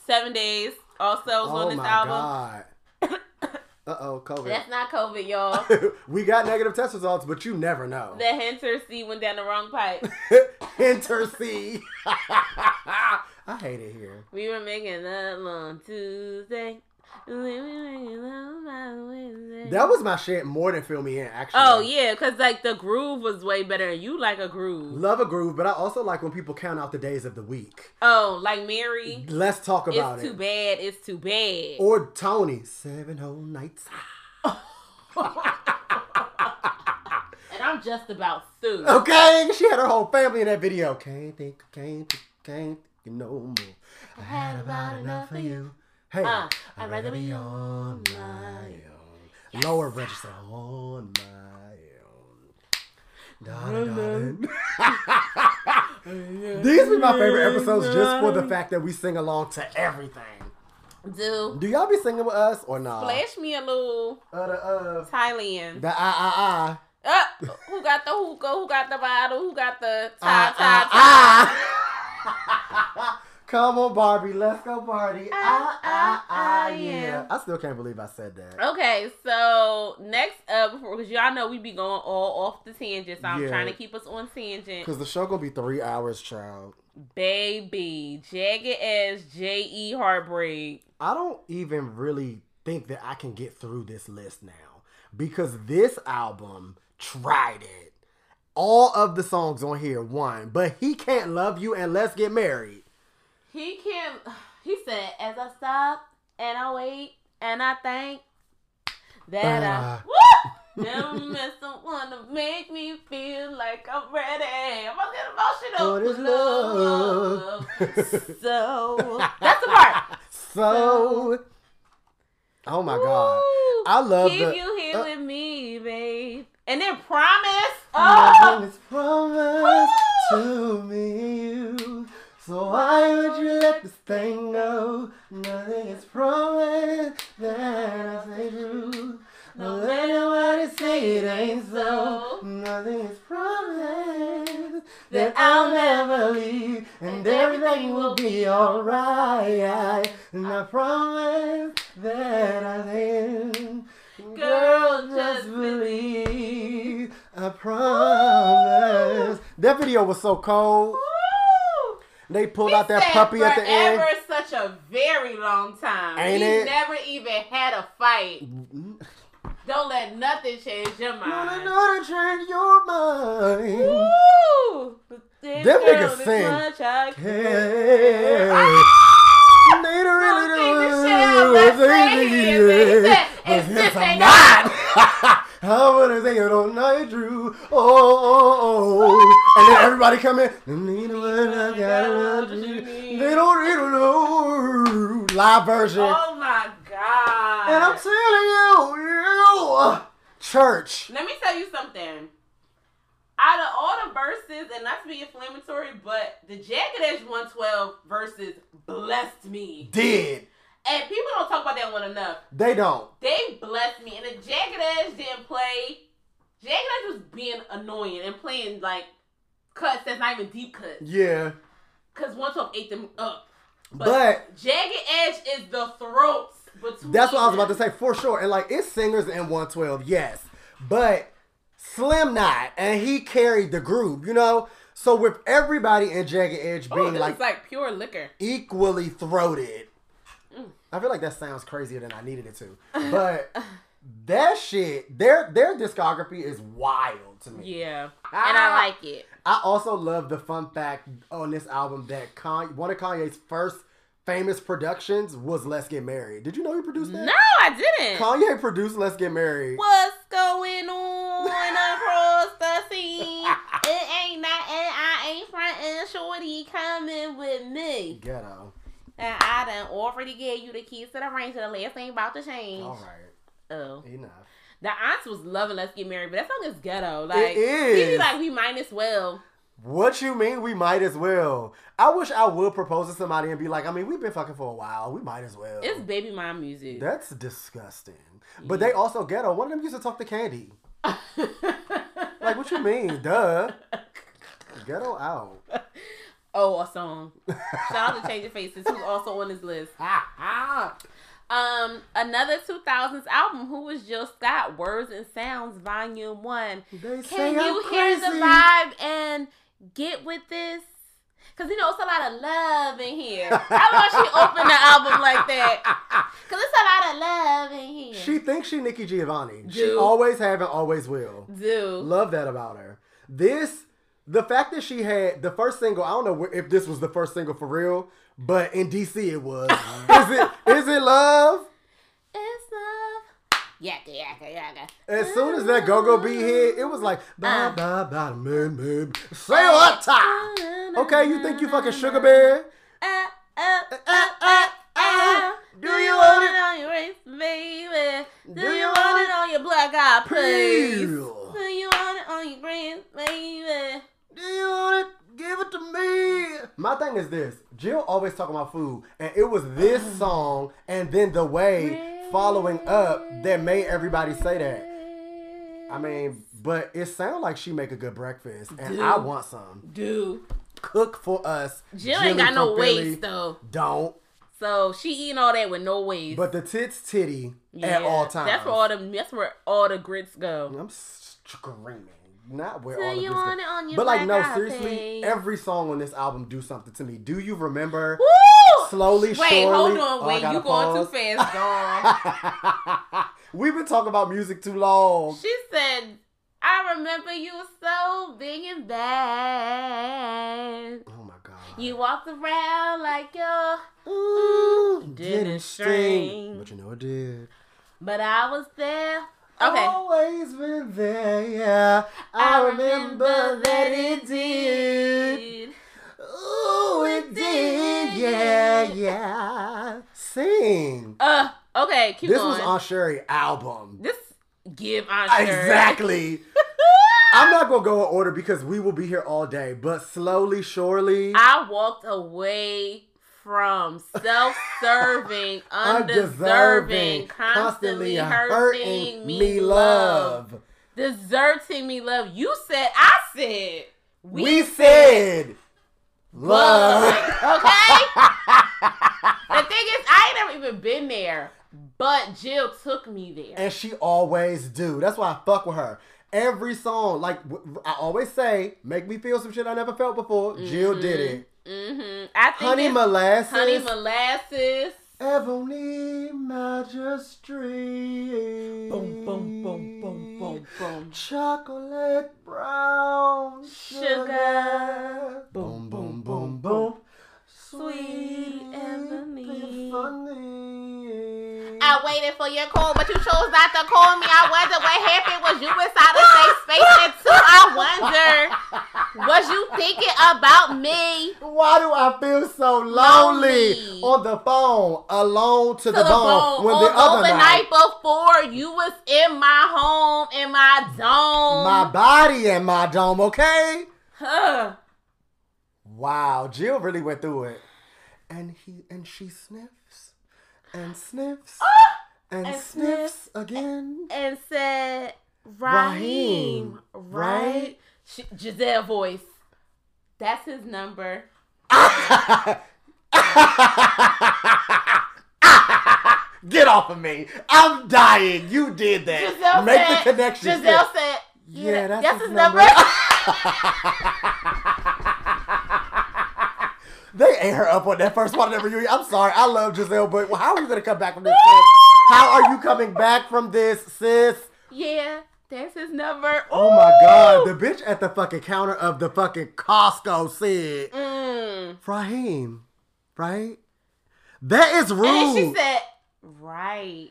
Speaker 6: Seven Days also is
Speaker 5: oh
Speaker 6: on this
Speaker 5: my
Speaker 6: album.
Speaker 5: god. uh oh, COVID.
Speaker 6: That's not COVID, y'all.
Speaker 5: we got negative test results, but you never know.
Speaker 6: the Hunter C went down the wrong pipe.
Speaker 5: Enter C. I hate it here.
Speaker 6: We were making love on Tuesday. We were making love on Wednesday.
Speaker 5: That was my shit more than Fill Me In, actually.
Speaker 6: Oh yeah, cause like the groove was way better. You like a groove.
Speaker 5: Love a groove, but I also like when people count out the days of the week.
Speaker 6: Oh, like Mary.
Speaker 5: Let's talk about it.
Speaker 6: It's too bad. It's too bad.
Speaker 5: Or Toni, seven whole nights.
Speaker 6: and I'm just about through.
Speaker 5: Okay, she had her whole family in that video. Can't think, can't, think, can't think no more. I had about enough of you. Hey,
Speaker 6: Uh,
Speaker 5: I'd rather be on my own. Lower register on my own. These be my favorite episodes just for the fact that we sing along to everything.
Speaker 6: Dude,
Speaker 5: Do y'all be singing with us or not?
Speaker 6: flash me a little
Speaker 5: Uh, the, uh,
Speaker 6: Thailand.
Speaker 5: the ah ah
Speaker 6: Uh, who got the hookah? Who got the bottle? Who got the
Speaker 5: ah.
Speaker 6: tie, tie,
Speaker 5: Ah,
Speaker 6: tie?
Speaker 5: ah, ah. Come on, Barbie, let's go party. Ah, ah, ah, yeah. I still can't believe I said that.
Speaker 6: Okay, so next up, because y'all know we be going all off the tangent, so I'm
Speaker 5: Yeah.
Speaker 6: trying to keep us on tangent.
Speaker 5: Because the show gonna be three hours, child.
Speaker 6: Baby, Jagged Edge, J.E. Heartbreak.
Speaker 5: I don't even really think that I can get through this list now because this album tried it. All of the songs on here won, but he can't love you and let's get married.
Speaker 6: He can. He said, "As I stop and I wait and I think that I woo, never met someone to make me feel like I'm ready." I'm gonna get emotional.
Speaker 5: For this love.
Speaker 6: so that's the part.
Speaker 5: So, oh my god, I love
Speaker 6: Keep
Speaker 5: the-
Speaker 6: you here
Speaker 5: uh,
Speaker 6: with me, babe. And then promise. Oh,
Speaker 5: nothing is promised to me. You. So why would you let this thing go? Nothing is promised that I say true. No let nobody say it ain't so. Nothing is promised that I'll never leave, and everything will be alright. And I promise that I think. Girl, just believe. I promise. That video was so cold. They pulled
Speaker 6: He
Speaker 5: out that puppy at the end.
Speaker 6: Such a very long time.
Speaker 5: Ain't
Speaker 6: he
Speaker 5: it?
Speaker 6: never even had a fight. Don't let nothing change your mind.
Speaker 5: Don't let nothing change your mind.
Speaker 6: Woo! This
Speaker 5: Them niggas sing.
Speaker 6: much I.
Speaker 5: They don't really
Speaker 6: Don't
Speaker 5: do
Speaker 6: think the shit I'm not saying is that it's
Speaker 5: But
Speaker 6: just
Speaker 5: I'm
Speaker 6: ain't
Speaker 5: not. I wanna say it all night through. Oh, oh, oh, oh. And then everybody come in. Need what I gotta. They don't even know. Live version.
Speaker 6: Oh my god.
Speaker 5: And I'm telling you, you, church.
Speaker 6: Let me tell you something. Out of all the Verzuz, and not to be inflammatory, but the Jagged Edge 112 Verzuz blessed me.
Speaker 5: Did.
Speaker 6: And people don't talk about that one enough.
Speaker 5: They don't.
Speaker 6: They blessed me. And the Jagged Edge didn't play. Jagged Edge was being annoying and playing like cuts that's not even deep cuts.
Speaker 5: Yeah.
Speaker 6: Because 112 ate them up.
Speaker 5: But
Speaker 6: Jagged Edge is the throats between.
Speaker 5: That's what I was about to say for sure. And like it's singers in 112, yes. But Slim not, and he carried the group, you know? So with everybody in Jagged Edge
Speaker 6: Oh,
Speaker 5: being
Speaker 6: this
Speaker 5: like,
Speaker 6: like pure liquor.
Speaker 5: equally throated. I feel like that sounds crazier than I needed it to. But that shit, their their discography is wild to me.
Speaker 6: Yeah.
Speaker 5: Ah.
Speaker 6: And I like it.
Speaker 5: I also love the fun fact on this album that Kanye, one of Kanye's first famous productions was Let's Get Married. Did you know he produced that?
Speaker 6: No, I didn't.
Speaker 5: Kanye produced Let's Get Married.
Speaker 6: What's going on across the scene? it ain't nothing. I ain't frontin'. Shorty coming with me.
Speaker 5: Ghetto.
Speaker 6: And I done already gave you the keys to the range, and the last thing about to change.
Speaker 5: All right,
Speaker 6: Oh.
Speaker 5: enough.
Speaker 6: The aunts was loving Let's Get Married, but that song is ghetto. Like,
Speaker 5: is.
Speaker 6: he be like, we might as well.
Speaker 5: What you mean? We might as well. I wish I would propose to somebody and be like, I mean, we've been fucking for a while. We might as well.
Speaker 6: It's baby mom music.
Speaker 5: That's disgusting. But they also ghetto. One of them used to talk to Kandi. Like, what you mean? Duh. Ghetto out.
Speaker 6: oh, a song. Shout out to Changing Faces, who's also on this list. Um, another 2000s album. Who was Jill Scott? Words and Sounds, Volume One.
Speaker 5: They
Speaker 6: Can you hear the vibe and get with this? Cause you know it's a lot of love in here. How about she open the album like that? Cause it's a lot of love in here.
Speaker 5: She thinks she Nikki Giovanni. She always have and always will.
Speaker 6: do.
Speaker 5: Love that about her. This, the fact that she had the first single. I don't know if this was the first single for real, but in DC it was. is it? Is it love?
Speaker 6: It's love. Yaka yaka yaka.
Speaker 5: As soon as that go-go beat hit, it was like bye bye bye man man. Say what time? Okay, you think you fucking sugar bear? Uh,
Speaker 6: uh,
Speaker 5: uh.
Speaker 6: uh,
Speaker 5: uh,
Speaker 6: uh
Speaker 5: Do you want it?
Speaker 6: on your waist, baby? Do you want it on your black eyed peas?
Speaker 5: Peel.
Speaker 6: Do you want it on your green, baby?
Speaker 5: Do you want it? Give it to me. My thing is this: Jill always talking about food, and it was this oh. song and then the way following up that made everybody say that. I mean, but it sounds like she make a good breakfast, and I want some.
Speaker 6: Do
Speaker 5: Cook for us.
Speaker 6: Jill ain't got no
Speaker 5: Philly.
Speaker 6: waist though.
Speaker 5: Don't.
Speaker 6: So she eating all that with no waist.
Speaker 5: But the tits titty
Speaker 6: Yeah,
Speaker 5: at all times.
Speaker 6: That's where all the that's where all the grits go.
Speaker 5: I'm screaming. Not where
Speaker 6: Do
Speaker 5: all of
Speaker 6: you
Speaker 5: this
Speaker 6: want on your
Speaker 5: But like no, seriously,
Speaker 6: face?
Speaker 5: every song on this album do something to me. Do you remember?
Speaker 6: Woo!
Speaker 5: Slowly,
Speaker 6: Wait,
Speaker 5: surely-
Speaker 6: hold on,
Speaker 5: Oh,
Speaker 6: wait,
Speaker 5: gotta
Speaker 6: you going too
Speaker 5: pause.
Speaker 6: fast.
Speaker 5: We've been talking about music too long.
Speaker 6: She said, I remember you so big and bad.
Speaker 5: Oh my god.
Speaker 6: You walked around like you're,
Speaker 5: Ooh, mm,
Speaker 6: didn't sting.
Speaker 5: But you know it did.
Speaker 6: but I was there. Okay.
Speaker 5: Always been there, yeah. I, remember, that it did. Ooh, it did, yeah, yeah. Sing.
Speaker 6: Uh, okay, keep
Speaker 5: this
Speaker 6: going.
Speaker 5: was Aunt Sherry album.
Speaker 6: this give Aunt Sherry.
Speaker 5: Exactly. I'm not gonna go in order because we will be here all day, but slowly, surely,
Speaker 6: I walked away from self-serving, undeserving,
Speaker 5: undeserving,
Speaker 6: constantly hurting me love. deserting me love. You said, I said, we,
Speaker 5: We, said
Speaker 6: love.
Speaker 5: love.
Speaker 6: okay? the thing is, I ain't never even been there, but Jill took me there.
Speaker 5: and she always do. That's why I fuck with her. Every song, like I always say, make me feel some shit I never felt before. Jill did mm-hmm. it.
Speaker 6: Hmm I think
Speaker 5: Honey molasses,
Speaker 6: honey molasses.
Speaker 5: ebony majesty.
Speaker 6: Boom, boom, boom, boom, boom, boom.
Speaker 5: Chocolate brown
Speaker 6: Sugar.
Speaker 5: sugar. Boom, boom, boom, boom.
Speaker 6: Sweet ebony. I waited for your call, but you chose not to call me. I wonder what happened. Was you inside of safe space? And two, I wonder, was you thinking about me?
Speaker 5: Why do I feel so lonely,
Speaker 6: Lonely.
Speaker 5: on the phone, alone to,
Speaker 6: To
Speaker 5: the, bone, when
Speaker 6: on
Speaker 5: the other
Speaker 6: the
Speaker 5: night,
Speaker 6: night before, you was in my home, in my dome.
Speaker 5: my body in my dome, okay?
Speaker 6: Huh.
Speaker 5: Wow, Jill really went through it, and he and she sniffs and sniffs ah! and,
Speaker 6: and
Speaker 5: sniffs again.
Speaker 6: and said,
Speaker 5: Raheem,
Speaker 6: Raheem, right? Gizelle voice. That's his number.
Speaker 5: Get off of me! I'm dying. You did that.
Speaker 6: Gizelle
Speaker 5: Make
Speaker 6: said,
Speaker 5: the connection.
Speaker 6: Gizelle said,
Speaker 5: Yeah, that's,
Speaker 6: that's
Speaker 5: his,
Speaker 6: his
Speaker 5: number.
Speaker 6: number.
Speaker 5: they ate her up on that first one the reunion. I'm sorry. I love Gizelle, but how are you gonna come back from this? How are you coming back from this, sis?
Speaker 6: yeah, that's his number.
Speaker 5: Oh my god, the bitch at the fucking counter of the fucking Costco said,
Speaker 6: Mm.
Speaker 5: Raheem, right? That is rude.
Speaker 6: And she said, right.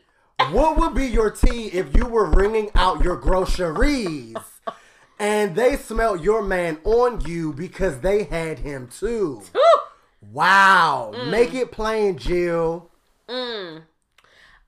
Speaker 5: what would be your tea if you were ringing out your groceries and they smelled your man on you because they had him too? Wow. Make it plain, Jill.
Speaker 6: Mm.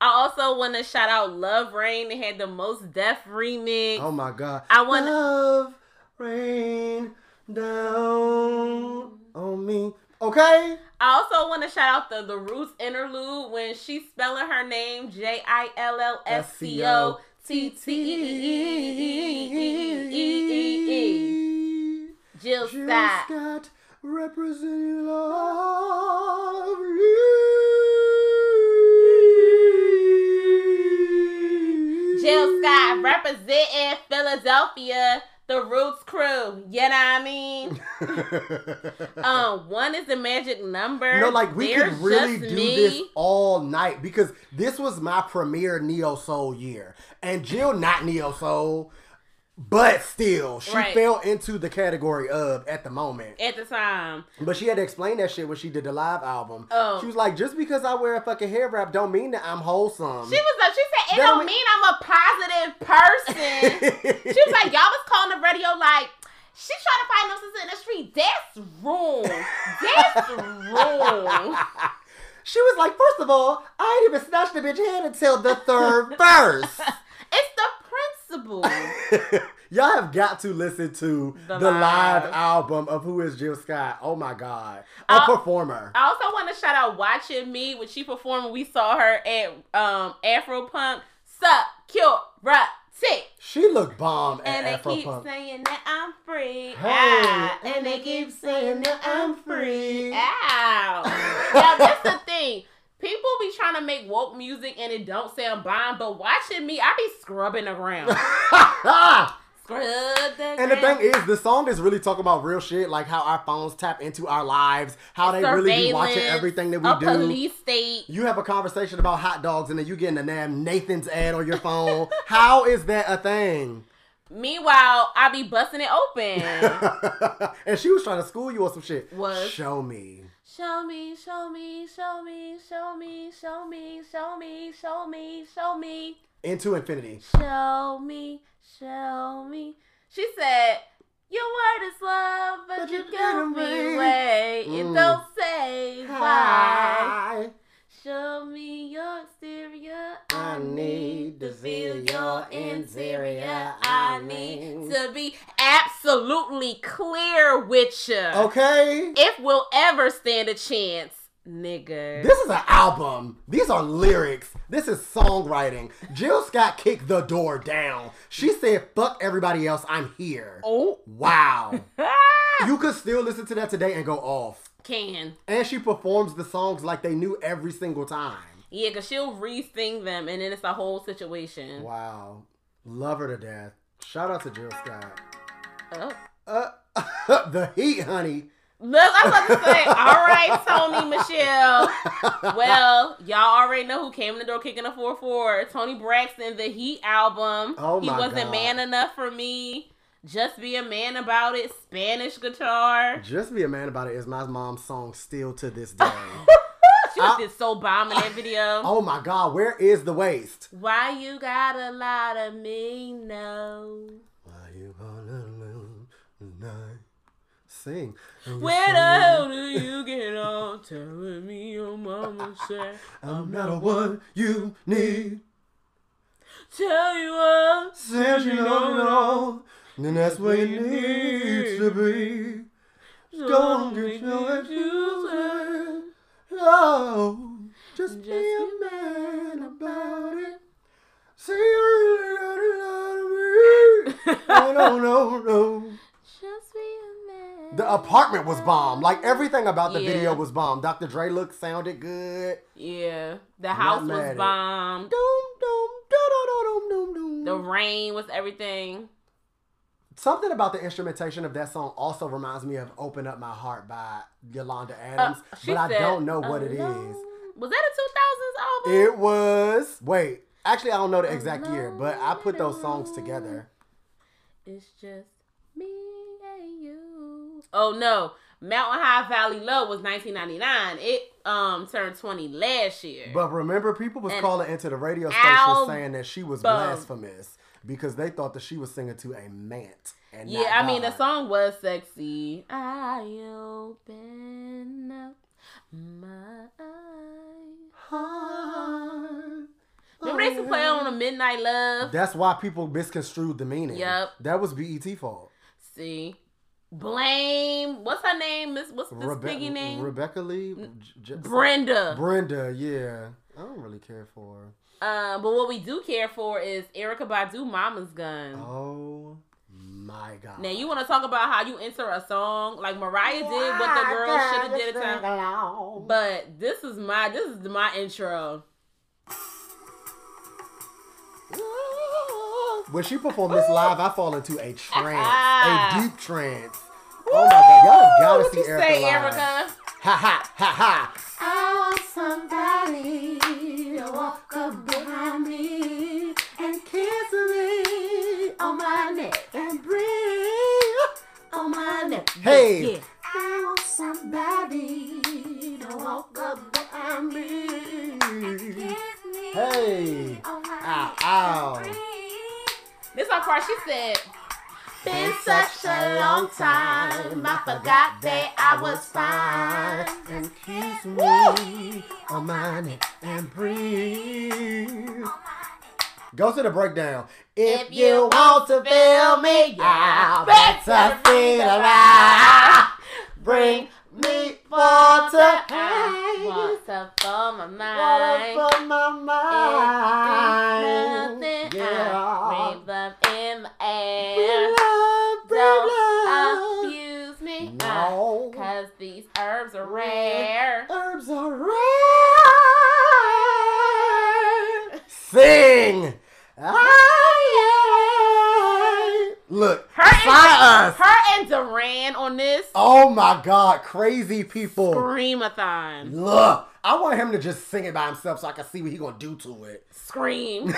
Speaker 6: I also want to shout out Love Rain. They had the most deaf remix.
Speaker 5: Oh my god.
Speaker 6: I want-
Speaker 5: love rain down on me. Okay.
Speaker 6: I also want to shout out the the Roots interlude when she's spelling her name J I L L S C O T T E E E E E E. Jill Scott.
Speaker 5: Representing lovely.
Speaker 6: Jill Scott representing Philadelphia, the Roots crew. You know what I mean? um, one is the magic number.
Speaker 5: No, like we
Speaker 6: There's
Speaker 5: could really do
Speaker 6: Me.
Speaker 5: this all night because this was my premier neo soul year, and Jill not neo soul, but still she
Speaker 6: Right.
Speaker 5: fell into the category of at the moment.
Speaker 6: at the time.
Speaker 5: But she had to explain that shit when she did the live album.
Speaker 6: Oh.
Speaker 5: She was like, just because I wear a fucking hair wrap don't mean that I'm wholesome.
Speaker 6: She was like, she said, it
Speaker 5: That
Speaker 6: don't
Speaker 5: don't
Speaker 6: mean I'm a positive person. she was like, y'all was calling the radio like, she's trying to find nonsense in the street. That's wrong. That's wrong.
Speaker 5: She was like, first of all, I ain't even snatched the bitch head until the third verse.
Speaker 6: Principle.
Speaker 5: Y'all have got to listen to the,
Speaker 6: The
Speaker 5: live.
Speaker 6: live.
Speaker 5: album of Who is Jill Scott. Oh my God. A
Speaker 6: Uh,
Speaker 5: performer.
Speaker 6: I also want to shout out Watching Me when she performed. We saw her at um Afro Punk. Security.
Speaker 5: She looked bomb at
Speaker 6: And they
Speaker 5: Afro
Speaker 6: keep
Speaker 5: Punk.
Speaker 6: saying that I'm free.
Speaker 5: Hey,
Speaker 6: Ah, and they keep saying that I'm free. Ow. yeah, that's the thing. People be trying to make woke music and it don't sound bomb, but watching me, I be scrubbing the ground. Scrub the
Speaker 5: And the thing is, the song is really talking about real shit, like how our phones tap into our lives, how they really be watching everything that we
Speaker 6: a
Speaker 5: do.
Speaker 6: police state.
Speaker 5: You have a conversation about hot dogs and then you getting a damn Nathan's ad on your phone. how is that a thing?
Speaker 6: Meanwhile, I be busting it open.
Speaker 5: and she was trying to school you on some shit.
Speaker 6: Was.
Speaker 5: Show me.
Speaker 6: Show me, show me, show me, show me, show me, show me, show me, show me,
Speaker 5: Into infinity.
Speaker 6: show me, show me. She said, Your word is love, but,
Speaker 5: But
Speaker 6: you give me
Speaker 5: me-
Speaker 6: away.
Speaker 5: Mm.
Speaker 6: It don't say why. Show me your exterior.
Speaker 5: I need to feel your interior.
Speaker 6: I need to be absolutely clear with you.
Speaker 5: Okay.
Speaker 6: If we'll ever stand a chance, nigga.
Speaker 5: This is an album. These are lyrics. This is songwriting. Jill Scott kicked the door down. She said, fuck everybody else. I'm here.
Speaker 6: oh.
Speaker 5: Wow. You could still listen to that today and go off.
Speaker 6: Can.
Speaker 5: And she performs the songs like they knew every single time.
Speaker 6: Yeah, because she'll re-sing them and then it's a whole situation.
Speaker 5: Wow. Love her to death. Shout out to Jill Scott.
Speaker 6: Oh.
Speaker 5: Uh, the heat, honey.
Speaker 6: Look, I was about to say, all right, Tony Michelle. Well, y'all already know who came in the door kicking a 4-4. Toni Braxton, the Heat album.
Speaker 5: Oh my he
Speaker 6: wasn't
Speaker 5: God.
Speaker 6: man enough for me. Just be a man about it. Spanish guitar.
Speaker 5: Just be a man about it is my mom's song still to this day.
Speaker 6: She
Speaker 5: I-
Speaker 6: just so bomb in that video.
Speaker 5: oh my god, where is the waist?
Speaker 6: Why you gotta lie to me? No.
Speaker 5: Why you gonna lose tonight? Sing.
Speaker 6: Where the hell do you get on telling me your mama said
Speaker 5: I'm not a one you need.
Speaker 6: tell you what?
Speaker 5: Says you know it all. Then that's where you need to be. Don't get your excuses. Oh, no, just be a man about it. Say you really gotta love me. No, no, no, no.
Speaker 6: Just be a man.
Speaker 5: The apartment was bomb. Like everything about the
Speaker 6: Yeah.
Speaker 5: video was bomb. Dr. Dre looked sounded good.
Speaker 6: Yeah, the
Speaker 5: not
Speaker 6: house was
Speaker 5: it.
Speaker 6: bombed.
Speaker 5: Doom, doom, doom, doom, doom, doom.
Speaker 6: The rain was everything.
Speaker 5: Something about the instrumentation of that song also reminds me of "Open Up My Heart" by Yolanda Adams,
Speaker 6: Uh,
Speaker 5: but I
Speaker 6: said,
Speaker 5: don't know what it is.
Speaker 6: Was that a 2000s album?
Speaker 5: It was wait, actually I don't know the exact year, but I put those songs together.
Speaker 6: It's just me and you. Oh no, Mountain High Valley Low was 1999. It um turned 20 last year.
Speaker 5: But remember, people was
Speaker 6: An
Speaker 5: calling into the radio station saying that she was blasphemous because they thought that she was singing to a mant. And
Speaker 6: yeah, I mean the song was sexy. I open up My
Speaker 5: Heart.
Speaker 6: Remember they used to play on a Midnight Love?
Speaker 5: That's why people misconstrued the meaning.
Speaker 6: Yep.
Speaker 5: That was BET fault.
Speaker 6: See. Blame. What's her name? Miss what's this
Speaker 5: Rebe-
Speaker 6: name?
Speaker 5: Rebecca Lee. J-
Speaker 6: Brenda.
Speaker 5: Brenda, yeah. I don't really care for
Speaker 6: Uh, but what we do care for is Erykah Badu Mama's Gun.
Speaker 5: Oh my god.
Speaker 6: Now you want to talk about how you enter a song like Mariah did what the girl should have did at time. But this is my this is my intro.
Speaker 5: When she performed this live, I fall into a trance, a deep trance. Oh my god, y'all gotta
Speaker 6: What
Speaker 5: see
Speaker 6: you
Speaker 5: Erykah
Speaker 6: say,
Speaker 5: live.
Speaker 6: Erykah?
Speaker 5: Ha ha ha ha.
Speaker 7: I want somebody to walk up behind me and kiss me on my neck and breathe on my neck.
Speaker 5: Hey.
Speaker 6: Yeah.
Speaker 7: I want somebody to walk up behind me and kiss me
Speaker 5: Hey.
Speaker 7: on my
Speaker 5: Ow,
Speaker 7: neck
Speaker 5: ow.
Speaker 7: and breathe.
Speaker 6: This one part she said.
Speaker 7: Been such a long time, I forgot that I was fine.
Speaker 5: And kiss me on my neck and breathe. Go to the breakdown. If you want to feel me, yeah, better feel around. Bring me water.
Speaker 6: Water for my
Speaker 5: Water
Speaker 6: mind.
Speaker 5: for my mind.
Speaker 6: Nothing.
Speaker 5: Yeah.
Speaker 6: I breathe love in the
Speaker 5: Bring
Speaker 6: air. These herbs are rare.
Speaker 5: Herbs are rare. Sing. Look,
Speaker 6: Her and,
Speaker 5: us.
Speaker 6: her and Durand on this
Speaker 5: Oh my God, crazy people.
Speaker 6: screamathon.
Speaker 5: Look, I want him to just sing it by himself so I can see what he gonna do to it.
Speaker 6: Scream.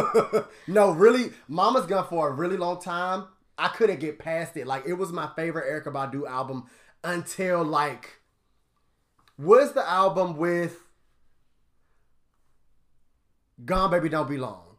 Speaker 5: no, really, Mama's Gun for a really long time. I couldn't get past it. Like it was my favorite Erykah Badu album until like, was the album with Gone Baby Don't Be Long.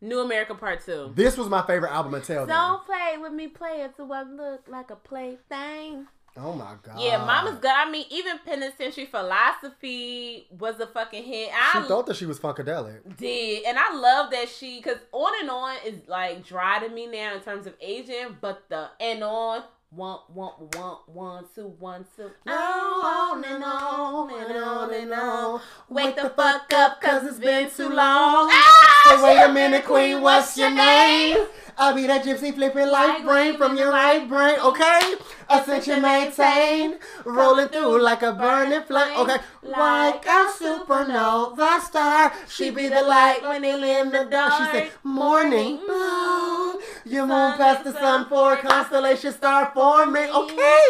Speaker 6: New Amerykah Part 2.
Speaker 5: This was my favorite album until.
Speaker 6: Don't play with me, play it so I look like a plaything.
Speaker 5: Oh my god.
Speaker 6: Yeah, Mama's Good. I mean, even Penitentiary Philosophy was a fucking hit.
Speaker 5: She
Speaker 6: I
Speaker 5: thought that she was funkadelic.
Speaker 6: did, and I love that she, cause on and on is like dry to me now in terms of aging, but the and on. One, one, one, one, two, one, two. On and on and on and on. Wake the fuck up, cause it's been too long. Ah,
Speaker 5: So wait a minute, Queen, what's your name? I'll be that gypsy flipping light brain from your right brain, okay? Ascension maintain, rolling through like a burning flame, okay? Like a supernova star, she be the light when it in the dark. She said, morning moon, you move past the sun for a constellation star forming, okay?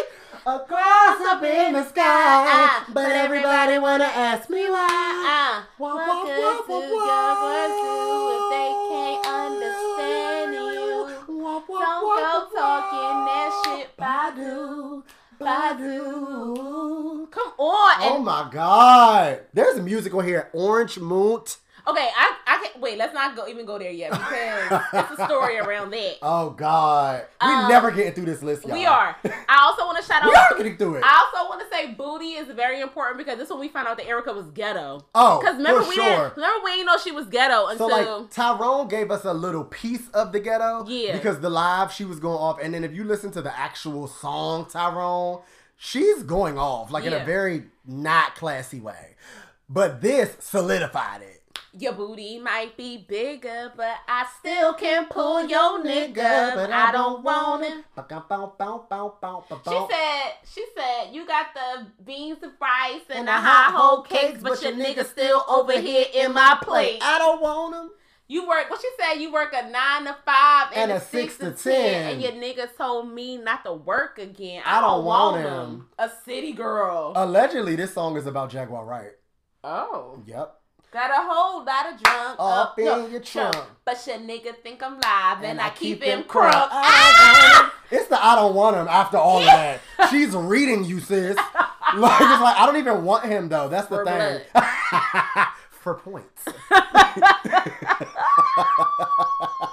Speaker 5: Across up in the sky, but everybody wanna ask me why.
Speaker 6: Ah,
Speaker 5: Wah,
Speaker 6: what
Speaker 5: wah,
Speaker 6: good
Speaker 5: wah,
Speaker 6: do
Speaker 5: wah,
Speaker 6: your
Speaker 5: wah.
Speaker 6: words do if they can't understand you?
Speaker 5: Wah, wah,
Speaker 6: Don't
Speaker 5: wah,
Speaker 6: go talking that shit,
Speaker 5: Badu, Badu.
Speaker 6: Come on.
Speaker 5: Oh
Speaker 6: And,
Speaker 5: my God! There's a musical here, Orange Moon.
Speaker 6: Okay, I, I can't wait. Let's not go even go there yet because it's a story around that.
Speaker 5: Oh God, we
Speaker 6: Um,
Speaker 5: never getting through this list, y'all.
Speaker 6: We are. I also want to shout out.
Speaker 5: we are getting through it.
Speaker 6: I also want to say booty is very important because this is when we found out that Erykah was ghetto.
Speaker 5: oh,
Speaker 6: Because remember
Speaker 5: for
Speaker 6: we
Speaker 5: sure.
Speaker 6: didn't remember we didn't know she was ghetto
Speaker 5: So like Tyrone gave us a little piece of the ghetto.
Speaker 6: Yeah.
Speaker 5: Because the live she was going off, and then if you listen to the actual song Tyrone, she's going off like in a very not classy way. But this solidified it.
Speaker 6: Your booty might be bigger, but I still can pull your nigga, but I don't want him. She said, she said, you got the beans and rice and the hot whole cakes, but your nigga still over here in my plate.
Speaker 5: I don't want him.
Speaker 6: You work, what she said, you work a nine to five and,
Speaker 5: And
Speaker 6: a,
Speaker 5: a
Speaker 6: six,
Speaker 5: six
Speaker 6: to ten,
Speaker 5: 10.
Speaker 6: and your nigga told me not to work again.
Speaker 5: I don't want him.
Speaker 6: him. A city girl.
Speaker 5: Allegedly, this song is about Jaguar Wright.
Speaker 6: oh.
Speaker 5: Yep.
Speaker 6: Got a whole lot of drunk
Speaker 5: Up in
Speaker 6: no,
Speaker 5: your trunk.
Speaker 6: But your nigga think I'm live and, I, keep, him
Speaker 5: crunk.
Speaker 6: crunk.
Speaker 5: I
Speaker 6: Ah!
Speaker 5: don't want him. It's the I don't want him after all of that. She's reading you, sis. Like it's like I don't even want him though. That's the
Speaker 6: For
Speaker 5: thing. For points.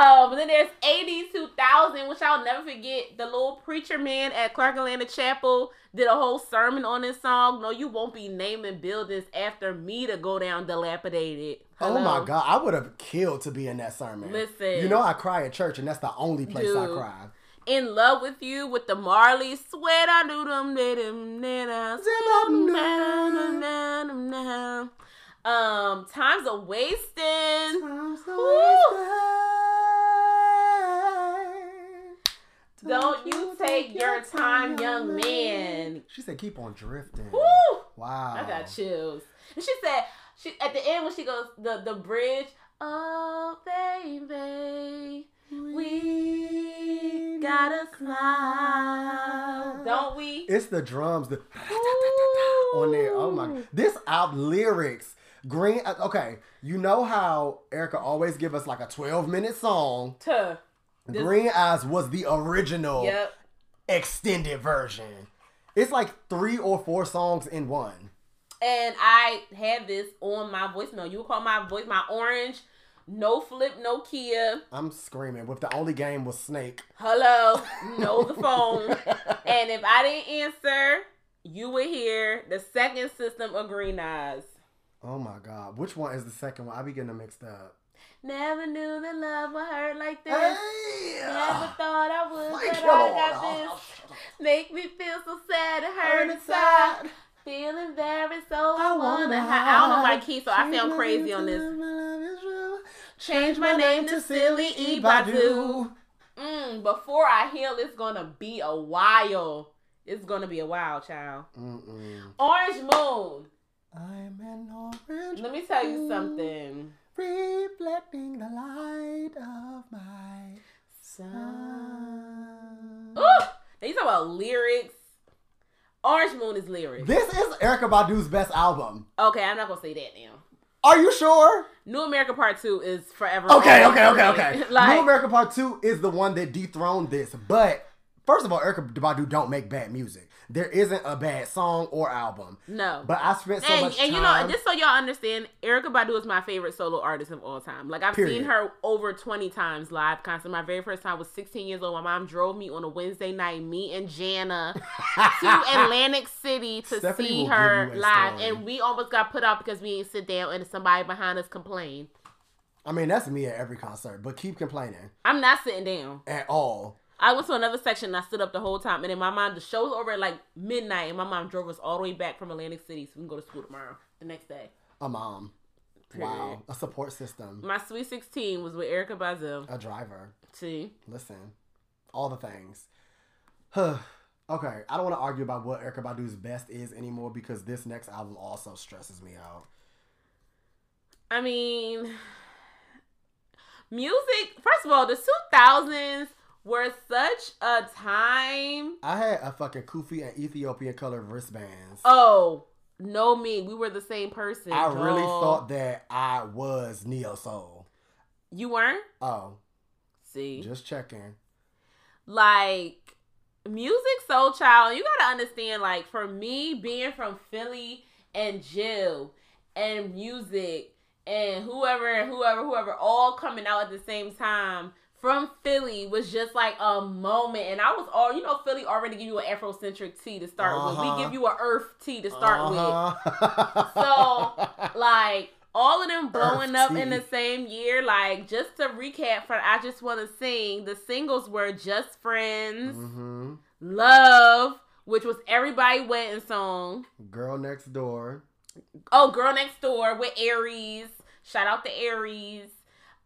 Speaker 6: Um, then there's A.D. 2000, which I'll never forget. The little preacher man at Clark Atlanta Chapel did a whole sermon on this song. No, you won't be naming buildings after me to go down dilapidated.
Speaker 5: Oh my god, I would have killed to be in that sermon.
Speaker 6: Listen.
Speaker 5: you know I cry at church, and that's the only place I cry.
Speaker 6: In love with you with the Marleys. Sweat I do them, they them, they them, na, na, na, na, na. Um, times are wasting. Don't you take your time, young man.
Speaker 5: She said, "Keep on drifting."
Speaker 6: Woo!
Speaker 5: Wow,
Speaker 6: I got chills. And she said, she at the end when she goes the the bridge. Oh baby, we gotta smile, don't we?
Speaker 5: It's the drums, the on there. Oh my! This out lyrics. Green. uh, Okay, you know how Erykah always give us like a twelve minute song.
Speaker 6: Tuh. This-
Speaker 5: Green Eyes was the original
Speaker 6: Yep.
Speaker 5: extended version. It's like three or four songs in one.
Speaker 6: And I had this on my voicemail. You call my voice my orange, no flip, no Kia.
Speaker 5: I'm screaming. With the only game was Snake.
Speaker 6: Hello, know the phone. And if I didn't answer, you would hear the second system of Green Eyes.
Speaker 5: Oh my god, which one is the second one? I be getting them mixed up.
Speaker 6: Never knew that love would hurt like this.
Speaker 5: Hey!
Speaker 6: Never thought I would, but I got this. Make me feel so sad and hurt inside. Feeling very so I wanna hide. I don't know my key, so I sound crazy on this. Change my name to Silly Ibadu. Mm, before I heal, it's gonna be a while. It's gonna be a while, child.
Speaker 5: Mm-mm.
Speaker 6: Orange Moon.
Speaker 5: I'm an orange.
Speaker 6: Let me tell you something.
Speaker 5: Reflecting the light of my sun.
Speaker 6: Ooh, now you talk about lyrics. Orange Moon is lyrics.
Speaker 5: This is Erykah Badu's best album.
Speaker 6: Okay, I'm not gonna say that now.
Speaker 5: Are you sure?
Speaker 6: New Amerykah Part Two is forever.
Speaker 5: Okay, okay, okay, okay.
Speaker 6: like,
Speaker 5: New Amerykah Part 2 is the one that dethroned this. But first of all, Erykah Badu don't make bad music. There isn't a bad song or album.
Speaker 6: no.
Speaker 5: But I spent so
Speaker 6: and,
Speaker 5: much
Speaker 6: and
Speaker 5: time.
Speaker 6: you know, just so y'all understand, Erykah Badu is my favorite solo artist of all time. Like I've
Speaker 5: Period.
Speaker 6: seen her over twenty times live concert. My very first time was 16 years old. My mom drove me on a Wednesday night, me and Jana, to Atlantic City to
Speaker 5: Stephanie
Speaker 6: see her
Speaker 5: give you a
Speaker 6: live,
Speaker 5: story.
Speaker 6: and we almost got put out because we didn't sit down and somebody behind us complained.
Speaker 5: I mean, that's me at every concert, but keep complaining
Speaker 6: I'm not sitting down.
Speaker 5: at all.
Speaker 6: I went to another section and I stood up the whole time. And in my mind, the show was over at like midnight, and my mom drove us all the way back from Atlantic City so we can go to school tomorrow, the next day.
Speaker 5: A mom. Wow. A support system.
Speaker 6: My Sweet 16 was with Erykah Bazil.
Speaker 5: A driver.
Speaker 6: See?
Speaker 5: Listen. All the things. Huh. Okay. I don't want to argue about what Erykah Badu's best is anymore because this next album also stresses me out.
Speaker 6: I mean, music, first of all, the 2000s were such a time.
Speaker 5: I had a fucking Kufi and Ethiopian colored wristbands.
Speaker 6: Oh, no, me. We were the same person.
Speaker 5: I really thought that I was Neo Soul.
Speaker 6: You weren't?
Speaker 5: Oh,
Speaker 6: See?
Speaker 5: just checking.
Speaker 6: like Musiq Soulchild you gotta understand like for me being from philly and jill and music and whoever whoever whoever all coming out at the same time from philly was just like a moment and i was all you know philly already give you an afrocentric tea to start with
Speaker 5: Uh-huh.
Speaker 6: we give you an earth tea to start with
Speaker 5: Uh-huh.
Speaker 6: like all of them blowing
Speaker 5: Earth
Speaker 6: up in the same year. Like just to recap, for I just want to sing. The singles were "Just Friends,"
Speaker 5: hmm
Speaker 6: "Love," which was everybody wedding song.
Speaker 5: Girl next door.
Speaker 6: Oh, "Girl Next Door" with Aaries. Shout out to Aaries.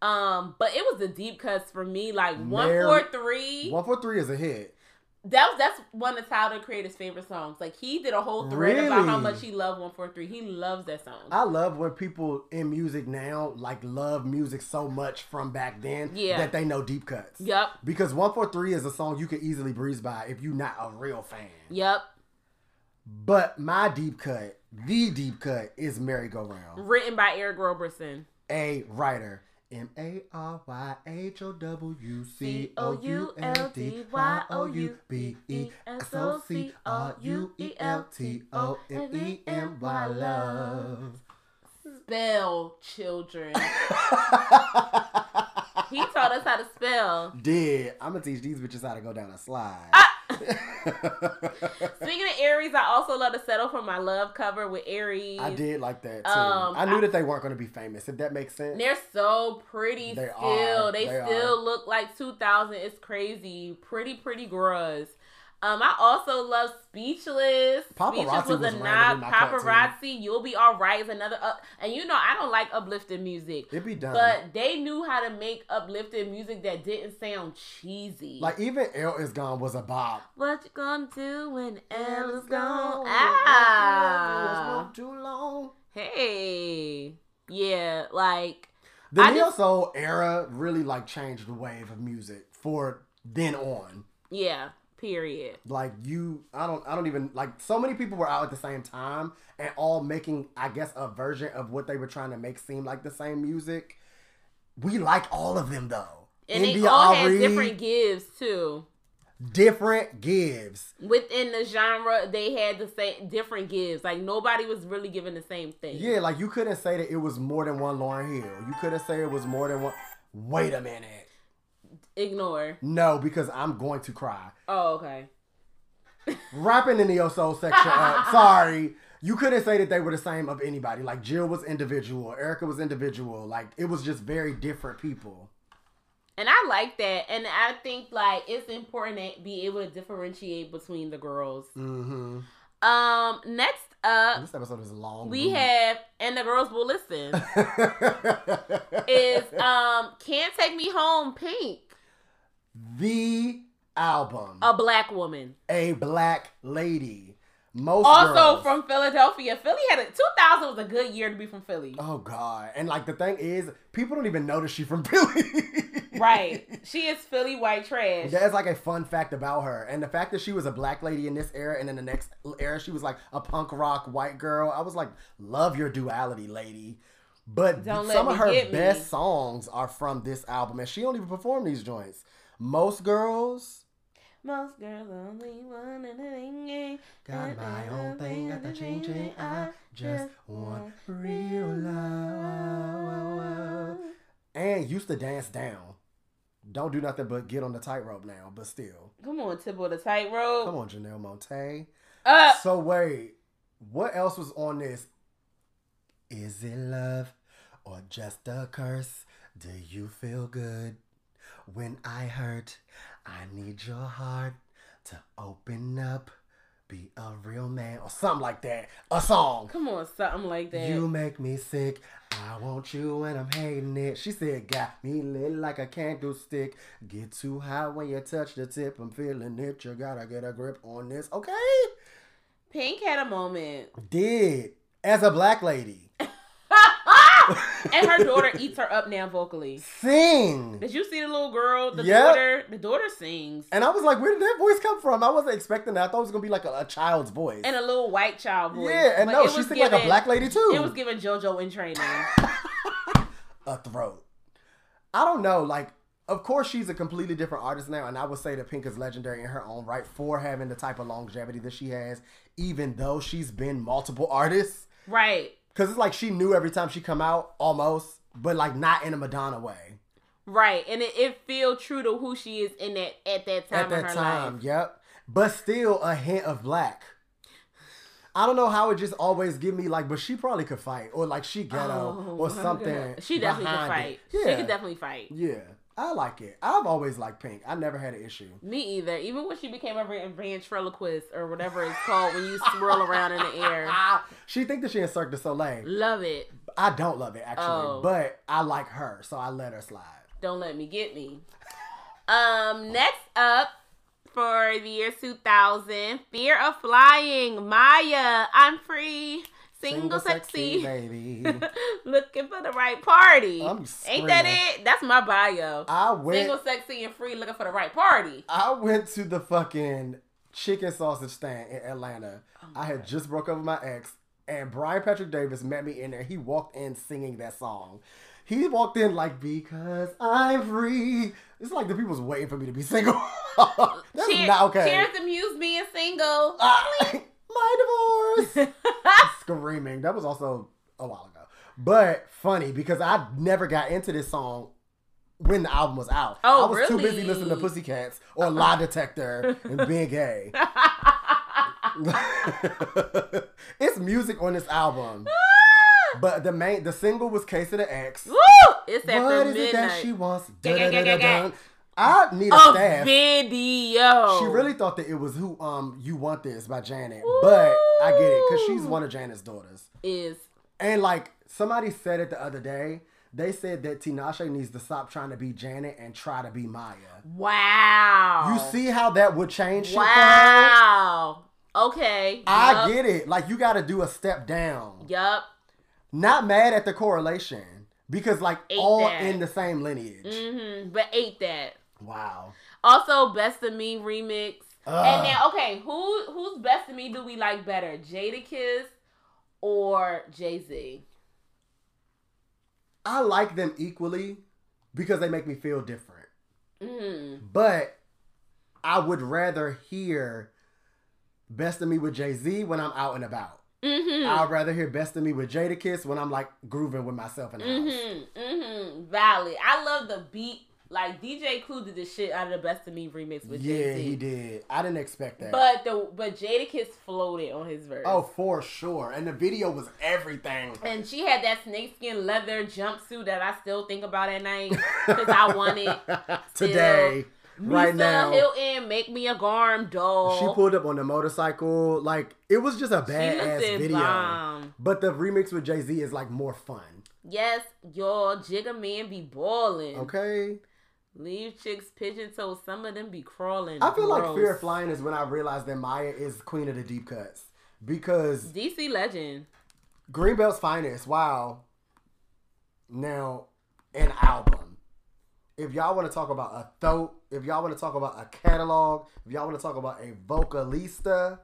Speaker 6: Um, but it was the deep cuts for me. Like one four three.
Speaker 5: One four three is a hit.
Speaker 6: That was that's one of Tyler Creator's favorite songs. Like he did a whole thread about how much he loved one four three. He loves that song.
Speaker 5: I love when people in music now like love music so much from back then
Speaker 6: Yeah.
Speaker 5: that they know deep cuts.
Speaker 6: Yep.
Speaker 5: Because 143 is a song you can easily breeze by if you're not a real fan.
Speaker 6: Yep.
Speaker 5: But my deep cut, the deep cut, is Mary Go Round.
Speaker 6: Written by Eric Roberson.
Speaker 5: A writer. M A R Y H O W C O U L D Y O U B E S O C R U E L T O M E M Y love.
Speaker 6: Spell children. He taught us how to spell.
Speaker 5: Did I'm gonna teach these bitches how to go down a slide.
Speaker 6: Ah! Speaking of Aaries, I also love to settle for my love cover with Aaries.
Speaker 5: I did like that too.
Speaker 6: Um,
Speaker 5: I knew
Speaker 6: I-
Speaker 5: that they weren't going to be famous. If that makes sense.
Speaker 6: They're so pretty
Speaker 5: They
Speaker 6: still.
Speaker 5: are.
Speaker 6: They,
Speaker 5: They
Speaker 6: still
Speaker 5: are.
Speaker 6: look like 2000. It's crazy. Pretty, pretty girls. Um, I also love Speechless.
Speaker 5: Poparazzi
Speaker 6: Speechless was, a
Speaker 5: randomly
Speaker 6: nod.
Speaker 5: my cut, too.
Speaker 6: Poparazzi, You'll Be Alright is another up. And you know, I don't like uplifting music.
Speaker 5: It'd be done.
Speaker 6: But they knew how to make uplifting music that didn't sound cheesy.
Speaker 5: like even L is gone was a bop.
Speaker 6: what you gonna do when L is gone?
Speaker 5: Ah. Too long.
Speaker 6: hey, yeah, like
Speaker 5: The
Speaker 6: I
Speaker 5: neo soul era really like changed the wave of music for then on.
Speaker 6: yeah, period.
Speaker 5: Like you, I don't, I don't even like. So many people were out at the same time and all making, I guess, a version of what they were trying to make seem like the same music. We like all of them though.
Speaker 6: And they
Speaker 5: India
Speaker 6: all had different gives too.
Speaker 5: different gives.
Speaker 6: Within the genre, they had the same different gives. Like nobody was really giving the same thing.
Speaker 5: Yeah, like you couldn't say that it was more than one Lauryn Hill. You couldn't say it was more than one. Wait a minute.
Speaker 6: Ignore.
Speaker 5: No, because I'm going to cry.
Speaker 6: Oh, okay.
Speaker 5: Rapping in the Yo Soul section. Uh, sorry. You couldn't say that they were the same of anybody. Like Jill was individual, Erica was individual. Like it was just very different people.
Speaker 6: And I like that. And I think like it's important to be able to differentiate between the girls.
Speaker 5: hmm
Speaker 6: Um, next up,
Speaker 5: This episode is long.
Speaker 6: we have and the girls will listen. is um Can't Take Me Home Pink,
Speaker 5: the album.
Speaker 6: a black woman.
Speaker 5: a black lady. Most
Speaker 6: Also
Speaker 5: girls-
Speaker 6: from Philadelphia. Philly had a 2000 was a good year to be from Philly.
Speaker 5: Oh God! And like the thing is, people don't even notice she from Philly.
Speaker 6: Right. She is Philly white trash.
Speaker 5: That's like a fun fact about her, and the fact that she was a black lady in this era, and in the next era she was like a punk rock white girl. I was like, love your duality, lady. But some of her
Speaker 6: get me.
Speaker 5: best songs are from this album, and she don't even perform these joints. Most girls.
Speaker 6: Most girls only want a thing.
Speaker 5: Got my own thing, got the chain chain. I just want real love. And used to dance down. Don't do nothing but get on the tightrope now, but still.
Speaker 6: Come on, Tipple the tightrope.
Speaker 5: Come on, Janelle Monáe.
Speaker 6: Uh,
Speaker 5: So wait, what else was on this? Is it love or just a curse? Do you feel good when I hurt? I need your heart to open up, be a real man, or something like that. A song.
Speaker 6: come on, something like that.
Speaker 5: You make me sick. I want you when I'm hating it. She said, got me lit like a candlestick. Get too high when you touch the tip. I'm feeling it. You gotta get a grip on this. Okay?
Speaker 6: Pink had a moment.
Speaker 5: Did. As a black lady.
Speaker 6: And her daughter eats her up now vocally.
Speaker 5: Sing.
Speaker 6: Did you see the little girl? The
Speaker 5: Yep.
Speaker 6: daughter. The daughter sings.
Speaker 5: And I was like, where did that voice come from? I wasn't expecting that. I thought it was gonna be like a, a child's voice.
Speaker 6: And a little white child voice.
Speaker 5: yeah, and
Speaker 6: But
Speaker 5: no,
Speaker 6: it
Speaker 5: she
Speaker 6: was
Speaker 5: sing like a black lady too.
Speaker 6: It was giving JoJo in training.
Speaker 5: a throat. I don't know. Like, of course, she's a completely different artist now, and I would say that Pink is legendary in her own right for having the type of longevity that she has, even though she's been multiple artists.
Speaker 6: right.
Speaker 5: Because it's like she knew every time she come out, almost, but like not in a Madonna way.
Speaker 6: Right. And it, it feel true to who she is in that at that time
Speaker 5: At that time,
Speaker 6: life.
Speaker 5: yep. But still a hint of black. I don't know how it just always give me like, but she probably could fight, or like she ghetto,
Speaker 6: Oh,
Speaker 5: or something.
Speaker 6: She definitely could fight.
Speaker 5: it.
Speaker 6: She could definitely fight.
Speaker 5: yeah. I like it. I've always liked Pink. I never had an issue.
Speaker 6: Me either. Even when she became a ventriloquist or whatever it's called when you swirl around in the air.
Speaker 5: She think that she in Cirque du Soleil.
Speaker 6: Love it.
Speaker 5: I don't love it actually,
Speaker 6: Oh.
Speaker 5: but I like her, so I let her slide.
Speaker 6: Don't let me get me. Um, next up for the year 2000, Fear of Flying, Mya, I'm free, single, sexy,
Speaker 5: baby.
Speaker 6: looking for the right party.
Speaker 5: I'm
Speaker 6: Ain't that it? That's my bio.
Speaker 5: I went.
Speaker 6: Single, sexy, and free, looking for the right party.
Speaker 5: I went to the fucking chicken sausage stand in Atlanta.
Speaker 6: Oh
Speaker 5: I had just broke up with my ex, and Brian Patrick Davis met me in there. He walked in singing that song. He walked in like because I'm free. It's like the people's waiting for me to be single. That's
Speaker 6: Cheer-
Speaker 5: not okay.
Speaker 6: Cheers Muse being single.
Speaker 5: Ah, my divorce. Screaming. That was also a while ago. But funny because I never got into this song when the album was out.
Speaker 6: Oh,
Speaker 5: I was too busy listening to Pussycats or Lie Detector and being gay. it's music on this album, ah! but the main the single was "Case of the Ex."
Speaker 6: Woo! It's after
Speaker 5: What is
Speaker 6: midnight.
Speaker 5: it that she wants? Dun-dun-dun-dun. I need a
Speaker 6: a
Speaker 5: staff.
Speaker 6: video.
Speaker 5: She really thought that it was who um you want this by Janet, but I get it because she's one of Janet's daughters.
Speaker 6: is
Speaker 5: And like somebody said it the other day, they said that Tinashe needs to stop trying to be Janet and try to be Mya.
Speaker 6: wow.
Speaker 5: You see how that would change shit for her?
Speaker 6: Wow. Okay.
Speaker 5: I
Speaker 6: Yup.
Speaker 5: get it. Like you got to do a step down.
Speaker 6: Yup.
Speaker 5: Not mad at the correlation because like
Speaker 6: Ain't
Speaker 5: all
Speaker 6: that.
Speaker 5: in the same lineage.
Speaker 6: hmm But ate that.
Speaker 5: Wow.
Speaker 6: Also, Best of Me remix. And now, okay, who who's Best of Me do we like better, Jadakiss or Jay Z?
Speaker 5: I like them equally because they make me feel different.
Speaker 6: Mm.
Speaker 5: But I would rather hear Best of Me with Jay Z when I'm out and about.
Speaker 6: Mm-hmm.
Speaker 5: I'd rather hear Best of Me with Jadakiss when I'm like grooving with myself in the house.
Speaker 6: Mm-hmm. Mm-hmm. Valid. I love the beat. Like DJ Clue did the shit out of the Best of Me remix with
Speaker 5: Yeah,
Speaker 6: Jay Z.
Speaker 5: Yeah, he did. I didn't expect that.
Speaker 6: But the but Jadakiss floated on his verse.
Speaker 5: oh, for sure. And the video was everything.
Speaker 6: And she had that snakeskin leather jumpsuit that I still think about at night because I want it.
Speaker 5: Today, right
Speaker 6: Lisa
Speaker 5: now.
Speaker 6: Hilton, make me a Garm doll.
Speaker 5: She pulled up on the motorcycle. Like, it was just a badass video.
Speaker 6: bomb.
Speaker 5: But the remix with Jay Z is like more fun.
Speaker 6: Yes, your jigger man be balling.
Speaker 5: Okay?
Speaker 6: Leave chicks pigeon toes. Some of them be crawling.
Speaker 5: I feel like Fear of Flying is when I realized that Mya is queen of the deep cuts. Because
Speaker 6: DC legend.
Speaker 5: Greenbelt's finest, wow. Now, an album. If y'all want to talk about a throat, if y'all want to talk about a catalog, if y'all want to talk about a vocalista,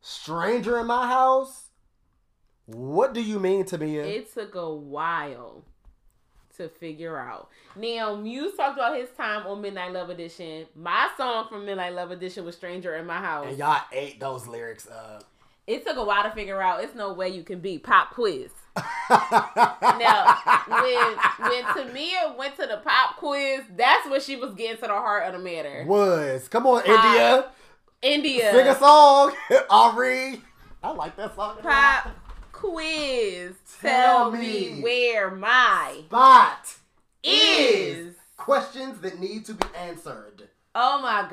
Speaker 5: stranger in my house, what do you mean to me?
Speaker 6: It took a while to figure out. Now, Muse talked about his time on Midnight Love Edition. My song from Midnight Love Edition was Stranger in My House.
Speaker 5: and y'all ate those lyrics up.
Speaker 6: It took a while to figure out. It's no way you can beat Pop Quiz. Now, when when Tamia went to the pop quiz, that's when she was getting to the heart of the matter.
Speaker 5: Was come on, India,
Speaker 6: India
Speaker 5: sing a song, Ari. I like that song.
Speaker 6: pop quiz.
Speaker 5: Tell
Speaker 6: Tell me
Speaker 5: me.
Speaker 6: where my
Speaker 5: Spot
Speaker 6: is.
Speaker 5: questions that need to be answered.
Speaker 6: Oh my god!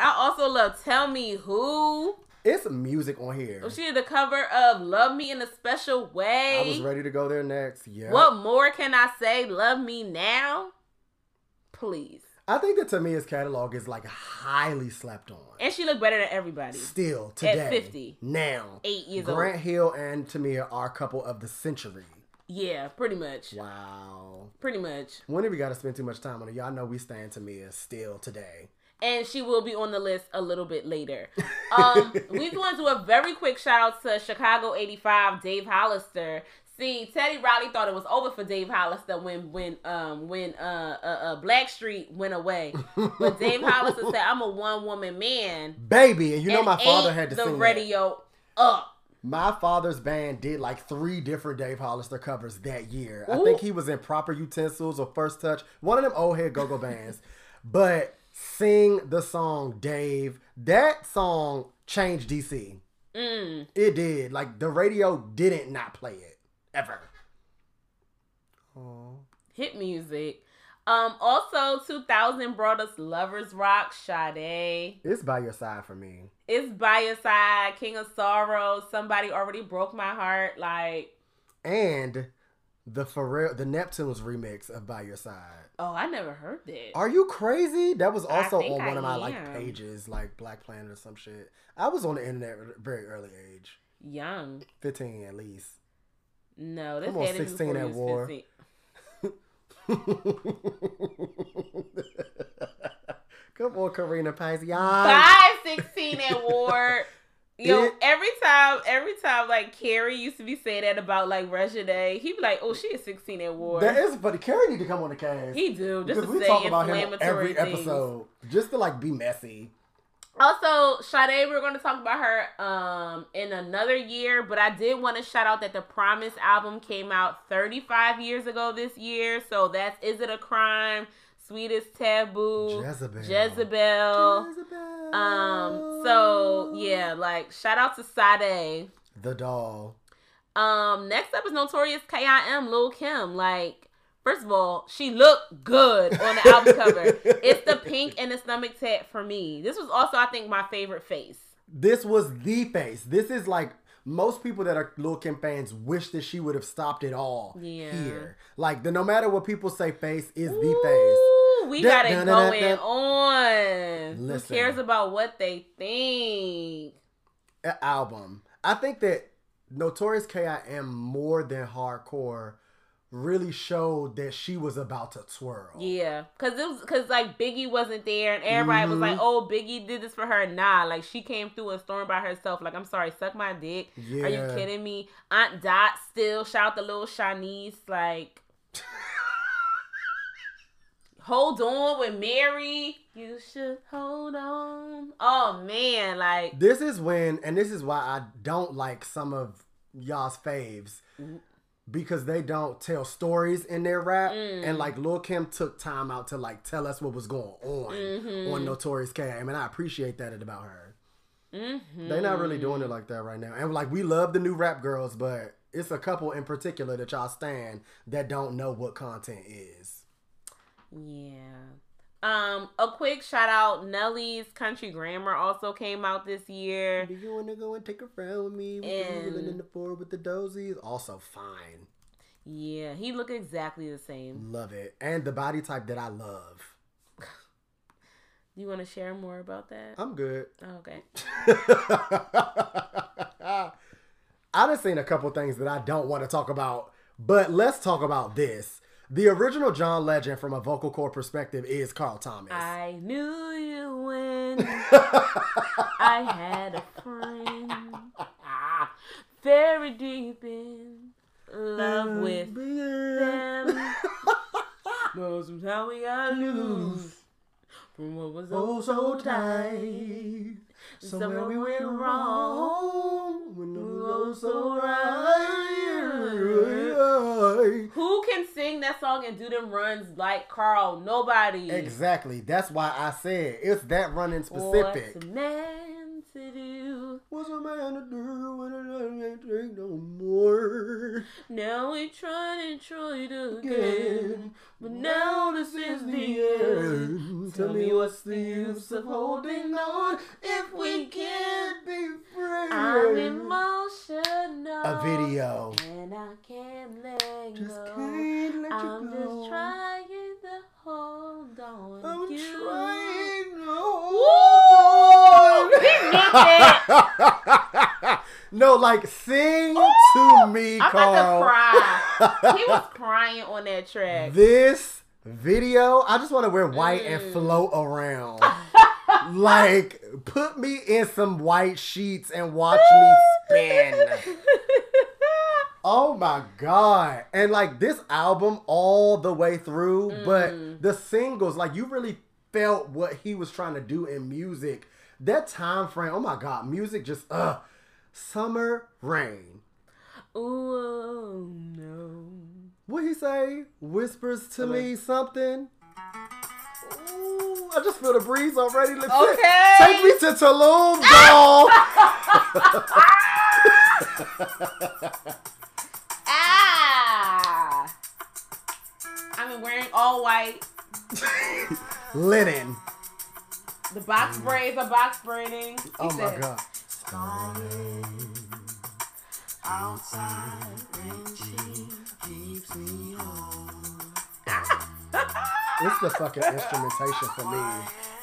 Speaker 6: I also love Tell Me Who.
Speaker 5: It's music on here.
Speaker 6: Oh, she did the cover of Love Me in a Special Way."
Speaker 5: I was ready to go there next. Yeah.
Speaker 6: What more can I say? Love me now, please.
Speaker 5: I think that Tamia's catalog is like highly slept on.
Speaker 6: And she looked better than everybody.
Speaker 5: Still today, at
Speaker 6: 50.
Speaker 5: now,
Speaker 6: Eight years old.
Speaker 5: Grant
Speaker 6: old.
Speaker 5: Hill and Tamia are a couple of the century.
Speaker 6: Yeah, pretty much.
Speaker 5: Wow.
Speaker 6: Pretty much.
Speaker 5: When have we got to spend too much time on it? Y'all know we stand Tamia still today.
Speaker 6: and she will be on the list a little bit later. Um, we want to do a very quick shout out to Chicago '85 Dave Hollister. See, Teddy Riley thought it was over for Dave Hollister when when um when uh uh, uh Blackstreet went away, but Dave Hollister said, "I'm a one woman man."
Speaker 5: Baby, and you know
Speaker 6: and
Speaker 5: my father had to
Speaker 6: the
Speaker 5: sing that.
Speaker 6: radio up.
Speaker 5: My father's band did like three different Dave Hollister covers that year. I think he was in Proper Utensils or First Touch, one of them old head go-go bands. But sing the song Dave. That song changed DC.
Speaker 6: Mm.
Speaker 5: It did. Like the radio didn't not play it ever. Oh.
Speaker 6: Hit music. Um, also 2000 brought us Lovers Rock, Sade.
Speaker 5: It's by your side for me.
Speaker 6: It's by your side, King of Sorrow. Somebody already broke my heart. Like,
Speaker 5: And the Pharrell, the Neptunes remix of By Your Side.
Speaker 6: oh, I never heard that.
Speaker 5: Are you crazy? That was also on one
Speaker 6: I
Speaker 5: of my like pages, like Black Planet or some shit. I was on the internet very early age,
Speaker 6: Young.
Speaker 5: fifteen at least.
Speaker 6: No, this
Speaker 5: Come on,
Speaker 6: had to be
Speaker 5: 16 at war.
Speaker 6: 15.
Speaker 5: Come on, Karina.
Speaker 6: Bye, 16 at war. Yo,
Speaker 5: It-
Speaker 6: every time, every time, like Carrie used to be saying that about like Regina, he'd be like, "Oh, she is 16 at war."
Speaker 5: That is funny. Carrie need to come on the cast
Speaker 6: he do just
Speaker 5: because
Speaker 6: to
Speaker 5: we
Speaker 6: say
Speaker 5: talk about him every
Speaker 6: things.
Speaker 5: episode just to like be messy.
Speaker 6: Also, Sade, we're going to talk about her um in another year, but I did want to shout out that the Promise album came out 35 years ago this year. So that's Is It a Crime? Sweetest Taboo,
Speaker 5: Jezebel.
Speaker 6: Jezebel.
Speaker 5: Jezebel.
Speaker 6: Um, so yeah, like shout out to Sade.
Speaker 5: the doll.
Speaker 6: Um, next up is Notorious K.I.M. Lil Kim. Like, first of all, she looked good on the album cover. It's the pink and the stomach tat for me. This was also, I think, my favorite face.
Speaker 5: This was the face. This is like most people that are Lil Kim fans wish that she would have stopped it all
Speaker 6: Yeah.
Speaker 5: here. Like the no matter what people say, face is the face.
Speaker 6: We
Speaker 5: Dun,
Speaker 6: got it
Speaker 5: dun,
Speaker 6: going
Speaker 5: dun.
Speaker 6: on.
Speaker 5: Listen.
Speaker 6: Who cares about what they think?
Speaker 5: Album. I think that Notorious K.I.M. more than hardcore really showed that she was about to twirl.
Speaker 6: Yeah, cause it was cause like Biggie wasn't there, and everybody was like,
Speaker 5: Mhm.
Speaker 6: "Oh, Biggie did this for her." Nah, like she came through and stormed by herself. Like, I'm sorry, suck my dick. Are you kidding me? Aunt Dot still shout the little Shanice like. Hold on with Mary. You should hold on. Oh man, like
Speaker 5: This is when, and this is why I don't like some of y'all's faves because they don't tell stories in their rap. And mm. like Lil Kim took time out to like tell us what was going on mm-hmm. on Notorious K. I mean, I appreciate that about her. Mm-hmm. They're not really doing it like that right now. And like we love the new rap girls, but it's a couple in particular that y'all stand that don't know what content is.
Speaker 6: Yeah. Um, a quick shout out, Nelly's Country Grammar also came out this year.
Speaker 5: Do you want to go and take a ride with me? We
Speaker 6: And-
Speaker 5: living in the floor with the dozies. Also fine.
Speaker 6: Yeah, he looked exactly the same.
Speaker 5: Love it. And the body type that I love.
Speaker 6: You want to share more about that?
Speaker 5: I'm good.
Speaker 6: okay.
Speaker 5: I done seen a couple things that I don't want to talk about, but let's talk about this. The original John Legend from a vocal cord perspective is Carl Thomas.
Speaker 6: I knew you when I had a friend very deep in love with them. But sometimes we got loose from what was
Speaker 5: oh
Speaker 6: so tight.
Speaker 5: Somewhere we went
Speaker 6: wrong.
Speaker 5: wrong. When the was so right.
Speaker 6: Who can sing that song and do them runs like Carl? Nobody.
Speaker 5: Exactly. That's why I said it's that running specific.
Speaker 6: What's man to do?
Speaker 5: What's a man to do when it ain't drink no more?
Speaker 6: Now we tried and tried again,
Speaker 5: Again.
Speaker 6: but now this is the end. Tell me what's the use of holding on if we can't
Speaker 5: be free?
Speaker 6: I'm emotional.
Speaker 5: A video.
Speaker 6: And I can't let
Speaker 5: Just
Speaker 6: go.
Speaker 5: can't let you
Speaker 6: I'm
Speaker 5: go.
Speaker 6: just trying to hold on.
Speaker 5: I'm
Speaker 6: you.
Speaker 5: trying to hold on. No, like sing to me,
Speaker 6: I'm
Speaker 5: Carl.
Speaker 6: about to cry. He was crying on that track.
Speaker 5: This video, I just want to wear white
Speaker 6: Mm.
Speaker 5: and float around. like, put me in some white sheets and watch me spin. Oh my god. And like this album all the way through,
Speaker 6: Mm.
Speaker 5: but the singles, like you really felt what he was trying to do in music. That time frame, oh my god, music just uh summer rain.
Speaker 6: Ooh, no.
Speaker 5: What he say? Whispers to me something. Ooh, I just feel the breeze already. Let's
Speaker 6: Okay.
Speaker 5: Take me to Tulum.
Speaker 6: Ah! I'm wearing all white.
Speaker 5: Linen.
Speaker 6: The box mm. braids are box braiding. He
Speaker 5: Oh my
Speaker 6: said,
Speaker 5: god. It's the fucking instrumentation for me.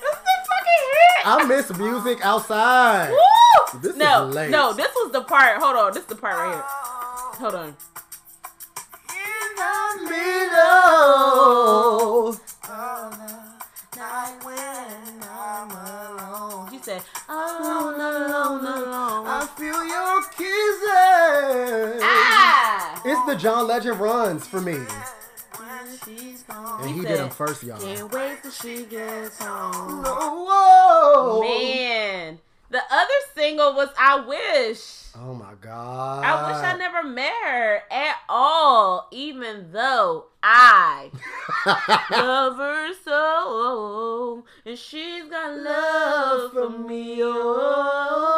Speaker 6: This is the fucking hit.
Speaker 5: I miss music outside.
Speaker 6: Woo!
Speaker 5: This is
Speaker 6: no,
Speaker 5: late.
Speaker 6: no, this was the part. Hold on, this is the part right here. Hold on.
Speaker 5: Middle.
Speaker 6: Alone.
Speaker 5: I feel your kisses.
Speaker 6: Ah!
Speaker 5: It's the John Legend runs for me. And he did them first, y'all.
Speaker 6: Can't wait till she gets home.
Speaker 5: Whoa!
Speaker 6: Man, the other single was "I Wish."
Speaker 5: Oh my god.
Speaker 6: I wish I never met her at all, even though I love her so, and she's got love for me. Oh,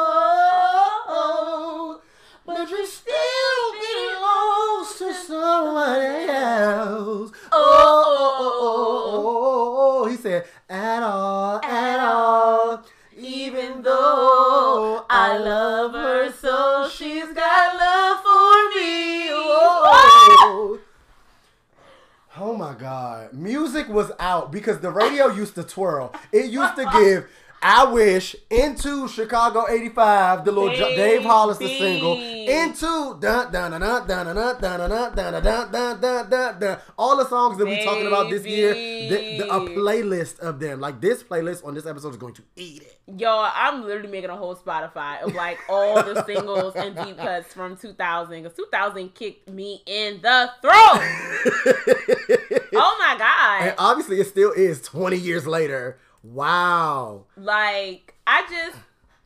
Speaker 5: Music was out because the radio used to twirl. It used to give I Wish into Chicago 85, the little Jo- Dave Hollister single, into dun dun dun dun dun dun dun dun dun dun dun dun dun dun dun dun all the songs that we're talking about this year, the, the, a playlist of them. Like this playlist on this episode is going to eat it.
Speaker 6: Y'all, I'm literally making a whole Spotify of like all the singles and deep cuts from 2000 because 2000 kicked me in the throat. Oh my god!
Speaker 5: And obviously, it still is 20 years later. Wow.
Speaker 6: like I just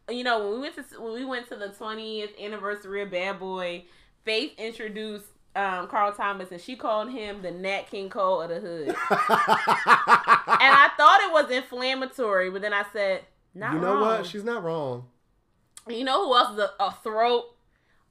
Speaker 6: you know when we went to when we went to the 20th anniversary of Bad Boy, Faith introduced um, Carl Thomas and she called him the Nat King Cole of the hood, and I thought it was inflammatory, but then I said, not
Speaker 5: you know
Speaker 6: wrong.
Speaker 5: what? She's not wrong.
Speaker 6: you know who else is a, a throat?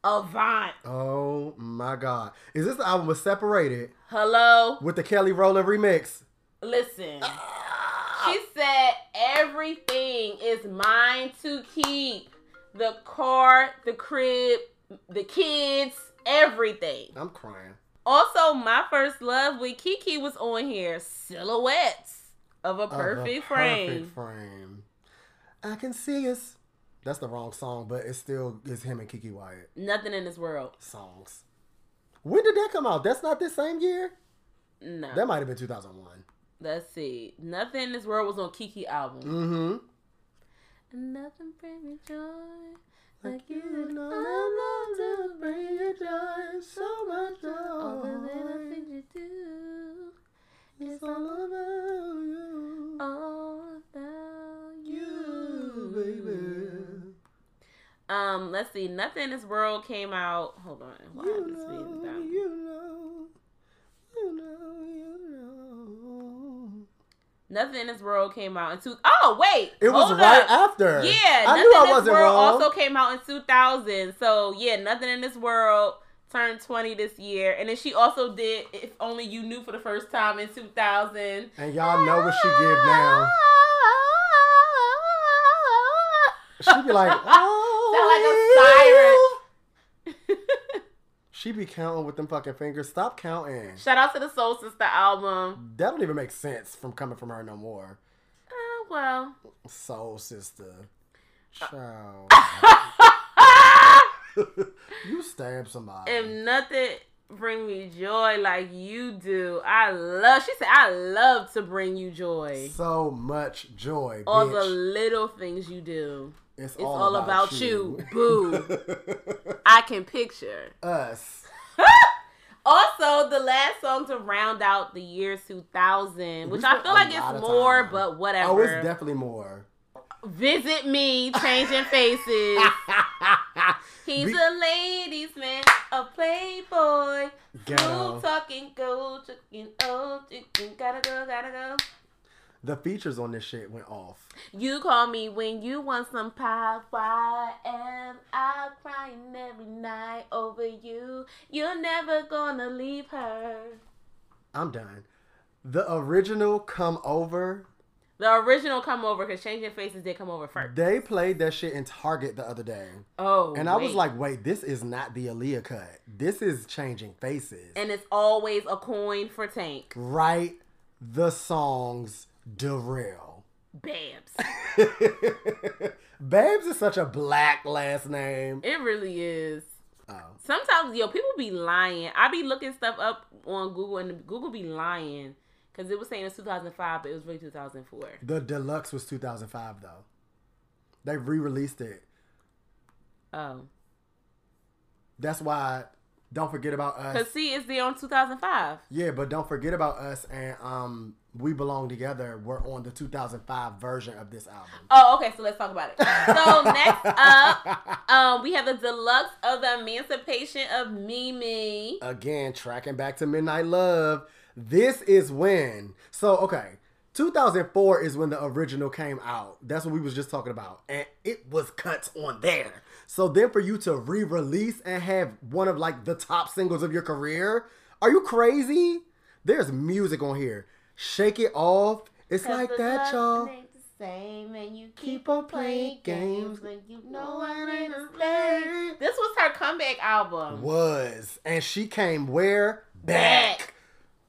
Speaker 6: Avant.
Speaker 5: Oh my God. Is this the album was separated
Speaker 6: Hello,
Speaker 5: with the Kelly Rowland remix?
Speaker 6: listen. Ah. She said everything is mine to keep. The car, the crib, the kids, everything.
Speaker 5: I'm crying.
Speaker 6: Also, my first love with Keke was on here. Silhouettes of a
Speaker 5: Of a
Speaker 6: perfect frame.
Speaker 5: Perfect frame. I can see us. That's the wrong song, but it still is him and Keke Wyatt
Speaker 6: Nothing in this world.
Speaker 5: songs. When did that come out? That's not this same year?
Speaker 6: No.
Speaker 5: That might have been 2001.
Speaker 6: Let's see. Nothing in this world was on Keke album.
Speaker 5: Mm-hmm.
Speaker 6: And Nothing bring me joy
Speaker 5: Like you know
Speaker 6: I
Speaker 5: love to bring you joy, so much
Speaker 6: All the little things you do.
Speaker 5: It's all about you,
Speaker 6: all about
Speaker 5: you, baby.
Speaker 6: Um, let's see. Nothing in this world came out. Hold on. Why
Speaker 5: You
Speaker 6: is this being down?
Speaker 5: you know, you know, you know.
Speaker 6: Nothing in this world came out in two. Oh wait,
Speaker 5: It was right
Speaker 6: up.
Speaker 5: after.
Speaker 6: Yeah,
Speaker 5: I
Speaker 6: nothing
Speaker 5: knew I
Speaker 6: in this
Speaker 5: wasn't
Speaker 6: world
Speaker 5: wrong.
Speaker 6: also came out in 2000. So yeah, nothing in this world turned 20 this year, and then she also did "If Only You Knew" for the first time in 2000.
Speaker 5: and y'all know what she give now. She be like, oh,
Speaker 6: Sound like a siren.
Speaker 5: She be counting with them fucking fingers. Stop counting.
Speaker 6: Shout out to the Soul Sister album.
Speaker 5: That don't even make sense from coming from her no more.
Speaker 6: Uh, well,
Speaker 5: Soul sister.
Speaker 6: Uh,
Speaker 5: Child. you stab somebody.
Speaker 6: if nothing bring me joy like you do, I love. She said, "I love to bring you joy."
Speaker 5: so much joy.
Speaker 6: All
Speaker 5: bitch.
Speaker 6: the little things you do.
Speaker 5: It's,
Speaker 6: It's all, about, you. Boo. I can picture.
Speaker 5: Us.
Speaker 6: Also, the last song to round out the year 2000, which I feel like it's more,
Speaker 5: time.
Speaker 6: but whatever.
Speaker 5: Oh, it's definitely more.
Speaker 6: Visit me, changing faces. He's
Speaker 5: Be-
Speaker 6: a ladies' man, a playboy.
Speaker 5: Ghetto.
Speaker 6: Smooth talking, go chicken, oh chicken, gotta go, gotta go.
Speaker 5: The features on this shit went off.
Speaker 6: You call me when you want some power, and I'm crying every night over you. You're never gonna leave her.
Speaker 5: I'm done. The original Come Over,
Speaker 6: The original come over because Changing Faces did come over first.
Speaker 5: they played that shit in Target the other day.
Speaker 6: Oh,
Speaker 5: And I was like, wait, this is not the Aaliyah cut. This is Changing Faces.
Speaker 6: and it's always a coin for Tank.
Speaker 5: Write the songs Darrell.
Speaker 6: Babbs.
Speaker 5: Babbs is such a black last name.
Speaker 6: It really is.
Speaker 5: Oh.
Speaker 6: Sometimes, yo, people be lying. I be looking stuff up on Google, and Google be lying because it was saying it's 2005, but it was really 2004.
Speaker 5: The deluxe was 2005 though. They re-released it.
Speaker 6: Oh,
Speaker 5: That's why Don't forget about us.
Speaker 6: Cause see, it's there on 2005.
Speaker 5: Yeah, but don't forget about us and um we belong together. We're on the 2005 version of this album.
Speaker 6: Oh, okay. So let's talk about it. So next up, um, we have the deluxe of the Emancipation of Mimi.
Speaker 5: Again, tracking back to Midnight Love. This is when. So okay, 2004 is when the original came out. That's what we was just talking about, and it was cuts on there. So then for you to re-release and have one of like the top singles of your career, are you crazy? There's music on here. Shake it off. It's like that, y'all.
Speaker 6: Same and you
Speaker 5: Keep on playing games.
Speaker 6: when you
Speaker 5: know I ain't a slave.
Speaker 6: This was her comeback album.
Speaker 5: Was and she came where
Speaker 6: Back.
Speaker 5: back.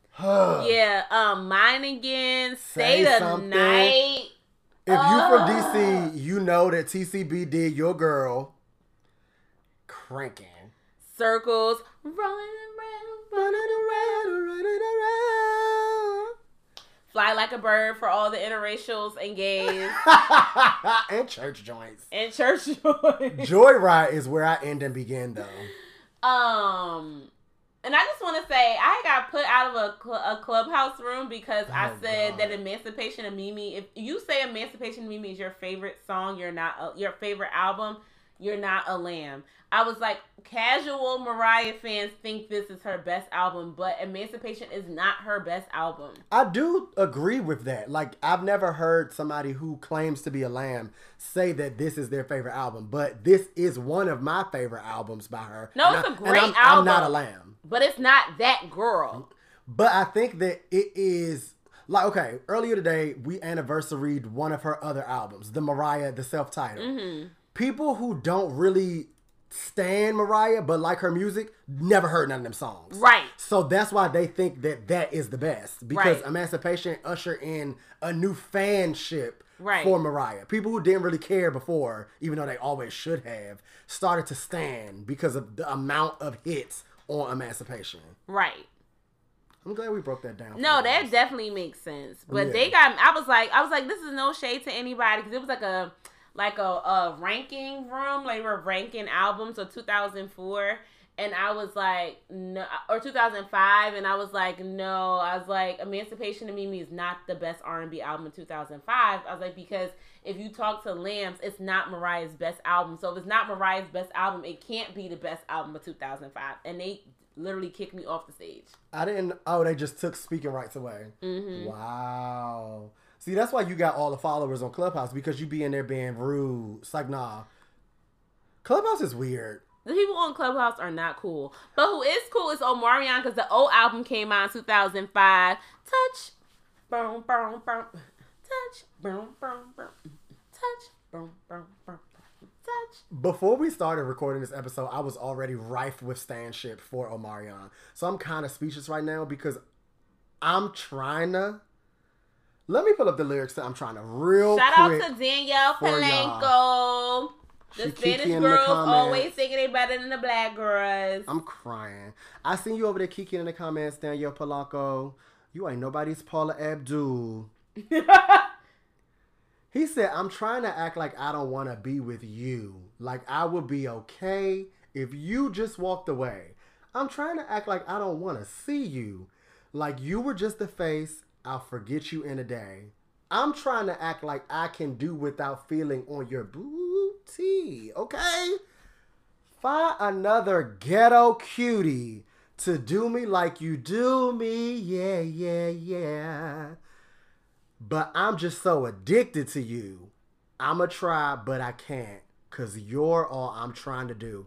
Speaker 5: Huh.
Speaker 6: Yeah, um, mine again.
Speaker 5: Say
Speaker 6: Stay the
Speaker 5: something.
Speaker 6: night.
Speaker 5: If you from. DC, you know that TCB did your girl cranking.
Speaker 6: Circles rolling around.
Speaker 5: Running around, running around.
Speaker 6: Fly like a bird for all the interracials and gays
Speaker 5: and church joints.
Speaker 6: and church joys.
Speaker 5: Joyride is where I end and begin, though.
Speaker 6: Um, and I just want to say I got put out of a, cl- a clubhouse room because I
Speaker 5: Oh,
Speaker 6: said
Speaker 5: God.
Speaker 6: that Emancipation of Mimi. If you say Emancipation of Mimi is your favorite song, you're not a, your favorite album. You're not a lamb. I was like, casual Mariah fans think this is her best album, but Emancipation is not her best album.
Speaker 5: I do agree with that. Like, I've never heard somebody who claims to be a lamb say that this is their favorite album, but this is one of my favorite albums by her.
Speaker 6: No,
Speaker 5: And
Speaker 6: it's
Speaker 5: I-
Speaker 6: a great
Speaker 5: I'm, I'm not a lamb.
Speaker 6: But it's not that girl.
Speaker 5: But I think that it is like okay. Earlier today, we anniversaried one of her other albums, the Mariah, the self-titled.
Speaker 6: Mm-hmm.
Speaker 5: People who don't really stand Mariah but like her music never heard none of them songs.
Speaker 6: Right.
Speaker 5: So that's why they think that that is the best because
Speaker 6: Right.
Speaker 5: Emancipation usher in a new fanship
Speaker 6: Right.
Speaker 5: for Mariah. People who didn't really care before, even though they always should have, started to stand because of the amount of hits on Emancipation.
Speaker 6: Right.
Speaker 5: I'm glad we broke that down.
Speaker 6: No, that definitely makes sense. But
Speaker 5: Yeah.
Speaker 6: they got. I was like, I was like, this is no shade to anybody because it was like a like a, a ranking room. Like we were ranking albums of 2004, and I was like, no, or 2005, and I was like, no. I was like, Emancipation of Mimi is not the best R&B album in 2005. I was like, because if you talk to Lambs, it's not Mariah's best album. So if it's not Mariah's best album, it can't be the best album of 2005. And they literally kicked me off the stage.
Speaker 5: I didn't. Oh, they just took speaking rights away.
Speaker 6: Mm-hmm.
Speaker 5: Wow. See, that's why you got all the followers on Clubhouse because you be in there being rude. It's like, nah. Clubhouse is weird.
Speaker 6: The people on Clubhouse are not cool. But who is cool is Omarion because the old album came out in 2005. Touch. Boom, boom, boom. Touch. Boom, boom, boom. Touch. Boom, boom, boom. Touch.
Speaker 5: Before we started recording this episode, I was already rife with stanship for Omarion. So I'm kind of speechless right now because I'm trying to. Let me pull up the lyrics that I'm trying to real
Speaker 6: Shout out to Danielle Polanco. The Spanish
Speaker 5: the
Speaker 6: girls always thinking they better than the black girls.
Speaker 5: I'm crying. I seen you over there kicking in the comments, Danielle Polanco. You ain't nobody's Paula Abdul. He said, I'm trying to act like I don't want to be with you. Like I would be okay if you just walked away. I'm trying to act like I don't want to see you. Like you were just a face. I'll forget you in a day. I'm trying to act like I can do without feeling on your booty. Okay? Find another ghetto cutie to do me like you do me. Yeah, yeah, yeah. But I'm just so addicted to you. I'ma try, but I can't. Cause you're all I'm trying to do.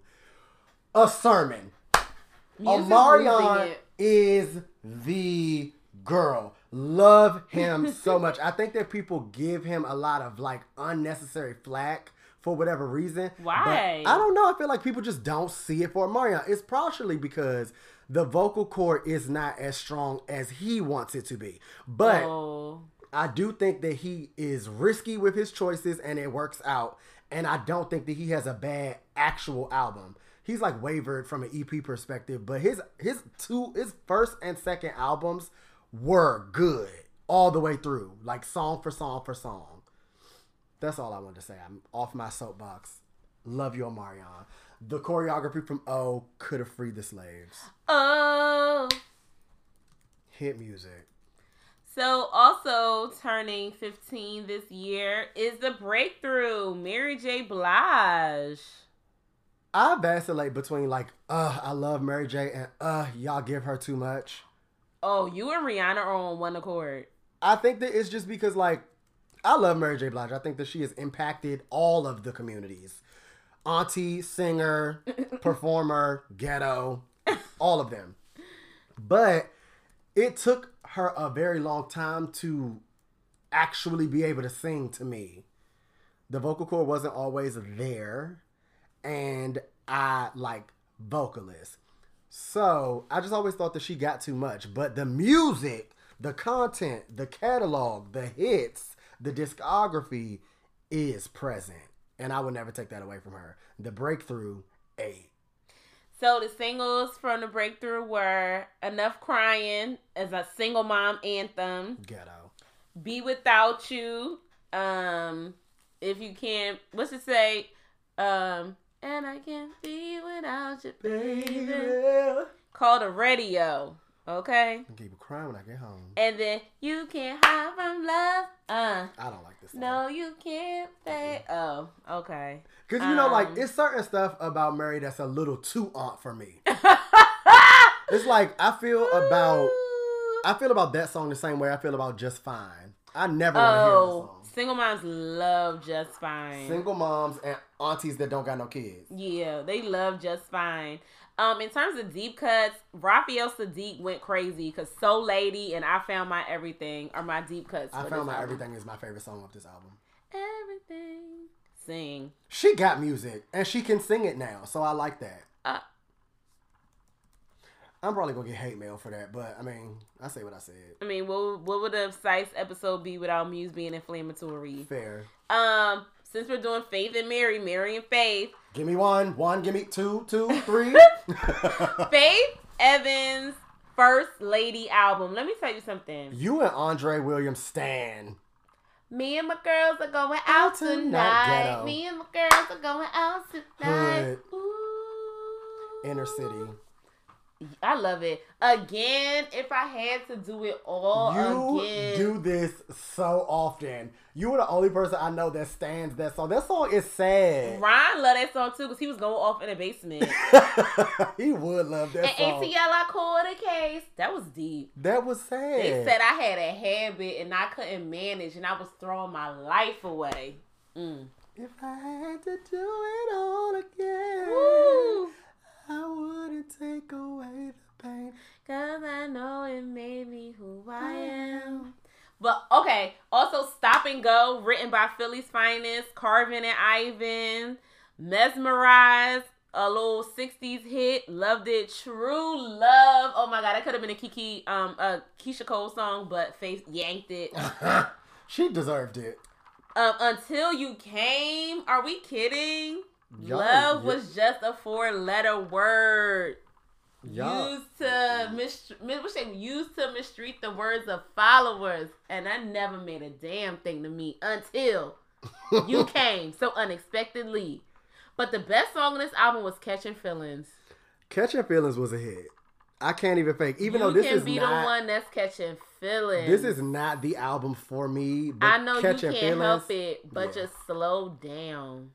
Speaker 5: A sermon. Omarion
Speaker 6: losing
Speaker 5: the girl. Love him so much. I think that people give him a lot of like unnecessary flack for whatever reason. But
Speaker 6: Why?
Speaker 5: I don't know. I feel like people just don't see it for Omarion. It's partially because the vocal cord is not as strong as he wants it to be. But
Speaker 6: Oh.
Speaker 5: I do think that he is risky with his choices and it works out. And I don't think that he has a bad actual album. He's like wavered from an EP perspective, but his his two his first and second albums were good all the way through, like song for song for song. That's all I wanted to say. I'm off my soapbox. Love you, Omarion. the choreography from O could have freed the slaves.
Speaker 6: Oh.
Speaker 5: Hit music.
Speaker 6: So also turning 15 this year is the breakthrough, Mary J. Blige.
Speaker 5: I vacillate between like, uh, I love Mary J. and uh, y'all give her too much.
Speaker 6: Oh, you and Rihanna are on one accord.
Speaker 5: I think that it's just because like I love Mary J. Blige. I think that she has impacted all of the communities. Auntie, singer, performer, ghetto, all of them. But it took her a very long time to actually be able to sing to me. The vocal cord wasn't always there, and I like vocalists. So I just always thought that she got too much. But the music, the content, the catalog, the hits, the discography is present. And I would never take that away from her. The breakthrough, eight.
Speaker 6: So the singles from the breakthrough were Enough Crying as a single mom anthem,
Speaker 5: Ghetto.
Speaker 6: Be Without You, um, if you can't what's it say? Um and I can't be without you, baby.
Speaker 5: Baby.
Speaker 6: Called a radio. Okay.
Speaker 5: I keep crying when I get home.
Speaker 6: And then you can't hide from love. Uh
Speaker 5: I don't like this song.
Speaker 6: no you can't pay. Oh, okay.
Speaker 5: Because, you know, like,
Speaker 6: Um,
Speaker 5: it's certain stuff about Mary that's a little too aunt for me. it's like, I feel about, I feel about that song the same way I feel about Just Fine. I never want to hear that
Speaker 6: Oh,
Speaker 5: song.
Speaker 6: Single moms love Just Fine.
Speaker 5: Single moms and aunties that don't got no kids.
Speaker 6: Yeah, they love Just Fine. Um, in terms of deep cuts, Raphael Saadiq went crazy because So Lady and I Found My Everything are my deep cuts.
Speaker 5: I found my
Speaker 6: album.
Speaker 5: everything is my favorite song of this album.
Speaker 6: Everything. Sing.
Speaker 5: She got music and she can sing it now, so I like that.
Speaker 6: Uh,
Speaker 5: I'm probably gonna get hate mail for that, but I mean, I say what I said.
Speaker 6: I mean, what, what would a Psyce episode be without Muse being inflammatory?
Speaker 5: Fair.
Speaker 6: Um, since we're doing Faith and Mary, Mary and Faith,
Speaker 5: Give me one, one, give me two, two, three.
Speaker 6: Faith Evans' first lady album. Let me tell you something.
Speaker 5: you and Andre Williams stan.
Speaker 6: Me and my girls are going out
Speaker 5: tonight.
Speaker 6: Me and my girls are going out tonight.
Speaker 5: Inner city.
Speaker 6: I love it. Again, if I had to do it all
Speaker 5: You
Speaker 6: again.
Speaker 5: do this so often. You were the only person I know that stands that song. That song is sad.
Speaker 6: Ryan loved that song too because he was going off in the basement.
Speaker 5: he would love that song.
Speaker 6: and
Speaker 5: song.
Speaker 6: ATL I caught a case. That was deep.
Speaker 5: That was sad.
Speaker 6: They said I had a habit and I couldn't manage and I was throwing my life away. Mm.
Speaker 5: if I had to do it all again,
Speaker 6: Woo.
Speaker 5: I wouldn't take away the pain.
Speaker 6: Cause I know it made me who I am. But okay, also Stop and Go, written by Philly's finest, Carvin and Ivan, Mesmerized, a little 60s hit, loved it, True Love. Oh my god, that could have been a Keke um a Keyshia Cole song, but Faith yanked it.
Speaker 5: she deserved it.
Speaker 6: Um Until You Came, are we kidding?
Speaker 5: Y'all-
Speaker 6: Love
Speaker 5: y-
Speaker 6: was just a four letter word.
Speaker 5: Y'all-
Speaker 6: used to mis- mis- what's that? used to mistreat the words of followers, and that never made a damn thing to me until you came so unexpectedly. But the best song on this album was "Catching Feelings."
Speaker 5: Catching Feelings was a hit. I can't even fake. Even
Speaker 6: you
Speaker 5: though this
Speaker 6: can
Speaker 5: is
Speaker 6: be
Speaker 5: not,
Speaker 6: the one that's catching feelings.
Speaker 5: this is not the album for me. But
Speaker 6: I know you can't
Speaker 5: Feelings,
Speaker 6: help it, but
Speaker 5: yeah.
Speaker 6: just slow down,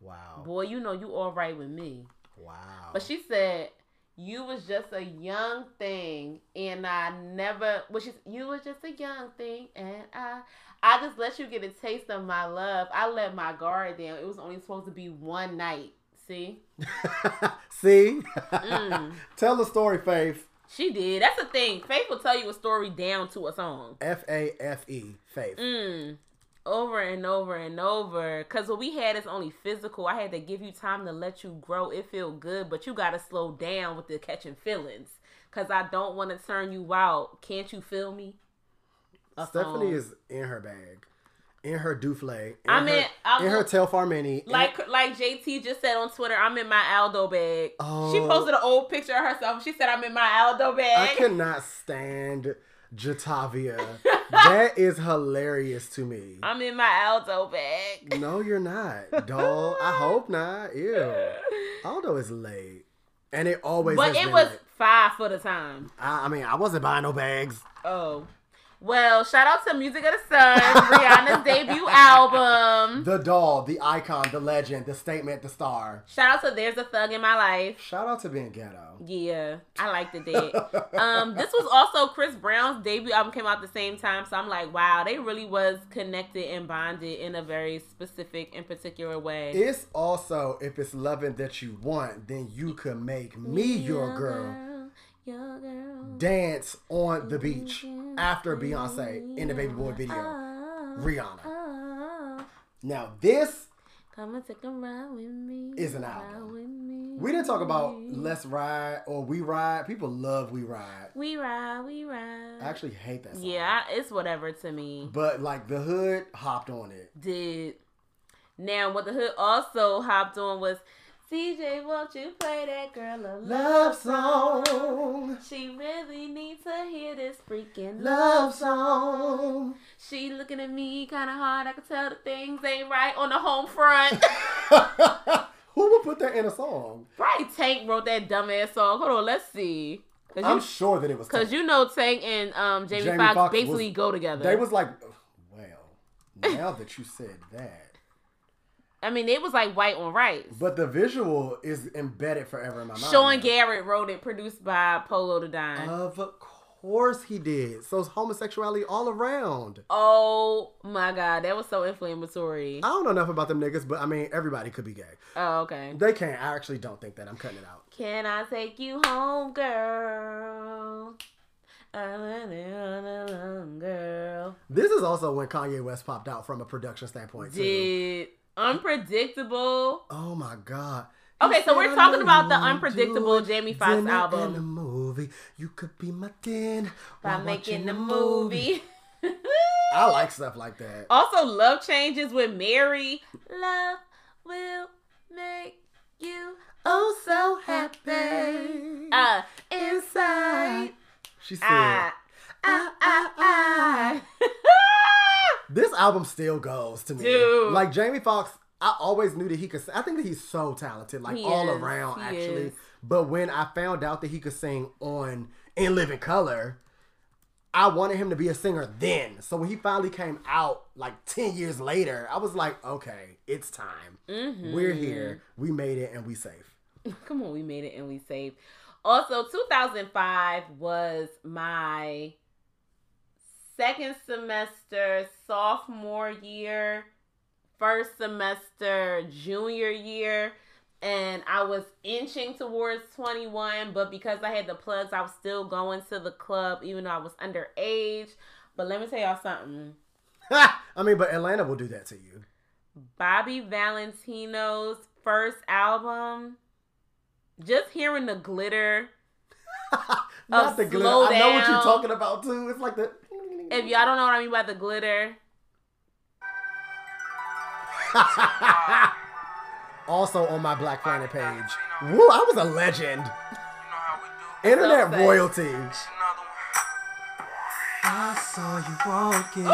Speaker 5: Wow.
Speaker 6: boy. You know you all right with me.
Speaker 5: Wow.
Speaker 6: But she said you was just a young thing, and I never. Which is you was just a young thing, and I, I just let you get a taste of my love. I let my guard down. It was only supposed to be one night. See,
Speaker 5: See?
Speaker 6: Mm.
Speaker 5: Tell the story, Faith.
Speaker 6: she did. That's the thing. Faith will tell you a story down to a song.
Speaker 5: F A F E, Faith.
Speaker 6: Mm. Over and over and over. Cause what we had is only physical. I had to give you time to let you grow. It feel good, but you gotta slow down with the catching feelings. Cause I don't want to turn you out. Can't you feel me?
Speaker 5: Stephanie is in her bag, in her doufle, in
Speaker 6: I
Speaker 5: her,
Speaker 6: I'm-
Speaker 5: in her Telfar Mini. in-
Speaker 6: like like JT just said on Twitter. I'm in my Aldo bag.
Speaker 5: Oh.
Speaker 6: She posted an old picture of herself. She said I'm in my Aldo bag."
Speaker 5: I cannot stand Jatavia. that is hilarious to me.
Speaker 6: I'm in my Aldo bag.
Speaker 5: No, you're not, doll. I hope not. Ew. Aldo is late, and it always.
Speaker 6: But it was
Speaker 5: late.
Speaker 6: five for the time.
Speaker 5: I, I mean, I wasn't buying no bags.
Speaker 6: Oh. Well, shout out to Music of the Sun, Rihanna's debut album.
Speaker 5: The doll, the icon, the legend, the statement, the star.
Speaker 6: Shout out to There's a Thug in My Life.
Speaker 5: Shout out to being ghetto.
Speaker 6: Yeah, I liked it. Did. um, this was also Chris Brown's debut album came out the same time, so I'm like, wow, they really was connected and bonded in a very specific and particular way.
Speaker 5: It's also if it's loving that you want, then you could make me girl.
Speaker 6: your girl.
Speaker 5: Dance on the beach mm-hmm. after Beyonce in the Baby Boy video.
Speaker 6: Oh,
Speaker 5: Rihanna.
Speaker 6: oh,
Speaker 5: Now this
Speaker 6: Come and take a ride with me.
Speaker 5: Is an album. we didn't talk about Let's Ride or We Ride. People love We Ride.
Speaker 6: We ride, we ride.
Speaker 5: I actually hate that song.
Speaker 6: yeah, it's whatever to me.
Speaker 5: But like the hood hopped on it.
Speaker 6: Did now what the hood also hopped on was DJ, won't you play that girl a
Speaker 5: Love song.
Speaker 6: She really needs to hear this freaking
Speaker 5: Love song.
Speaker 6: She looking at me kind of hard. I can tell the things ain't right on the home front.
Speaker 5: Who would put that in a song?
Speaker 6: right, Tank wrote that dumbass song. Hold on, let's see. Cause
Speaker 5: I'm
Speaker 6: you,
Speaker 5: sure that it was.
Speaker 6: cause you know Tank and um Jamie,
Speaker 5: Jamie
Speaker 6: Foxx
Speaker 5: Foxx
Speaker 6: basically
Speaker 5: was-
Speaker 6: go together.
Speaker 5: They was like, well, now that you said that.
Speaker 6: I mean, it was like white on rice.
Speaker 5: But the visual is embedded forever in my mind.
Speaker 6: Sean
Speaker 5: now.
Speaker 6: Garrett wrote it, produced by Polo the Dime.
Speaker 5: Of course he did. So it's homosexuality all around.
Speaker 6: oh my god, that was so inflammatory.
Speaker 5: I don't know enough about them niggas, but I mean, everybody could be gay.
Speaker 6: Oh, okay.
Speaker 5: They can't. I actually don't think that. I'm cutting it out.
Speaker 6: Can I take you home, girl? Uh, uh, uh, girl.
Speaker 5: This is also when Kanye West popped out from a production standpoint, too.
Speaker 6: Did unpredictable.
Speaker 5: Oh my god.
Speaker 6: Okay, so we're talking about the unpredictable. Jamie Foxx album.
Speaker 5: And a movie. You could be my din
Speaker 6: by making the movie.
Speaker 5: I like stuff like that.
Speaker 6: also, love changes with Mary. Love will make you
Speaker 5: Oh, so happy.
Speaker 6: uh inside.
Speaker 5: She said,
Speaker 6: Ah, ah, ah, ah.
Speaker 5: This album still goes to me.
Speaker 6: Dude.
Speaker 5: Like Jamie Foxx, I always knew that he could. I think that he's so talented, like
Speaker 6: He
Speaker 5: all
Speaker 6: is.
Speaker 5: around,
Speaker 6: He
Speaker 5: actually.
Speaker 6: is.
Speaker 5: But when I found out that he could sing on In Living Color, I wanted him to be a singer then. So when he finally came out, like ten years later, I was like, okay, it's time.
Speaker 6: Mm-hmm.
Speaker 5: We're here. We made it, and we safe.
Speaker 6: Come on, we made it and we saved. Also, 2005 was my second semester sophomore year, first semester junior year, and I was inching towards 21, but because I had the plugs, I was still going to the club even though I was underage. But let me tell y'all something.
Speaker 5: I mean, but Atlanta will do that to you.
Speaker 6: Bobby Valentino's first album, just hearing the glitter.
Speaker 5: Not the glitter. I know what you're talking about too. It's like the.
Speaker 6: If y'all don't know what I mean by the glitter,
Speaker 5: also on my Black Planet page. Woo, I was a legend. Internet
Speaker 6: So
Speaker 5: royalty. I saw you walking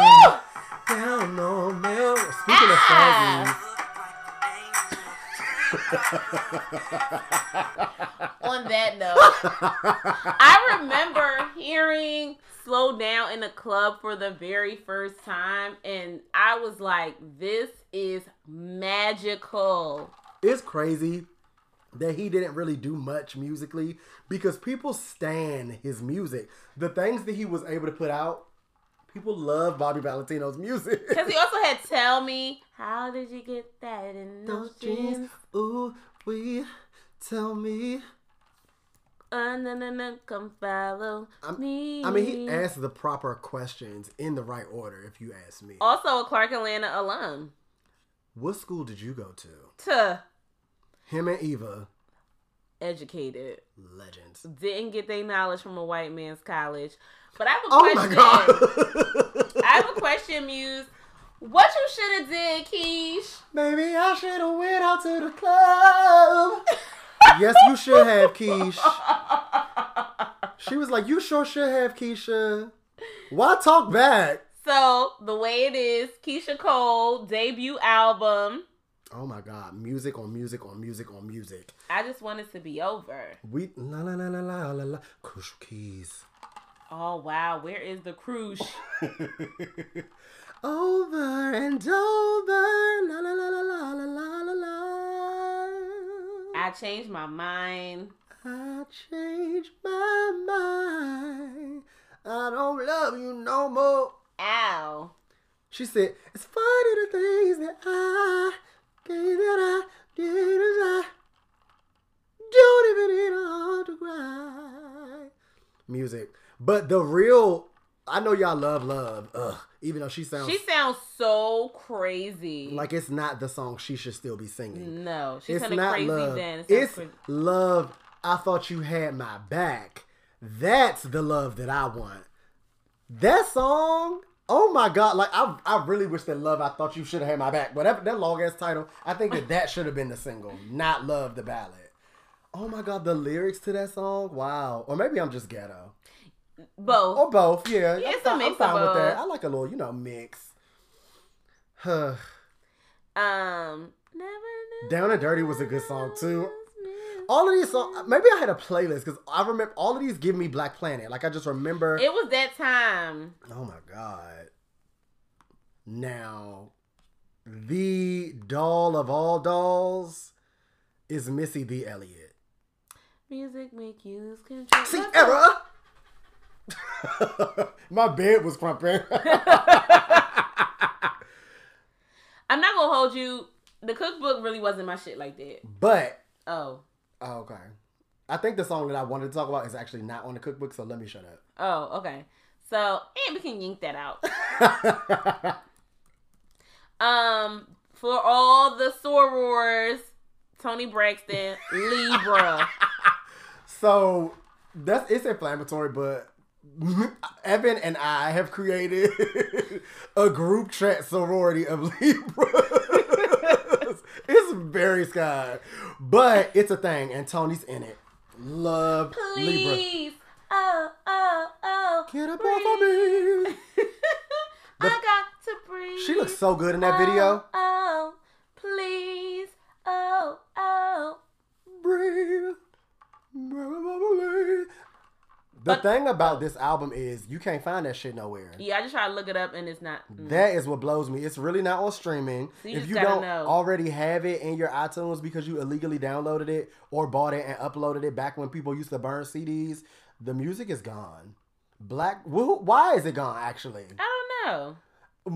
Speaker 5: down on Mel. Speaking of
Speaker 6: Ah. on that note, I remember hearing Slow Down in the club for the very first time, and I was like, this is magical.
Speaker 5: it's crazy that he didn't really do much musically because people stan his music. The things that he was able to put out, people love Bobby Valentino's music.
Speaker 6: Because he also had Tell Me, How Did You Get That in Those
Speaker 5: Dreams? ooh, we tell me.
Speaker 6: Uh, no, no, no, come follow
Speaker 5: I'm-
Speaker 6: me.
Speaker 5: I mean, he asked the proper questions in the right order, if you ask me.
Speaker 6: Also a Clark Atlanta alum.
Speaker 5: What school did you go to?
Speaker 6: To.
Speaker 5: Him and Eva,
Speaker 6: Educated.
Speaker 5: legends.
Speaker 6: Didn't get their knowledge from a white man's college. But I have a
Speaker 5: Oh my
Speaker 6: question.
Speaker 5: god.
Speaker 6: I have a question, Muse. What you should have did, Keish?
Speaker 5: Maybe I should have went out to the club. yes, you should have, Keish. She was like, "You sure should have, Keisha." Why talk back?
Speaker 6: So the way it is, Keyshia Cole debut album.
Speaker 5: Oh my god, music on music on music on music.
Speaker 6: I just want it to be over.
Speaker 5: We la la la la la la la crucial keys.
Speaker 6: Oh wow, where is the cruise?
Speaker 5: over and over, la la la la la la la la la.
Speaker 6: I changed my mind.
Speaker 5: I changed my mind. I don't love you no more.
Speaker 6: Ow.
Speaker 5: She said, "It's funny the things that I gave that I did as I don't even need a heart to cry." Music, but the real, I know y'all love love. Ugh, even though she sounds
Speaker 6: She sounds so crazy.
Speaker 5: like it's not the song she should still be singing.
Speaker 6: no, she's
Speaker 5: it's
Speaker 6: kind of
Speaker 5: not
Speaker 6: crazy
Speaker 5: love.
Speaker 6: then. It
Speaker 5: It's
Speaker 6: crazy.
Speaker 5: love. I thought you had my back. That's the love that I want. That song. Oh my god! Like I, I really wish that love. I thought you should have had my back. Whatever that long ass title. I think that that should have been the single, not love the ballad. Oh my god, the lyrics to that song. Wow. Or maybe I'm just ghetto.
Speaker 6: both.
Speaker 5: Or both. Yeah.
Speaker 6: Yeah,
Speaker 5: I'm
Speaker 6: it's a mix
Speaker 5: I'm fine with that. I like a little, you know, mix. Huh.
Speaker 6: Um, never knew
Speaker 5: Down and Dirty was a good song too.
Speaker 6: I was meant-
Speaker 5: all of these songs maybe i had a playlist because i remember all of these give me black planet like i just remember
Speaker 6: It was that time.
Speaker 5: oh my god now the doll of all dolls is missy the elliott
Speaker 6: Music make you lose control.
Speaker 5: see error my bed was crumping
Speaker 6: I'm not gonna hold you. The cookbook really wasn't my shit like that.
Speaker 5: but
Speaker 6: Oh,
Speaker 5: oh, okay i think the song that i wanted to talk about is actually not on the cookbook so let me shut up.
Speaker 6: oh, okay. So, and we can yank that out. Um, for all the sorors, Toni Braxton, Libra.
Speaker 5: So that's it's inflammatory, but Evan and I have created a group chat sorority of Libras. It's very sky, but it's a thing, and Toni's in it. Love Libra.
Speaker 6: Please. Oh, oh, oh.
Speaker 5: Get up off of me.
Speaker 6: I got to breathe.
Speaker 5: She looks so good in that video.
Speaker 6: Oh, oh, please. Oh, oh.
Speaker 5: Breathe. The
Speaker 6: But-
Speaker 5: thing about this album is you can't find that shit nowhere.
Speaker 6: Yeah, I just try to look it up and it's not. mm.
Speaker 5: That is what blows me. It's really not on streaming.
Speaker 6: So you
Speaker 5: if you don't
Speaker 6: know.
Speaker 5: already have it in your iTunes because you illegally downloaded it or bought it and uploaded it back when people used to burn CDs, the music is gone. Black, wh- why is it gone? Actually,
Speaker 6: I don't know.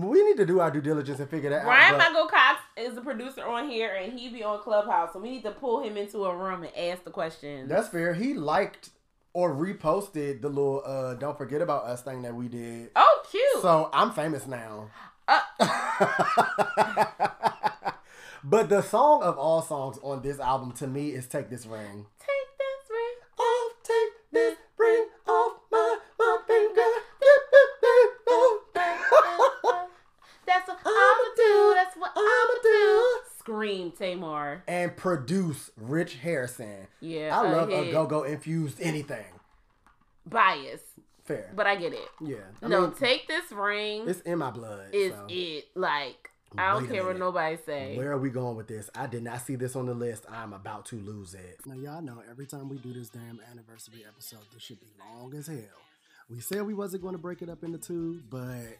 Speaker 5: we need to do our due diligence and figure that out. but-
Speaker 6: Michael Cox is the producer on here and he be on Clubhouse. So we need to pull him into a room and ask the questions.
Speaker 5: That's fair. He liked or reposted the little uh "Don't Forget About Us" thing that we did.
Speaker 6: oh, cute.
Speaker 5: So I'm famous now.
Speaker 6: Uh,
Speaker 5: but the song of all songs on this album to me is "Take This Ring."
Speaker 6: take this ring.
Speaker 5: off, take this ring off my my finger.
Speaker 6: That's what I'ma do. That's what I'ma do. Scream, Tamar.
Speaker 5: and produce Rich Harrison.
Speaker 6: Yeah,
Speaker 5: I love a go go infused anything.
Speaker 6: Bias,
Speaker 5: Fair.
Speaker 6: but I get it.
Speaker 5: Yeah. I
Speaker 6: no,
Speaker 5: mean,
Speaker 6: take this ring.
Speaker 5: it's in my blood.
Speaker 6: is
Speaker 5: so.
Speaker 6: it like I don't care what nobody say.
Speaker 5: Where are we going with this? I did not see this on the list. I'm about to lose it. Now, y'all know every time we do this damn anniversary episode, this should be long as hell. We said we wasn't going to break it up into two, but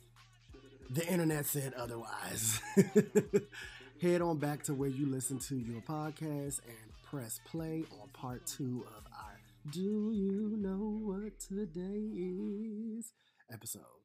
Speaker 5: the internet said otherwise. Head on back to where you listen to your podcast and press play on part two of our Do You Know What Today Is episode.